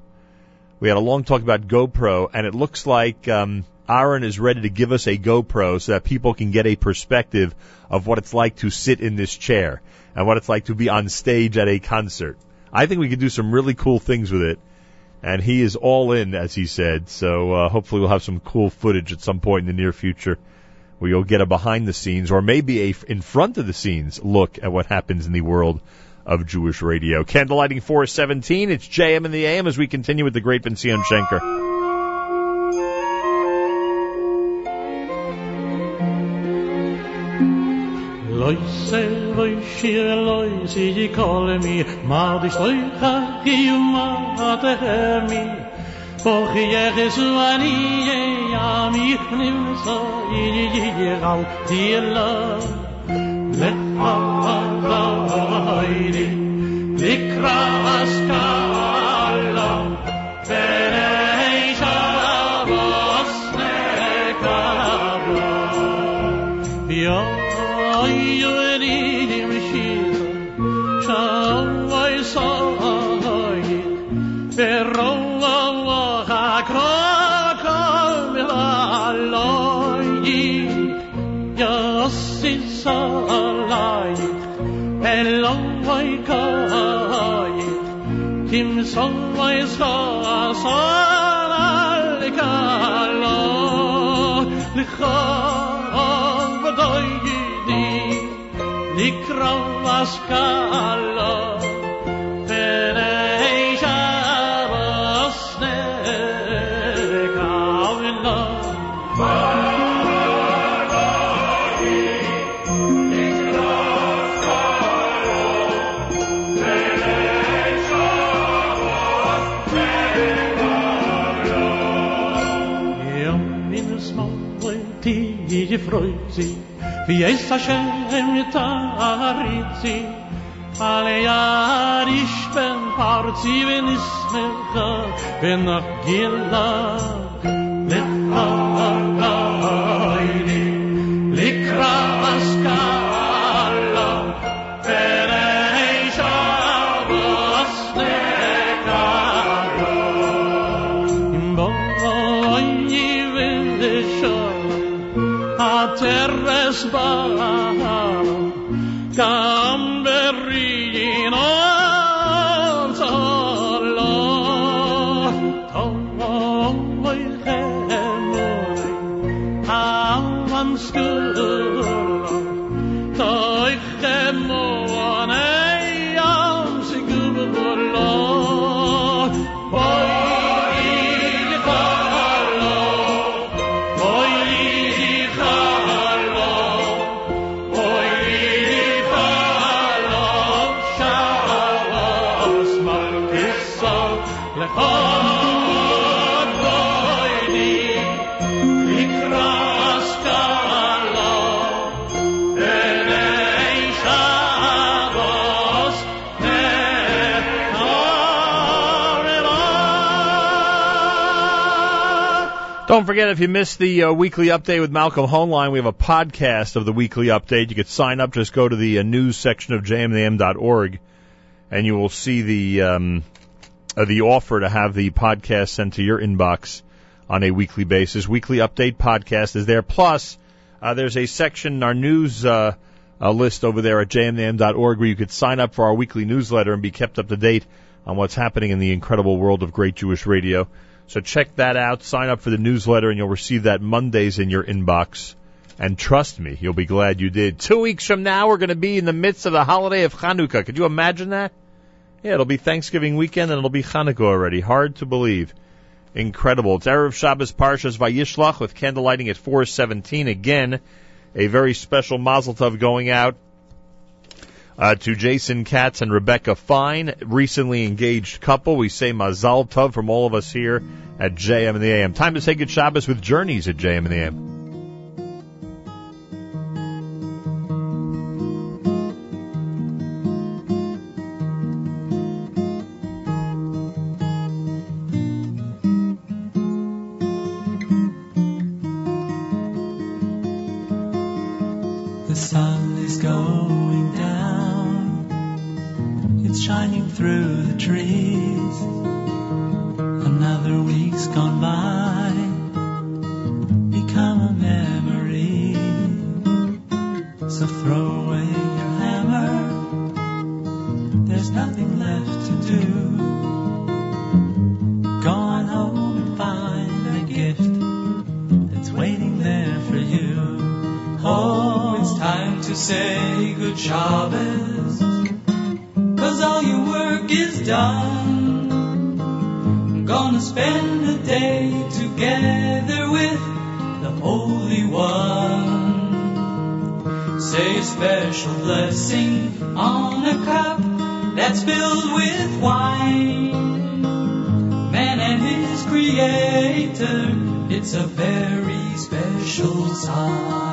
We had a long talk about GoPro, and it looks like um, Aaron is ready to give us a GoPro so that people can get a perspective of what it's like to sit in this chair and what it's like to be on stage at a concert. I think we could do some really cool things with it. And he is all in, as he said. So uh, hopefully we'll have some cool footage at some point in the near future where you'll get a behind the scenes or maybe a in front of the scenes look at what happens in the world of Jewish radio. Candlelighting 417. It's JM in the AM as we continue with the great Vincian Schenker. Loise, loise, loise, ye call me, ma di sloicha, ki ma te mi. Jag är så ani jag mi nim så i i i gal till let ha ha ide likra askala bereisha Kim son vai sa sa al sie, wie es Hashem mit Aritzi. Alle Jahr ich bin Parzi, wenn da, wenn nach Gila, mit Don't forget, if you missed the uh, weekly update with Malcolm Hoenlein, we have a podcast of the weekly update. You could sign up. Just go to the uh, news section of jmintheam.org, and you will see the um, uh, the offer to have the podcast sent to your inbox on a weekly basis. Weekly update podcast is there. Plus, uh, there's a section our news uh, uh, list over there at jmintheam.org where you could sign up for our weekly newsletter and be kept up to date on what's happening in the incredible world of great Jewish radio. So check that out. Sign up for the newsletter, and you'll receive that Mondays in your inbox. And trust me, you'll be glad you did. Two weeks from now, we're going to be in the midst of the holiday of Hanukkah. Could you imagine that? Yeah, it'll be Thanksgiving weekend, and it'll be Hanukkah already. Hard to believe. Incredible. It's Erev Shabbos Parshas Vayishlach with candle lighting at 417. Again, a very special Mazel Tov going out uh, to Jason Katz and Rebecca Fine, recently engaged couple. We say Mazal Tov from all of us here at JM in the AM. Time to say good Shabbos with Journeys at JM in the AM. Special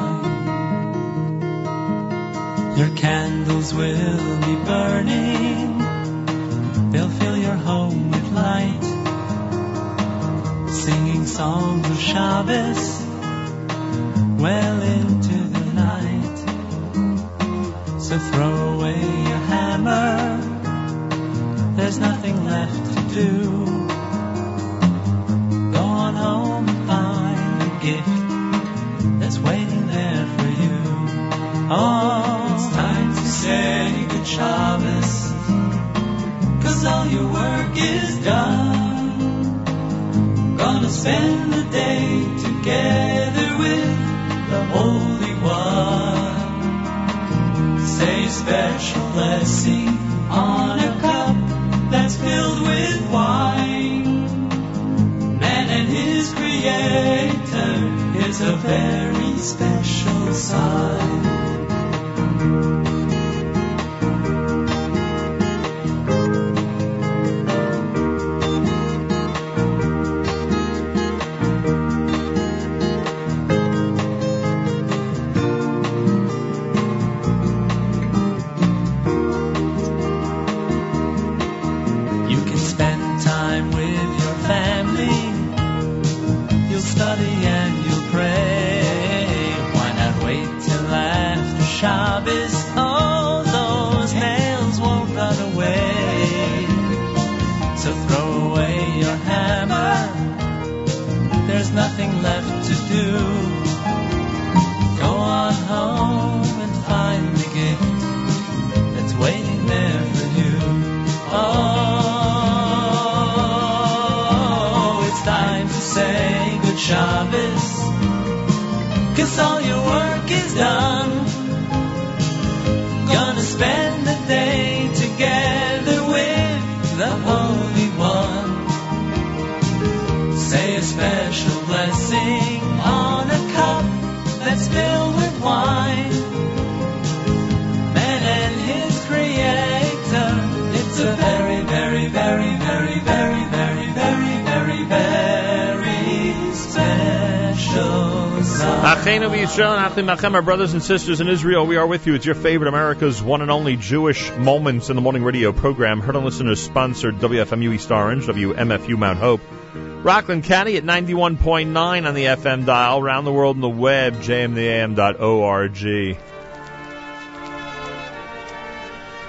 And Achim our brothers and sisters in Israel, we are with you. It's your favorite America's one and only Jewish Moments in the Morning radio program. Heard on listeners sponsored WFMU East Orange, WMFU Mount Hope, Rockland County at 91.9 on the FM dial, around the world on the web, jmintheam.org.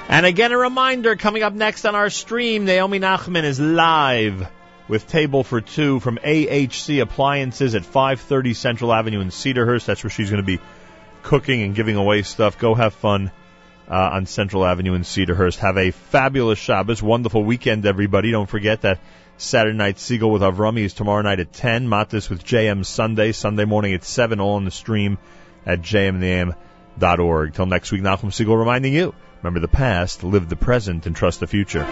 And again, a reminder coming up next on our stream, Naomi Nachman is live with Table for Two from AHC Appliances at 530 Central Avenue in Cedarhurst. That's where she's going to be cooking and giving away stuff. Go have fun uh, on Central Avenue in Cedarhurst. Have a fabulous Shabbos, wonderful weekend, everybody. Don't forget that Saturday night Segal with Avrami is tomorrow night at 10. Matis with JM Sunday, Sunday morning at 7, all on the stream at jmintheam.org. Till next week, Nachum Segal reminding you, remember the past, live the present, and trust the future.